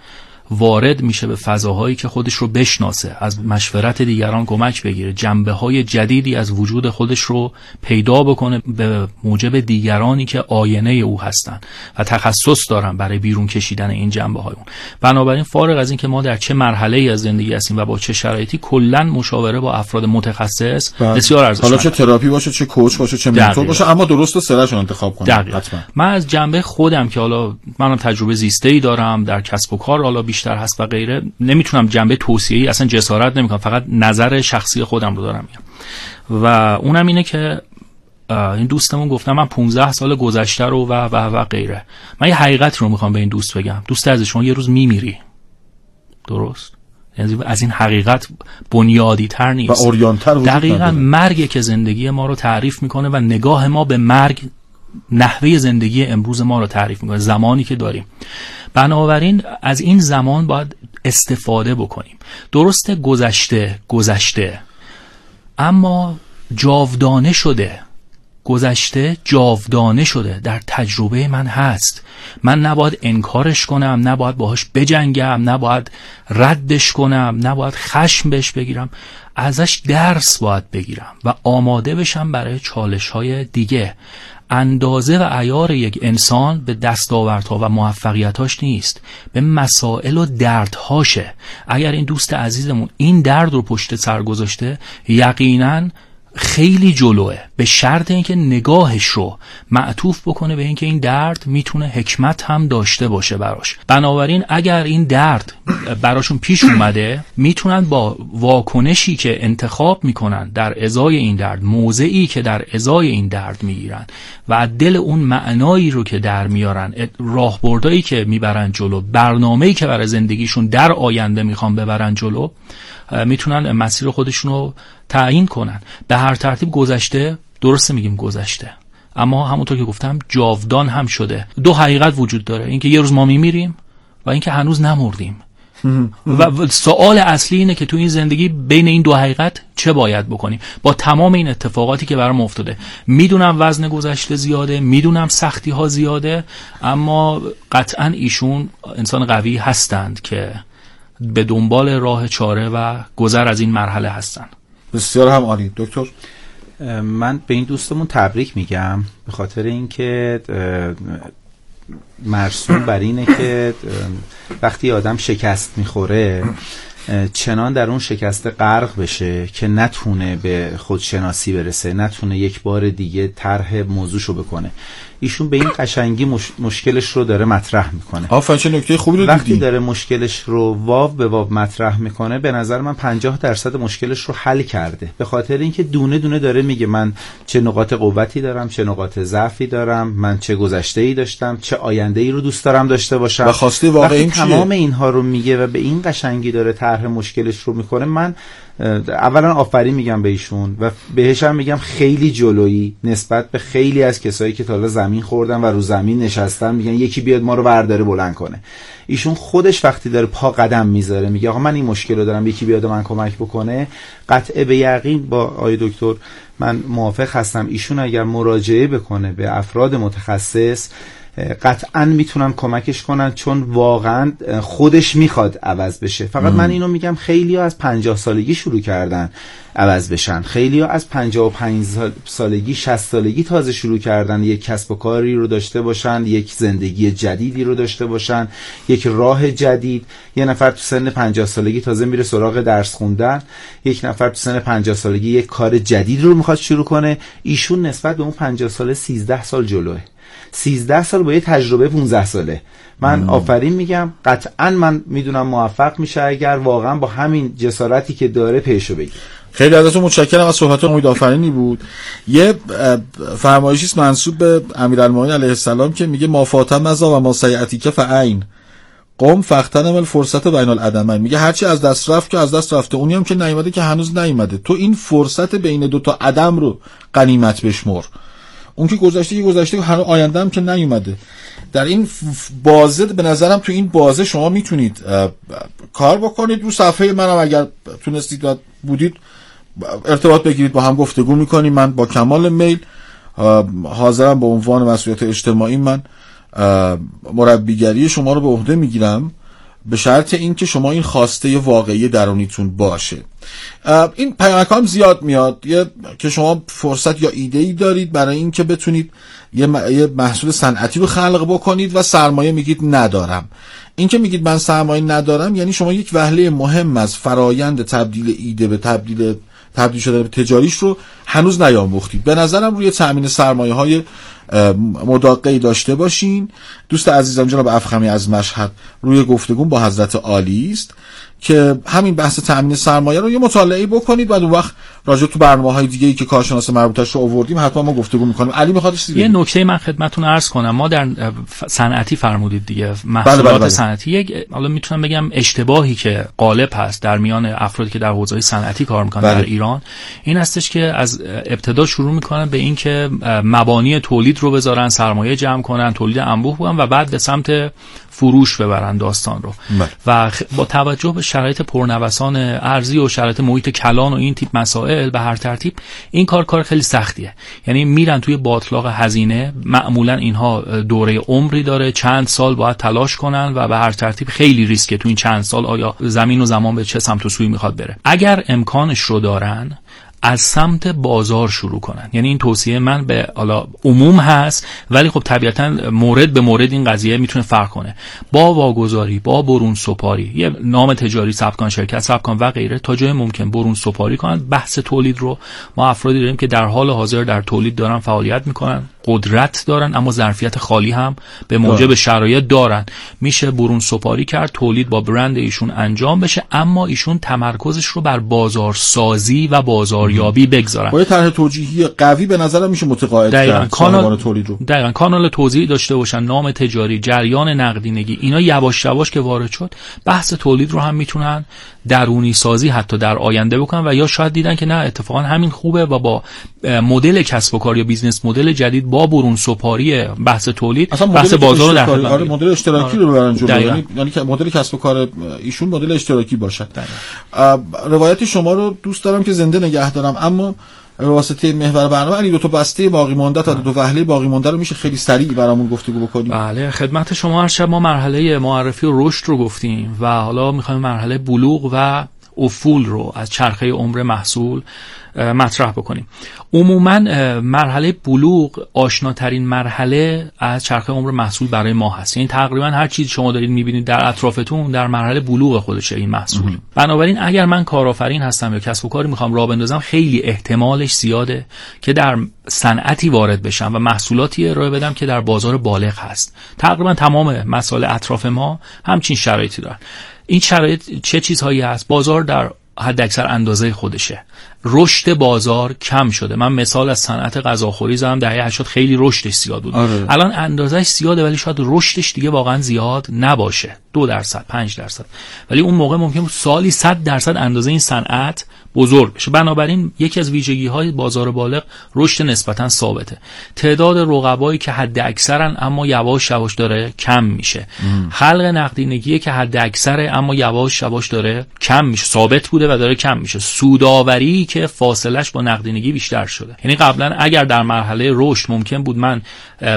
وارد میشه به فضاهایی که خودش رو بشناسه از مشورت دیگران کمک بگیره جنبه های جدیدی از وجود خودش رو پیدا بکنه به موجب دیگرانی که آینه او هستن و تخصص دارن برای بیرون کشیدن این جنبه های اون. بنابراین فارغ از اینکه ما در چه مرحله ای از زندگی هستیم و با چه شرایطی کلا مشاوره با افراد متخصص بله. بسیار ارزشمنده حالا چه تراپی باشه چه کوچ باشه چه منتور باشه اما درست و سرش انتخاب کنید من از جنبه خودم که حالا منم تجربه زیسته ای دارم در کسب و کار حالا بیشتر هست و غیره نمی‌تونم جنبه توصیه‌ای اصلا جسارت نمی‌کنم فقط نظر شخصی خودم رو دارم میگم. و اونم اینه که این دوستمون گفتم من 15 سال گذشته رو و و و غیره. من یه حقیقت رو می‌خوام به این دوست بگم. دوست از شما یه روز میمیری. درست؟ یعنی از این حقیقت بنیادی تر نیست. و اوریانتر دقیقا مرگ که زندگی ما رو تعریف می‌کنه و نگاه ما به مرگ نحوه زندگی امروز ما رو تعریف می‌کنه زمانی که داریم. بنابراین از این زمان باید استفاده بکنیم. درست گذشته گذشته. اما جاودانه شده. گذشته جاودانه شده. در تجربه من هست. من نباید انکارش کنم نباید باهاش بجنگم نباید ردش کنم نباید خشم بهش بگیرم. ازش درس باید بگیرم و آماده بشم برای چالش های دیگه. اندازه و ایار یک انسان به دستاوردها و موفقیتاش نیست به مسائل و دردهاشه. اگر این دوست عزیزمون این درد رو پشت سر گذاشته یقینا خیلی جلوه. به شرط اینکه نگاهش رو معطوف بکنه به اینکه این درد می‌تونه حکمت هم داشته باشه براش. بنابراین اگر این درد براشون پیش اومده می‌تونن با واکنشی که انتخاب می‌کنن در ازای این درد موضعی که در ازای این درد می‌گیرن و دل اون معنایی رو که در میارن راهبردایی که می‌برن جلو برنامه‌ای که برای زندگیشون در آینده می‌خوان ببرن جلو می‌تونن مسیر خودشون رو تعیین کنن. به هر ترتیب گذشته درسته میگیم گذشته. اما همونطور که گفتم جاودان هم شده. دو حقیقت وجود داره. اینکه یه روز ما میمیریم و اینکه هنوز نمردیم. و سوال اصلی اینه که تو این زندگی بین این دو حقیقت چه باید بکنیم؟ با تمام این اتفاقاتی که برام افتاده. می‌دونم وزن گذشته زیاده می‌دونم سختی ها زیاده اما قطعا ایشون انسان قوی هستند که به دنبال راه چاره و گذر از این مرحله هستن. بسیار هم عالی. دکتر؟ من به این دوستمون تبریک میگم به خاطر اینکه مرسوم بر اینه که وقتی آدم شکست می‌خوره چنان در اون شکسته غرق بشه که نتونه به خودشناسی برسه نتونه یک بار دیگه طرح موضوعشو بکنه. ایشون به این قشنگی مشکلش رو داره مطرح می‌کنه. آفرین چه نکته خوبی رو وقتی داره مشکلش رو واو به واو مطرح می‌کنه به نظر من 50 درصد مشکلش رو حل کرده. به خاطر اینکه دونه دونه داره میگه من چه نقاط قوتی دارم چه نقاط ضعفی دارم من چه گذشته ای داشتم چه آینده ای رو دوست دارم داشته باشم. و خواسته واقعی تمام اینها رو میگه و به این قشنگی داره طرح مشکلش رو می‌کنه من اولا آفرین میگم به ایشون و بهش هم میگم خیلی جلویی نسبت به خیلی از کسایی که تا زمین خوردن و رو زمین نشستن میگن یکی بیاد ما رو برداره بلند کنه. ایشون خودش وقتی داره پا قدم می‌ذاره میگه آقا من این مشکل رو دارم یکی بیاد من کمک بکنه. قطعه به یقین با آی دکتر من موافق هستم. ایشون اگر مراجعه بکنه به افراد متخصص قطعا می‌تونن کمکش کنن چون واقعا خودش می‌خواد عوض بشه. فقط من اینو میگم خیلی ها از پنجاه سالگی شروع کردن عوض بشن. خیلی ها از پنجاه و پنج سالگی شست سالگی تازه شروع کردن یک کسب و کاری رو داشته باشن یک زندگی جدیدی رو داشته باشن یک راه جدید. یه نفر تو سن پنجاه سالگی تازه میره سراغ درس خوندن یک نفر تو سن پنجاه سالگی یک کار جدید رو می‌خواد شروع کنه. ایشون نسبت به اون پنجاه ساله سیزده سال جلوه. 13 سال با یه تجربه 15 ساله. من آفرین میگم. قطعا من می‌دونم موفق میشه اگر واقعا با همین جسارتی که داره پیشو بگیر. خیلی ازتون متشکرم. از صحبت امید آفرینی بود. یه فرمایشی است منصوب به امیرالمومنین علیه السلام که میگه ما فاطم و ما سیعتی فعین. قوم فختن فرصت بین العدمین میگه هرچی از دست رفت که از دست رفته. اونی هم که نیومده که هنوز نیومده. تو این فرصت بین دو تا عدم رو غنیمت بشمر. اون که گذشته که گذشته هر آینده هم که نیومده. در این بازه به نظرم تو این بازه شما می‌تونید کار بکنید. رو صفحه منم اگر تونستید بودید ارتباط بگیرید با هم گفتگو می‌کنیم. من با کمال میل حاضرم به عنوان مسئولیت اجتماعی من مربیگری شما رو به عهده می‌گیرم. به شرط اینکه شما این خواسته واقعی درونیتون باشه. این پیامک هم زیاد میاد. یه که شما فرصت یا ایده ای دارید برای اینکه بتونید یه, محصول صنعتی رو خلق بکنید و سرمایه میگید ندارم. این که میگید من سرمایه ندارم یعنی شما یک وهله مهم از فرایند تبدیل ایده به تبدیل تبدیل شده به تجاریش رو هنوز نیاموختید. به نظرم روی تأمین سرمایه های مداقعی داشته باشین. دوست عزیزم جناب افخمی از مشهد روی گفتگون با حضرت عالی است. که همین بحث تامین سرمایه رو یه مطالعه بکنید. بعد اون وقت راجع تو برنامه های دیگه ای که کارشناس مربوطش رو آوردیم حتما ما گفتگو می‌کنیم. علی می‌خواد یه نکته من خدمتتون عرض کنم. ما در صنعتی فرمودید دیگه. محصولات بله بله بله. صنعتی. یک حالا می‌تونم بگم اشتباهی که غالب هست در میان افرادی که در حوزه صنعتی کار می‌کنن بله. در ایران این هستش که از ابتدا شروع می‌کنن به اینکه مبانی تولید رو بذارن سرمایه جمع کنن تولید انبوه و بعد به سمت فروش ببرن داستان رو. و با توجه به شرایط پرنوسان ارزی و شرایط محیط کلان و این تیپ مسائل به هر ترتیب این کار کار خیلی سختیه. یعنی میرن توی باطلاق هزینه معمولا اینها دوره عمری داره چند سال باید تلاش کنن و به هر ترتیب خیلی ریسکه تو این چند سال آیا زمین و زمان به چه سمت و سوی می‌خواد بره. اگر امکانش رو دارن از سمت بازار شروع کنن. یعنی این توصیه من به حالا عموم هست ولی خب طبیعتا مورد به مورد این قضیه می‌تونه فرق کنه. با واگذاری با برون سپاری یه نام تجاری ثبت کن شرکت ثبت کن و غیره تا جای ممکن برون سپاری کنن. بحث تولید رو ما افرادی داریم که در حال حاضر در تولید دارن فعالیت می‌کنن. قدرت دارن اما ظرفیت خالی هم به موجب شرایط دارن. میشه برون سپاری کرد تولید با برند ایشون انجام بشه اما ایشون تمرکزش رو بر بازارسازی و بازاریابی بگذارن. با طرح توجیهی قوی به نظرم میشه متقاعد کرد کانال تولید رو. دقیقاً. کانال توزیعی داشته باشن نام تجاری جریان نقدینگی اینا یواش یواش که وارد شد بحث تولید رو هم می‌تونن درونی سازی حتی در آینده بکنن و یا شاید دیدن که نه اتفاقا همین خوبه و با مدل کسب و کار یا business model جدید با برون سپاری بحث تولید بحث بازار رو در آره مدل اشتراکی رو ببرن جلو یعنی یعنی مدل کسب و کار ایشون مدل اشتراکی باشد. روایت شما رو دوست دارم که زنده نگه دارم. اما واسطه محور برنامه علی دو تا بسته باقی مانده تا دو وهله باقی مانده رو میشه خیلی سریع برامون گفتگو بکنیم. بله خدمت شما هر شب ما مرحله معرفی و رشد رو گفتیم و حالا می‌خوایم مرحله بلوغ و افول رو از چرخه عمر محصول مطرح بکنیم. عموما مرحله بلوغ آشناترین مرحله از چرخه عمر محصول برای ما هست. یعنی تقریبا هر چیزی شما دارید می‌بینید در اطرافتون در مرحله بلوغ خودشه این محصول. بنابراین اگر من کارآفرین هستم یا کسب و کاری می‌خوام راه بندازم خیلی احتمالش زیاده که در صنعتی وارد بشم و محصولاتی ارائه بدم که در بازار بالغ هست. تقریبا تمام مسائل اطراف ما همچین شرایطی دارن. این شرایط چه چیزهایی هست؟ بازار در حد اکثر اندازه خودشه. رشد بازار کم شده. من مثال از صنعت غذاخوری زدم دهه 80 خیلی رشدش زیاد بود. آره. الان اندازش زیاده ولی شاید رشدش دیگه واقعا زیاد نباشه. دو درصد پنج درصد. ولی اون موقع ممکن سالی 100 درصد اندازه این صنعت بزرگ بشه. بنابراین یکی از ویژگی های بازار بالغ رشد نسبتا ثابته. تعداد رقبایی که حد اکثرن اما یواش یواش داره کم میشه. خلق نقدینگی که حد اکثره اما یواش یواش داره کم میشه. ثابت بوده و داره کم میشه. سوداوری که فاصلش با نقدینگی بیشتر شده. یعنی قبلا اگر در مرحله رشد ممکن بود من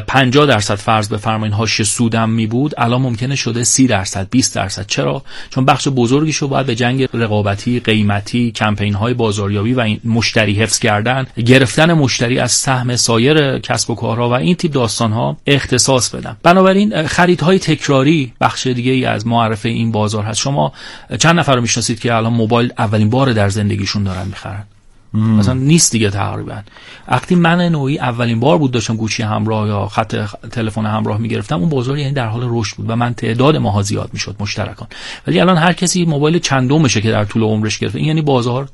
50 درصد فرض بفرمایید هاش سودم می بود الان ممکنه شده 30 درصد 20 درصد. چرا؟ چون بخش بزرگیشو باید به جنگ رقابتی قیمتی کمپین های بازاریابی و این مشتری حفظ کردن گرفتن مشتری از سهم سایر کسب و کارها و این تیپ داستان ها اختصاص بدم. بنابراین خریدهای تکراری بخش دیگه ای از معرفه این بازار هست. شما چند نفر رو می‌شناسید که الان موبایل اولین بار در زندگیشون دارن می‌خرن. مثلا نیست دیگه تقریبا. وقتی من نوعی اولین بار بود داشتم گوشی همراه یا خط تلفن همراه می‌گرفتم اون بازار یعنی در حال رشد بود و من تعداد ماها زیاد می‌شد مشترکان. ولی الان هر کسی موبایل چندمشه که در طول عمرش گرفته این یعنی بازار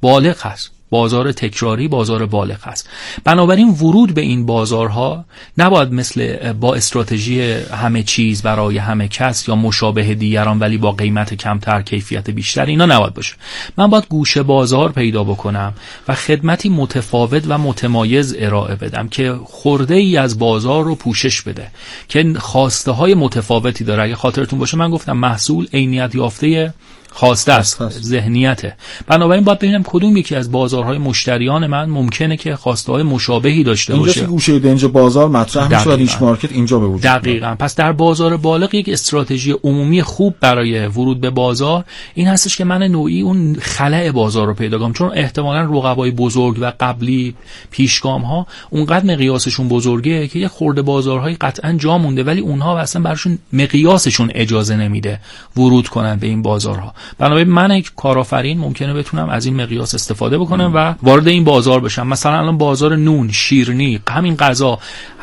بالغ هست بازار تکراری بازار بالغ است. بنابراین ورود به این بازارها نباید مثل با استراتژی همه چیز برای همه کس یا مشابه دیگران ولی با قیمت کمتر کیفیت بیشتر اینا نباید باشه. من باید گوشه بازار پیدا بکنم و خدمتی متفاوت و متمایز ارائه بدم که خورده ای از بازار رو پوشش بده که خواسته های متفاوتی داره. اگه خاطرتون باشه من گفتم محصول عینیت یافته خواسته است. ذهنیته. بنابراین باید ببینم کدوم یکی از بازارهای مشتریان من ممکنه که خواسته های مشابهی داشته اینجا باشه. گوشه دنج بازار مطرح میشه و. ریچ مارکت اینجا به وجود. دقیقا. پس در بازار بالغ یک استراتژی عمومی خوب برای ورود به بازار این هستش که من نوعی اون خلع بازار رو پیدا کنم. چون احتمالا رقبای بزرگ و قبلی پیشگام ها اونقدر مقیاسشون بزرگه که یه خورده بازارهای قطعا جا مونده ولی اونها اصلا براشون مقیاسشون اجازه نمیده ورود کنن به این بازارها. بنابراین من یک کارآفرین ممکنه بتونم از این مقیاس استفاده بکنم و وارد این بازار بشم. مثلا الان بازار نون شیرنی همین غذا.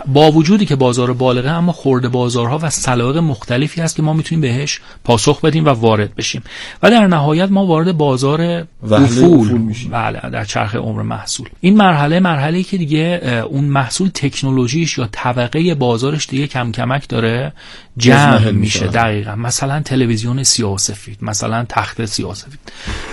با وجودی که بازار بالغه اما خورده بازارها و سلایق مختلفی هست که ما می‌تونیم بهش پاسخ بدیم و وارد بشیم. و در نهایت ما وارد بازار افول میشیم. بله در چرخ عمر محصول. این مرحله مرحله ای که دیگه اون محصول تکنولوژیش یا طبقه بازارش دیگه کم کمک داره جمع میشه. دقیقا. مثلا تلویزیون سیاه سفید مثلا تخت سیاه سفید.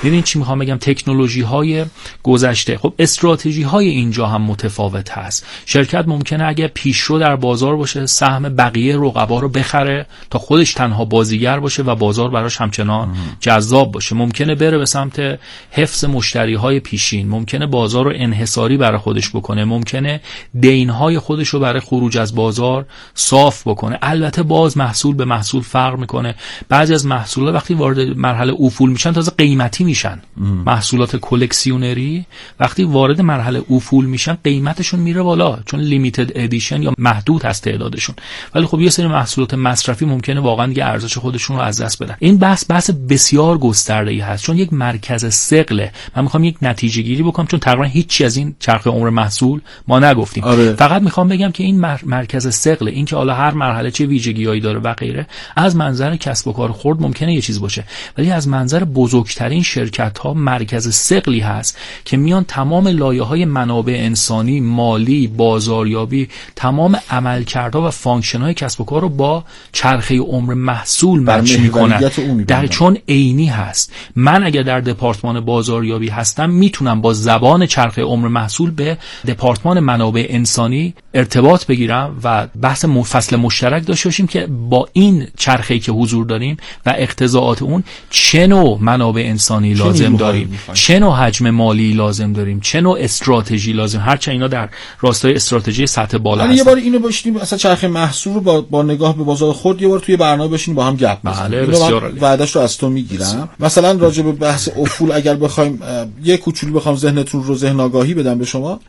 ببین چی می‌خوام بگم؟ تکنولوژی های گذشته. خب استراتژی های اینجا هم متفاوت هست. شرکت ممکنه اگه پیشرو در بازار باشه سهم بقیه رقبا رو بخره تا خودش تنها بازیگر باشه و بازار براش همچنان جذاب باشه. ممکنه بره به سمت حفظ مشتری های پیشین ممکنه بازار رو انحصاری برای خودش بکنه ممکنه دین های خودش رو برای خروج از بازار صاف بکنه. البته باز محصول به محصول فرق می‌کنه. بعضی از محصولات وقتی وارد مرحله افول میشن تازه قیمتی میشن. محصولات کلکسیونری وقتی وارد مرحله افول میشن قیمتشون میره بالا. چون limited edition یا محدود هست تعدادشون. ولی خب یه سری محصولات مصرفی ممکنه واقعا دیگه ارزش خودشون رو از دست بدن. این بحث بحث بسیار گسترده ای هست چون یک مرکز ثقله. من می‌خوام یک نتیجه گیری بکنم چون تقریبا هیچی از این چرخ عمر محصول ما نگفتیم. آره. فقط می‌خوام بگم که این مر- مرکز ثقل این که حالا هر مرحله چه ویژگیهایی داره و غیره از منظر کسب و کار خرد ممکنه یه چیز باشه. ولی از منظر بزرگترین شرکت ها مرکز ثقلی هست که میان تمام لایه های منابع انسانی مالی بازاریابی تمام عملکردها و function های کسب و کار رو با چرخه عمر محصول match می‌کنن. در چون عینی هست. من اگر در دپارتمان بازاریابی هستم می‌تونم با زبان چرخه عمر محصول به دپارتمان منابع انسانی ارتباط بگیرم و بحث م- فصل مشترک داشته باشیم که با این چرخه که حضور داریم و اقتضاعات اون چه نوع منابع انسانی لازم داریم؟ چه نوع حجم مالی لازم داریم؟ چه نوع استراتژی لازم؟ هرچند اینا در راستای استراتژی سطح بالا ولی یه هستن بار اینو باشیم اصلا چرخ محصول رو با, با نگاه به بازار خود یه بار توی برنامه بشین با هم گپ بزنیم. بله، عالی. وعده‌اش رو از تو می‌گیرم. مثلا راجع به بحث افول اگر بخوایم یه کوچولو بخوام ذهنتون رو ذهن آگاهی بدم به شما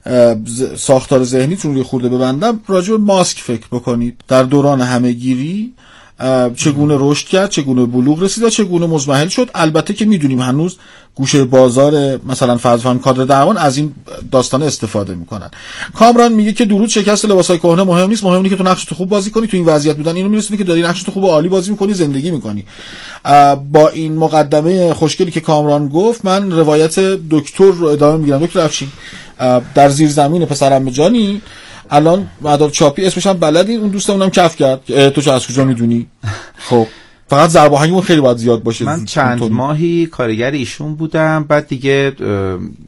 ساختار ذهنیتون رو یه خورده ببندم. راجع به ماسک فکر بکنید. در دوران همهگیری اه، چگونه رشد کرد چگونه بلوغ رسید و چگونه مزمحل شد. البته که می‌دونیم هنوز گوشه بازار مثلا فرض کادر درمان از این داستان استفاده می‌کنن. کامران میگه که درود شکست لباسای کهنه مهم نیست. مهم که تو نقش تو خوب بازی کنی. تو این وضعیت بودن اینو میرسونی که داری نقش تو خوب عالی بازی می‌کنی زندگی می‌کنی. با این مقدمه خوشگلی که کامران گفت من روایت دکتر رو ادامه می‌گیرم. دکتر افشین در زیر زمین پسرم جانی. الان مدار چاپی اسمش هم بلدی؟ اون دوستمونم کف کرد. تو چه از کجا می‌دونی؟ خب. فقط آهنگمون خیلی باید زیاد باشه. من چند اونطوری. ماهی کارگر ایشون بودم. بعد دیگه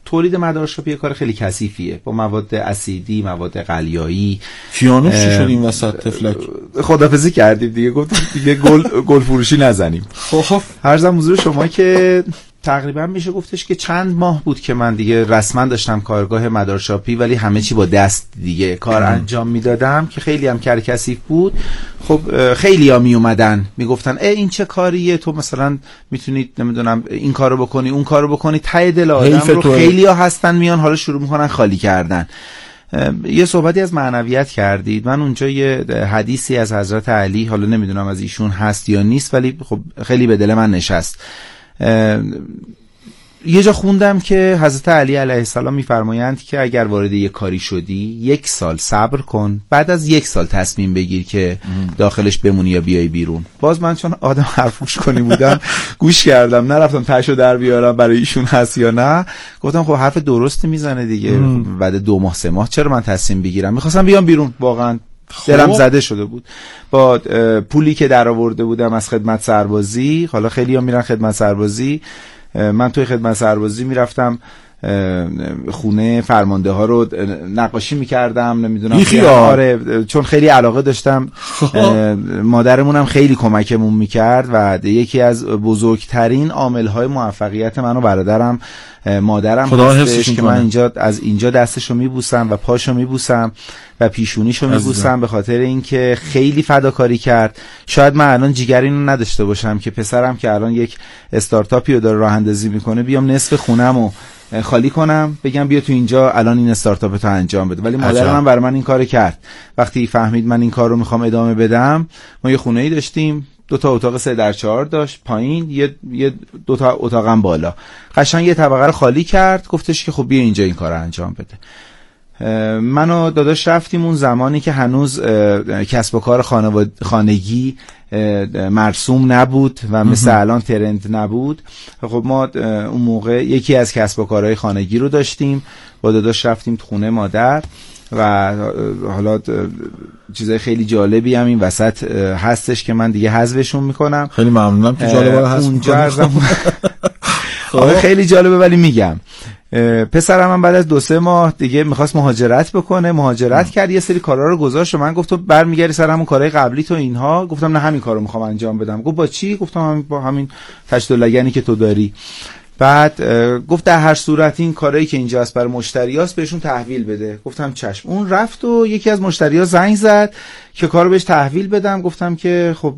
تولید مدارشاپی یه کار خیلی کثیفیه. با مواد اسیدی مواد قلیایی. کیانوش چی شد این وسط؟ تفلک. خدافزی کردیم دیگه. گفتیم دیگه گل گل فروشی نزنیم. خب. هر حضور شما که تقریبا میشه گفتش که چند ماه بود که من دیگه رسما داشتم کارگاه مدارشاپی ولی همه چی با دست دیگه کار انجام می‌دادم که خیلی هم کرکسیف بود. خب خیلی ها می اومدن می‌گفتن ای این چه کاریه؟ تو مثلا می‌تونید نمی‌دونم این کارو بکنی اون کارو بکنی. ته دل آدم رو خیلی ها هستن میان حالا شروع می‌کنن خالی کردن. یه صحبتی از معنویت کردید. من اونجا یه حدیثی از حضرت علی حالا نمی‌دونم از ایشون هست یا نیست ولی خب خیلی به دل من نشست. یه جا خوندم که حضرت علی علیه السلام میفرمایند که اگر وارد یک کاری شدی یک سال صبر کن بعد از یک سال تصمیم بگیر که داخلش بمونی یا بیای بیرون. باز من چون آدم حرفوش کنی بودم گوش کردم. نرفتم تشو در بیارم برای ایشون هست یا نه. گفتم خب حرف درستی می‌زنه دیگه. بعد دو ماه سه ماه چرا من تصمیم بگیرم؟ می‌خواستم بیام بیرون. واقعا دلم خب. زده شده بود با پولی که در آورده بودم از خدمت سربازی حالا خیلی ها میرن خدمت سربازی من توی خدمت سربازی می‌رفتم خونه فرمانده ها رو نقاشی می‌کردم نمی‌دونم آره چون خیلی علاقه داشتم. خب. مادرمونم خیلی کمکمون می‌کرد و یکی از بزرگترین عامل های موفقیت من و برادرم مادرم خدا هستش که من اینجا از اینجا دستشو میبوسم و پاشو میبوسم و پیشونیشو میبوسم به خاطر اینکه خیلی فداکاری کرد. شاید من الان جیگر اینو نداشته باشم که پسرم که الان یک استارتاپی رو داره راه اندازی می‌کنه بیام نصف خونم خالی کنم. بگم بیا تو اینجا الان این استارتاپ تو انجام بده. ولی مادرم من برای من این کار کرد. وقتی فهمید من این کار رو می‌خوام ادامه بدم ما یه خونه ای داشتیم. دو تا اتاق سه در چهار داشت. پایین یه, یه دو تا اتاقم بالا. قشنگ یه طبقه رو خالی کرد. گفتش که خب بیا اینجا این کار رو انجام بده. من و داداش رفتیم اون زمانی که هنوز کسب و کار خانگی مرسوم نبود و مثل الان ترند نبود. خب ما اون موقع یکی از کسب و کارهای خانگی رو داشتیم. با داداش رفتیم خونه مادر و حالا چیزای خیلی جالبی هم این وسط هستش که من دیگه حذفشون می‌کنم. خیلی ممنونم که جالبه هست اونجا خب. خیلی جالبه ولی میگم. پسرم من بعد از دو سه ماه دیگه می‌خواست مهاجرت بکنه. مهاجرت کرد یه سری کارا رو گذاشت و من گفت تو برمیگردی سر همون کارهای قبلی تو اینها؟ گفتم نه همین کارو می‌خوام انجام بدم. گفت با چی؟ گفتم با همین تشت لگنی که تو داری. بعد گفت در هر صورت این کارهایی که اینجا هست برای مشتریاست بهشون تحویل بده. گفتم چشم. اون رفت و یکی از مشتریا زنگ زد که کارو بهش تحویل بدم. گفتم که خب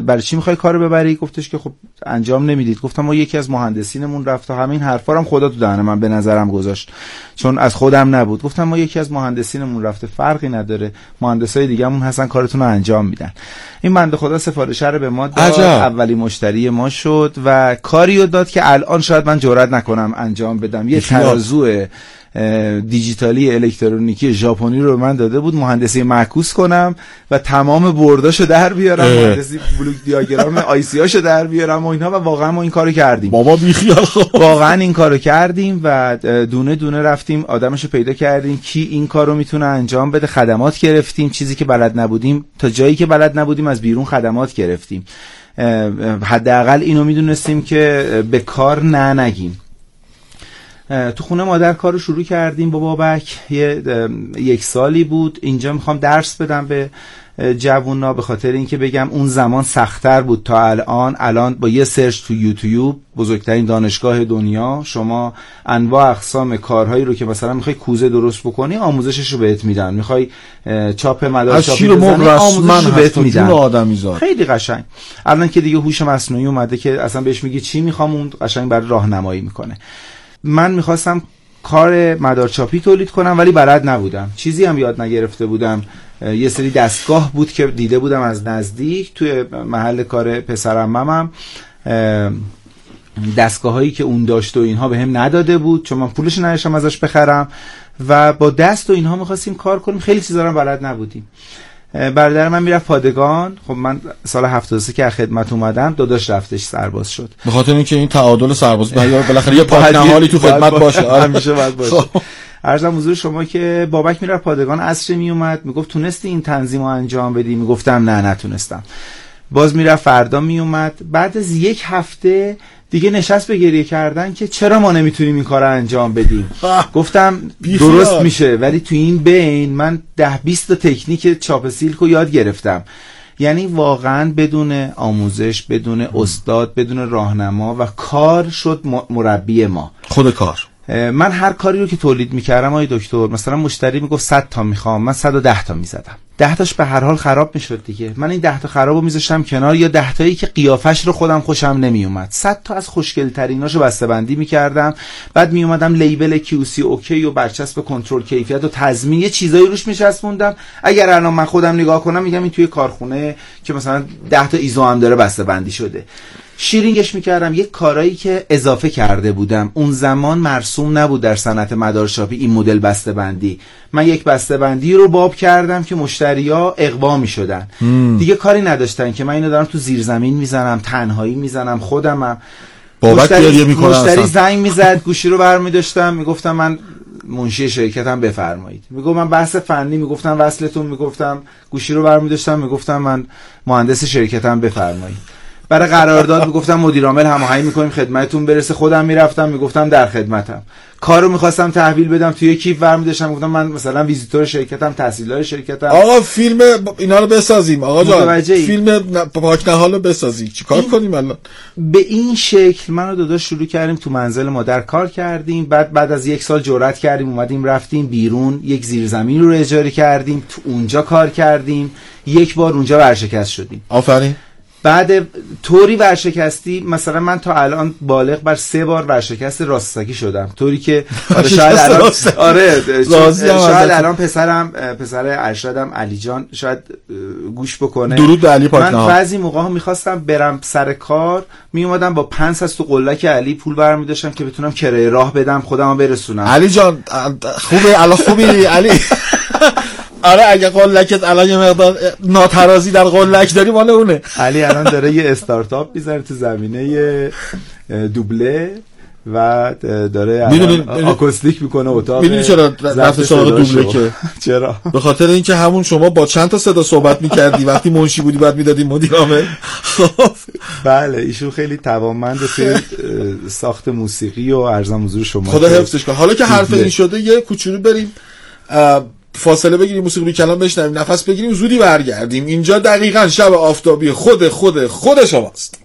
برای چی می‌خوای کارو ببری؟ گفتش که خب انجام نمی‌دید. گفتم ما یکی از مهندسینمون رفت و همین حرفا هم خدا تو دهن من به نظرم گذاشت. چون از خودم نبود. گفتم ما یکی از مهندسینمون رفته فرقی نداره. مهندسای دیگه‌مون هستن کارتون رو انجام میدن. این بنده خدا سفارش رو به ما داد. اولی مشتری ما شد و کاری رو داد که الان شاید من جرئت نکنم انجام بدم. یه ترازو دیجیتالی الکترونیکی ژاپنی رو من داده بود مهندسی معکوس کنم و تمام برداشو در بیارم مهندسی بلوک دیاگرام آی سی هاشو در بیارم و اینها و واقعا ما این کارو کردیم. بابا بیخیال. واقعا این کارو کردیم و دونه دونه رفتیم آدمشو پیدا کردیم. کی این کارو می‌تونه انجام بده؟ خدمات گرفتیم. چیزی که بلد نبودیم تا جایی که بلد نبودیم از بیرون خدمات گرفتیم. حداقل اینو می‌دونستیم که به کار نه نگیم. تو خونه مادر کارو شروع کردیم با بابک یه یک سالی بود. اینجا می‌خوام درس بدم به جوونا به خاطر اینکه بگم اون زمان سختتر بود تا الان. الان با یه سرچ تو یوتیوب بزرگترین دانشگاه دنیا شما انواع اقسام کارهایی رو که مثلا می‌خوای کوزه درست بکنی آموزشش رو بهت میدن. می‌خوای چاپ مدار چاپی بزنی آموزشش رو بهت میدن. خیلی قشنگ. الان که دیگه هوش مصنوعی اومده که اصلا بهش میگی چی می‌خوام اون قشنگ برای راهنمایی می‌کنه. من می‌خواستم کار مدارچاپی تولید کنم ولی بلد نبودم. چیزی هم یاد نگرفته بودم. یه سری دستگاه بود که دیده بودم از نزدیک توی محل کار پسرم دستگاه هایی که اون داشت و اینها به هم نداده بود چون من پولش نداشتم ازش بخرم و با دست و اینها می‌خواستیم کار کنیم. خیلی چیزا رو بلد نبودیم. برادر من می‌رفت پادگان. خب من سال 73 که خدمت اومدم داداش رفتش سرباز شد. به خاطر اینکه این تعادل سرباز بالاخره یه پاک نهالی تو خدمت باشه. آره. میشه بعد باشه. خب. ارزم حضور شما که بابک می‌رفت پادگان عصر میومد می‌گفت تونستی این تنظیم رو انجام بدی؟ می‌گفتم نه نتونستم. باز می‌رفت فردا میومد. بعد از یک هفته دیگه نشست به گریه کردن که چرا ما نمی‌تونیم این کار رو انجام بدیم؟ گفتم درست میشه ولی تو این بین من ده بیست تا تکنیک چاپ سیلک رو یاد گرفتم. یعنی واقعا بدون آموزش بدون استاد بدون راهنما و کار شد مربی ما. خود کار. من هر کاری رو که تولید می‌کردم آقای دکتر مثلا مشتری می‌گفت 100 تا می‌خوام من 110 تا می‌زدم. 10 تاش به هر حال خراب می‌شد دیگه. من این 10 تا خرابو میذاشتم کنار یا 10 تایی که قیافش رو خودم خوشم نمیومد 100 تا از خوشگل تریناشو بسته بندی می‌کردم. بعد میومدم لیبل کیوسی اوکی و برچسب کنترل کیفیت و تضمین. یه چیزایی روش میچسبوندم اگر الان من خودم نگاه کنم میگم این توی کارخونه که مثلا 10 تا ایزو هم داره بسته بندی شده. شیرینگش می‌کردم. یک کارایی که اضافه کرده بودم. اون زمان مرسوم نبود در صنعت مدارشاپی این مدل بسته بندی من یک بسته بندی رو باب کردم که مشتریا اقوا می‌شدن. دیگه کاری نداشتن که من اینو دارم تو زیرزمین می‌زنم تنهایی می‌زنم خودمم. مشتری, مشتری زنگ می‌زد گوشی رو برمیداشتم. می‌گفتم من منشی شرکتم بفرمایید. میگم من بحث فنی می‌گفتم وصلتون می‌گفتم گوشی رو برمیداشتم. می‌گفتم من مهندس شرکتم بفرمایید. برای قرارداد می‌گفتم مدیر عامل هماهنگ می‌کنیم خدمتتون برسه. خودم می‌رفتم می‌گفتم در خدمتم. کارو می‌خواستم تحویل بدم توی کیف برمی داشتم گفتم من مثلا ویزیتور شرکتم تحصیلات شرکتم. آقا فیلم اینا رو بسازیم. آقا جان فیلم پاک نهال رو بسازی چیکار کنیم الان؟ به این شکل من و داداش شروع کردیم تو منزل مادر کار کردیم. بعد بعد از یک سال جرأت کردیم اومدیم رفتیم بیرون. یک زیرزمین رو اجاره کردیم. تو اونجا کار کردیم. یک بار اونجا ورشکست شدیم. آفرین. بعد طوری ورشکستی مثلا من تا الان بالغ بر سه بار ورشکست راستکی شدم. طوری که آره شاید الان آره شاید الان پسرم پسر ارشدم علی جان شاید گوش بکنه. درود علی من بعضی موقع ها می‌خواستم برم سر کار می اومدم با پنس از تو قلک علی پول برمی داشتم که بتونم کرایه راه بدم خودم برسونم. علی جان خوبه الان خوبی علی؟ آره اگه قلکت الان یه مقدار ناترازی در قلک داری مال اونه. علی الان داره یه استارتاپ می‌زنه تو زمینه دوبله و داره آکوستیک می‌کنه اتاق می‌دونی چرا رفت سراغ دوبله که؟ چرا؟ به خاطر اینکه همون شما با چند تا صدا صحبت می‌کردی وقتی منشی بودی بعد می‌دادی مدیر عامل بله ایشون خیلی توانمند توی ساخت موسیقی و ارزم حضور شما خدا حفظش کنه. حالا که حرف این شده یه کوچولو بریم. فاصله بگیریم موسیقی کلام بشنویم نفس بگیریم زودی برگردیم. اینجا دقیقا شب آفتابی خود خود خود شماست.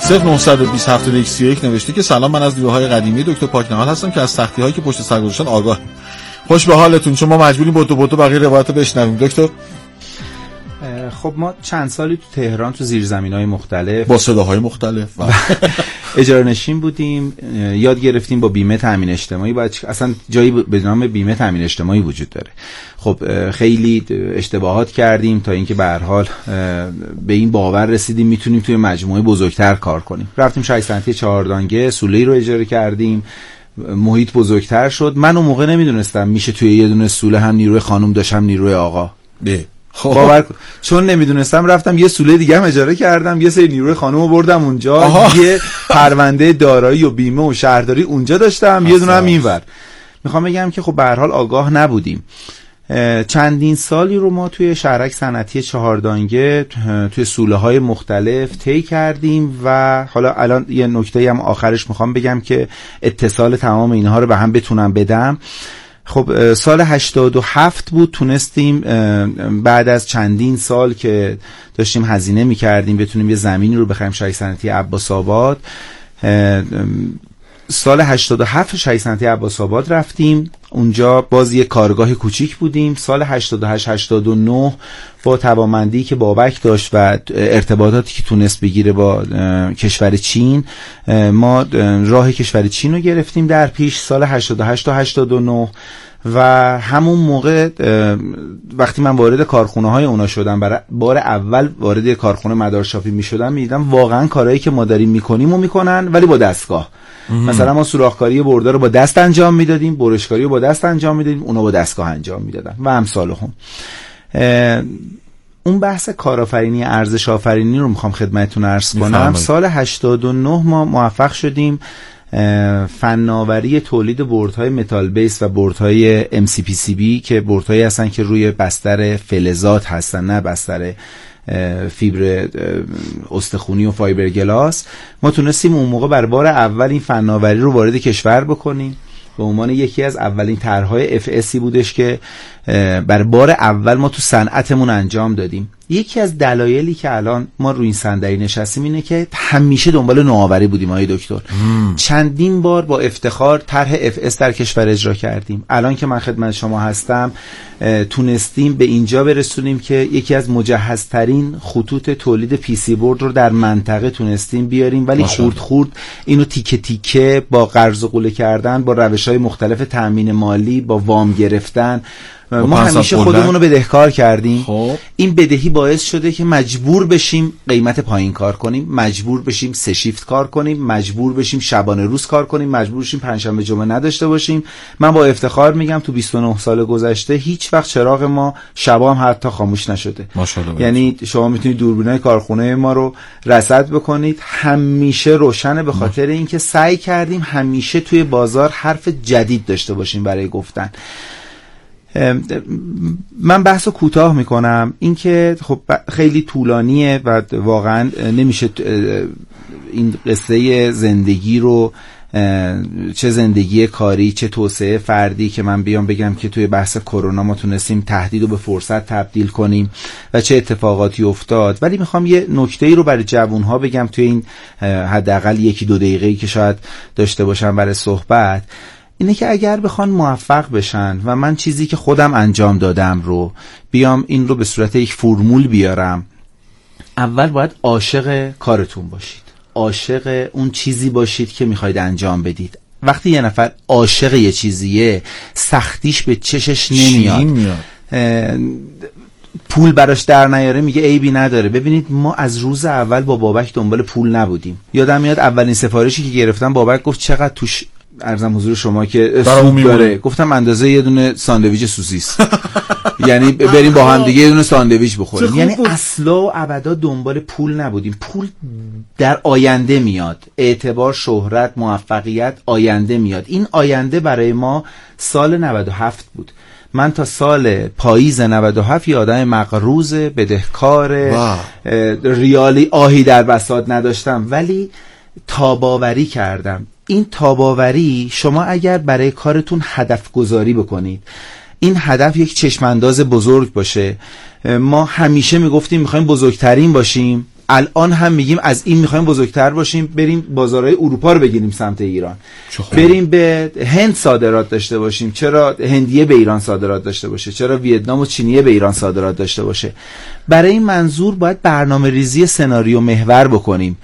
0920 یک نوشته که سلام من از نیروهای قدیمی دکتر پاکنهال هستم که از سختی هایی که پشت سر گذاشتن آگاه خوش به حالتون. چون ما مجبوریم بوتو بوتو بقیه روایت بشنویم. دکتر خب ما چند سالی تو تهران تو زیرزمین های مختلف با صداهای مختلف اجاره نشین بودیم یاد گرفتیم با بیمه تامین اجتماعی. باید اصلا جایی به نام بیمه تامین اجتماعی وجود داره. خب خیلی اشتباهات کردیم تا اینکه به هر حال به این باور رسیدیم می‌تونیم توی مجموعه بزرگتر کار کنیم. رفتیم 6 سنتی چهاردانگه سوله رو اجاره کردیم. محیط بزرگتر شد. من اون موقع نمی‌دونستم میشه توی یه دونه سوله هم نیروی خانم داشتم نیروی آقا. خب. باور چون نمی‌دونستم رفتم یه سوله دیگه هم اجاره کردم یه سری نیروی خانم رو بردم اونجا آها. یه پرونده دارایی و بیمه و شهرداری اونجا داشتم یه دونه هم اینور. می‌خوام بگم که خب به هر حال آگاه نبودیم. چندین سالی رو ما توی شهرک صنعتی چهاردانگه توی سوله های مختلف طی کردیم و حالا الان یه نکته هم آخرش می‌خوام بگم که اتصال تمام اینها رو به هم بتونم بدم. خب سال 87 بود تونستیم بعد از چندین سال که داشتیم هزینه می‌کردیم بتونیم یه زمینی رو بخریم شهر صنعتی عباس آباد سال 87 شهر صنعتی عباس آباد رفتیم. اونجا باز یه کارگاه کوچیک بودیم. سال 88 89 با توامندی که بابک داشت و ارتباطاتی که تونست بگیره با کشور چین ما راه کشور چین رو گرفتیم. در پیش سال 88 تا 89 و همون موقع وقتی من وارد کارخونه های اونا شدم برای بار اول وارد کارخونه مدارشاپی می شدم می دیدم واقعا کارهایی که ما داریم می‌کنیم و می‌کنن ولی با دستگاه. مثلا ما سوراخکاری برده رو با دست انجام می‌دادیم برشکاری رو با دست انجام می‌دادیم اونا با دستگاه انجام می‌دادن و امثال هم. اون بحث کارآفرینی ارزش آفرینی رو می‌خوام خدمتتون عرض کنم. سال 89 ما موفق شدیم. فناوری تولید بردهای metal base و بردهای MCPCB که بردهایی هستن که روی بستر فلزات هستن نه بستر فیبر استخونی و fiberglass. ما تونستیم اون موقع برا بار اول این فناوری رو وارد کشور بکنیم. به عنوان یکی از اولین طرحهای اف بودش که برا بار اول ما تو صنعتمون انجام دادیم. یکی از دلایلی که الان ما روی این صندلی نشستیم اینه که همیشه دنبال نوآوری بودیم آقای دکتر. چندین بار با افتخار طرح اف اس در کشور اجرا کردیم. الان که من خدمت شما هستم تونستیم به اینجا برسونیم که یکی از مجهزترین خطوط تولید PC board رو در منطقه تونستیم بیاریم. ولی خورد خورد اینو تیکه تیکه با قرض و قوله کردن با روش های مختلف تامین مالی با وام گرفتن ما همیشه خودمون رو بدهکار کردیم. خب. این بدهی باعث شده که مجبور بشیم قیمت پایین کار کنیم مجبور بشیم سه شیفت کار کنیم مجبور بشیم شبانه روز کار کنیم مجبور بشیم پنجشنبه جمعه نداشته باشیم. من با افتخار میگم تو 29 سال گذشته هیچ وقت چراغ ما شبا هم حتی خاموش نشده. یعنی شما می‌تونید دوربینای کارخونه ما رو رصد بکنید. همیشه روشنه به خاطر اینکه سعی کردیم همیشه توی بازار حرف جدید داشته باشیم برای گفتن. من بحث کوتاه می‌کنم. اینکه خب خیلی طولانیه و واقعا نمیشه این قصه زندگی رو چه زندگی کاری چه توسعه فردی که من بیام بگم که توی بحث کرونا ما تونستیم تهدید رو به فرصت تبدیل کنیم و چه اتفاقاتی افتاد. ولی می‌خوام یه نکته ای رو برای جوون ها بگم توی این حداقل یکی دو دقیقه ای که شاید داشته باشم برای صحبت. اینه که اگر بخوان موفق بشن و من چیزی که خودم انجام دادم رو بیام این رو به صورت یک فرمول بیارم اول باید عاشق کارتون باشید. عاشق اون چیزی باشید که می‌خواید انجام بدید. وقتی یه نفر عاشق یه چیزیه سختیش به چشش نمیاد. میاد. پول براش در نیاره میگه عیبی نداره. ببینید ما از روز اول با بابک دنبال پول نبودیم. یادم میاد اولین سفارشی که گرفتم بابک گفت چقدر توش ارزم حضور شما که میمونه. داره. گفتم اندازه یه دونه ساندویچ سوسیس. یعنی بریم با هم دیگه یه دونه ساندویچ بخوریم. یعنی. اصلا و ابدا دنبال پول نبودیم. پول در آینده میاد. اعتبار شهرت موفقیت آینده میاد. این آینده برای ما سال 97 بود. من تا سال پاییز 97 یه آدم مقروض بدهکار ریالی آهی در بساط نداشتم. ولی تاباوری کردم. این تاباوری شما اگر برای کارتون هدف گذاری بکنید این هدف یک چشمانداز بزرگ باشه. ما همیشه می‌گفتیم می‌خوایم بزرگترین باشیم. الان هم میگیم از این می‌خوایم بزرگتر باشیم. بریم بازارهای اروپا رو بگیریم سمت ایران. بریم به هند صادرات داشته باشیم. چرا هندیه به ایران صادرات داشته باشه؟ چرا ویتنام و چینیه به ایران صادرات داشته باشه؟ برای این منظور باید برنامه ریزی سناریو محور بکنیم.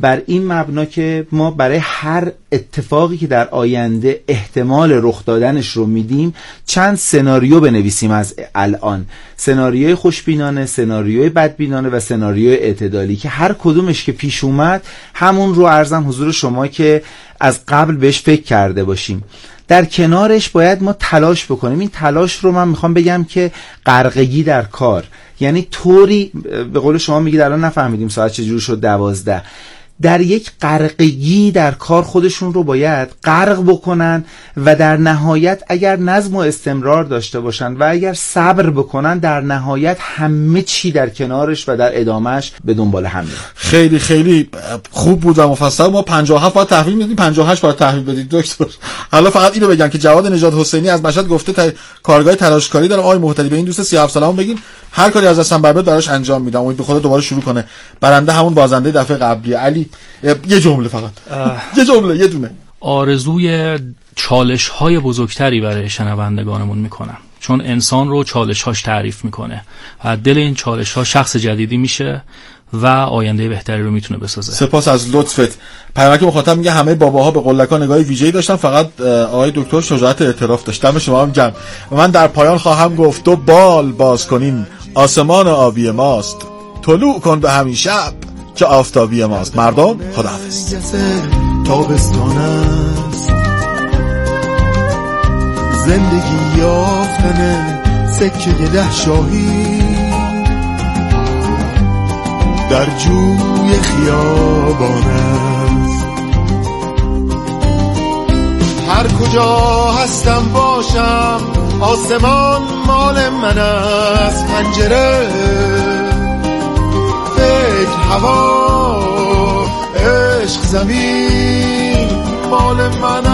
بر این مبنا که ما برای هر اتفاقی که در آینده احتمال رخ دادنش رو میدیم چند سناریو بنویسیم از الان. سناریوی خوشبینانه سناریوی بدبینانه و سناریوی اعتدالی که هر کدومش که پیش اومد همون رو ارزم حضور شما که از قبل بهش فکر کرده باشیم. در کنارش باید ما تلاش بکنیم. این تلاش رو من می‌خوام بگم که غرقگی در کار. یعنی طوری به قول شما میگید الان نفهمیدیم ساعت چجور شد دوازده. در یک غرقگی در کار خودشون رو باید غرق بکنن و در نهایت اگر نظم و استمرار داشته باشن و اگر صبر بکنن در نهایت همه چی در کنارش و در ادامهش به دنبال هم خیلی خیلی خوب بود و مفصل. ما 57 باید تحویل میدیم 58 باید تحویل بدید دکتر. حالا فقط اینو بگم که جواد نژاد حسینی از مشهد گفته ت... کارگاه تلاشکاری دارم. آقای محتدی به این دوست 37 سالمون بگین. هر کاری از دستم برباد براش انجام میدم. امید به خدا دوباره شروع کنه. برنده همون بازنده دفعه قبلی. علی یه جمله فقط. یه جمله یه دونه. آرزوی چالش های بزرگتری برای شنوندگانمون می‌کنم. چون انسان رو چالش هاش تعریف می‌کنه و دل این چالش ها شخص جدیدی میشه و آینده بهتری رو می‌تونه بسازه. سپاس از لطفت. پیامک مخاطب میگه همه باباها به قلکا نگاه ویژه‌ای داشتن فقط آقای دکتر شجاعت اعتراف داشت. دم شما هم گرم و من در پایان خواهم گفت تو بال باز کنین. آسمان آبی ماست. طلوع کن به همین شب که آفتابی ماست. مردم خداحافظ. تابستان است. زندگی یافتن سکه ده شاهی. در جوی خیابان است. هر کجا هستم باشم آسمان مال من است پنجره. فکر هوا عشق زمین مال من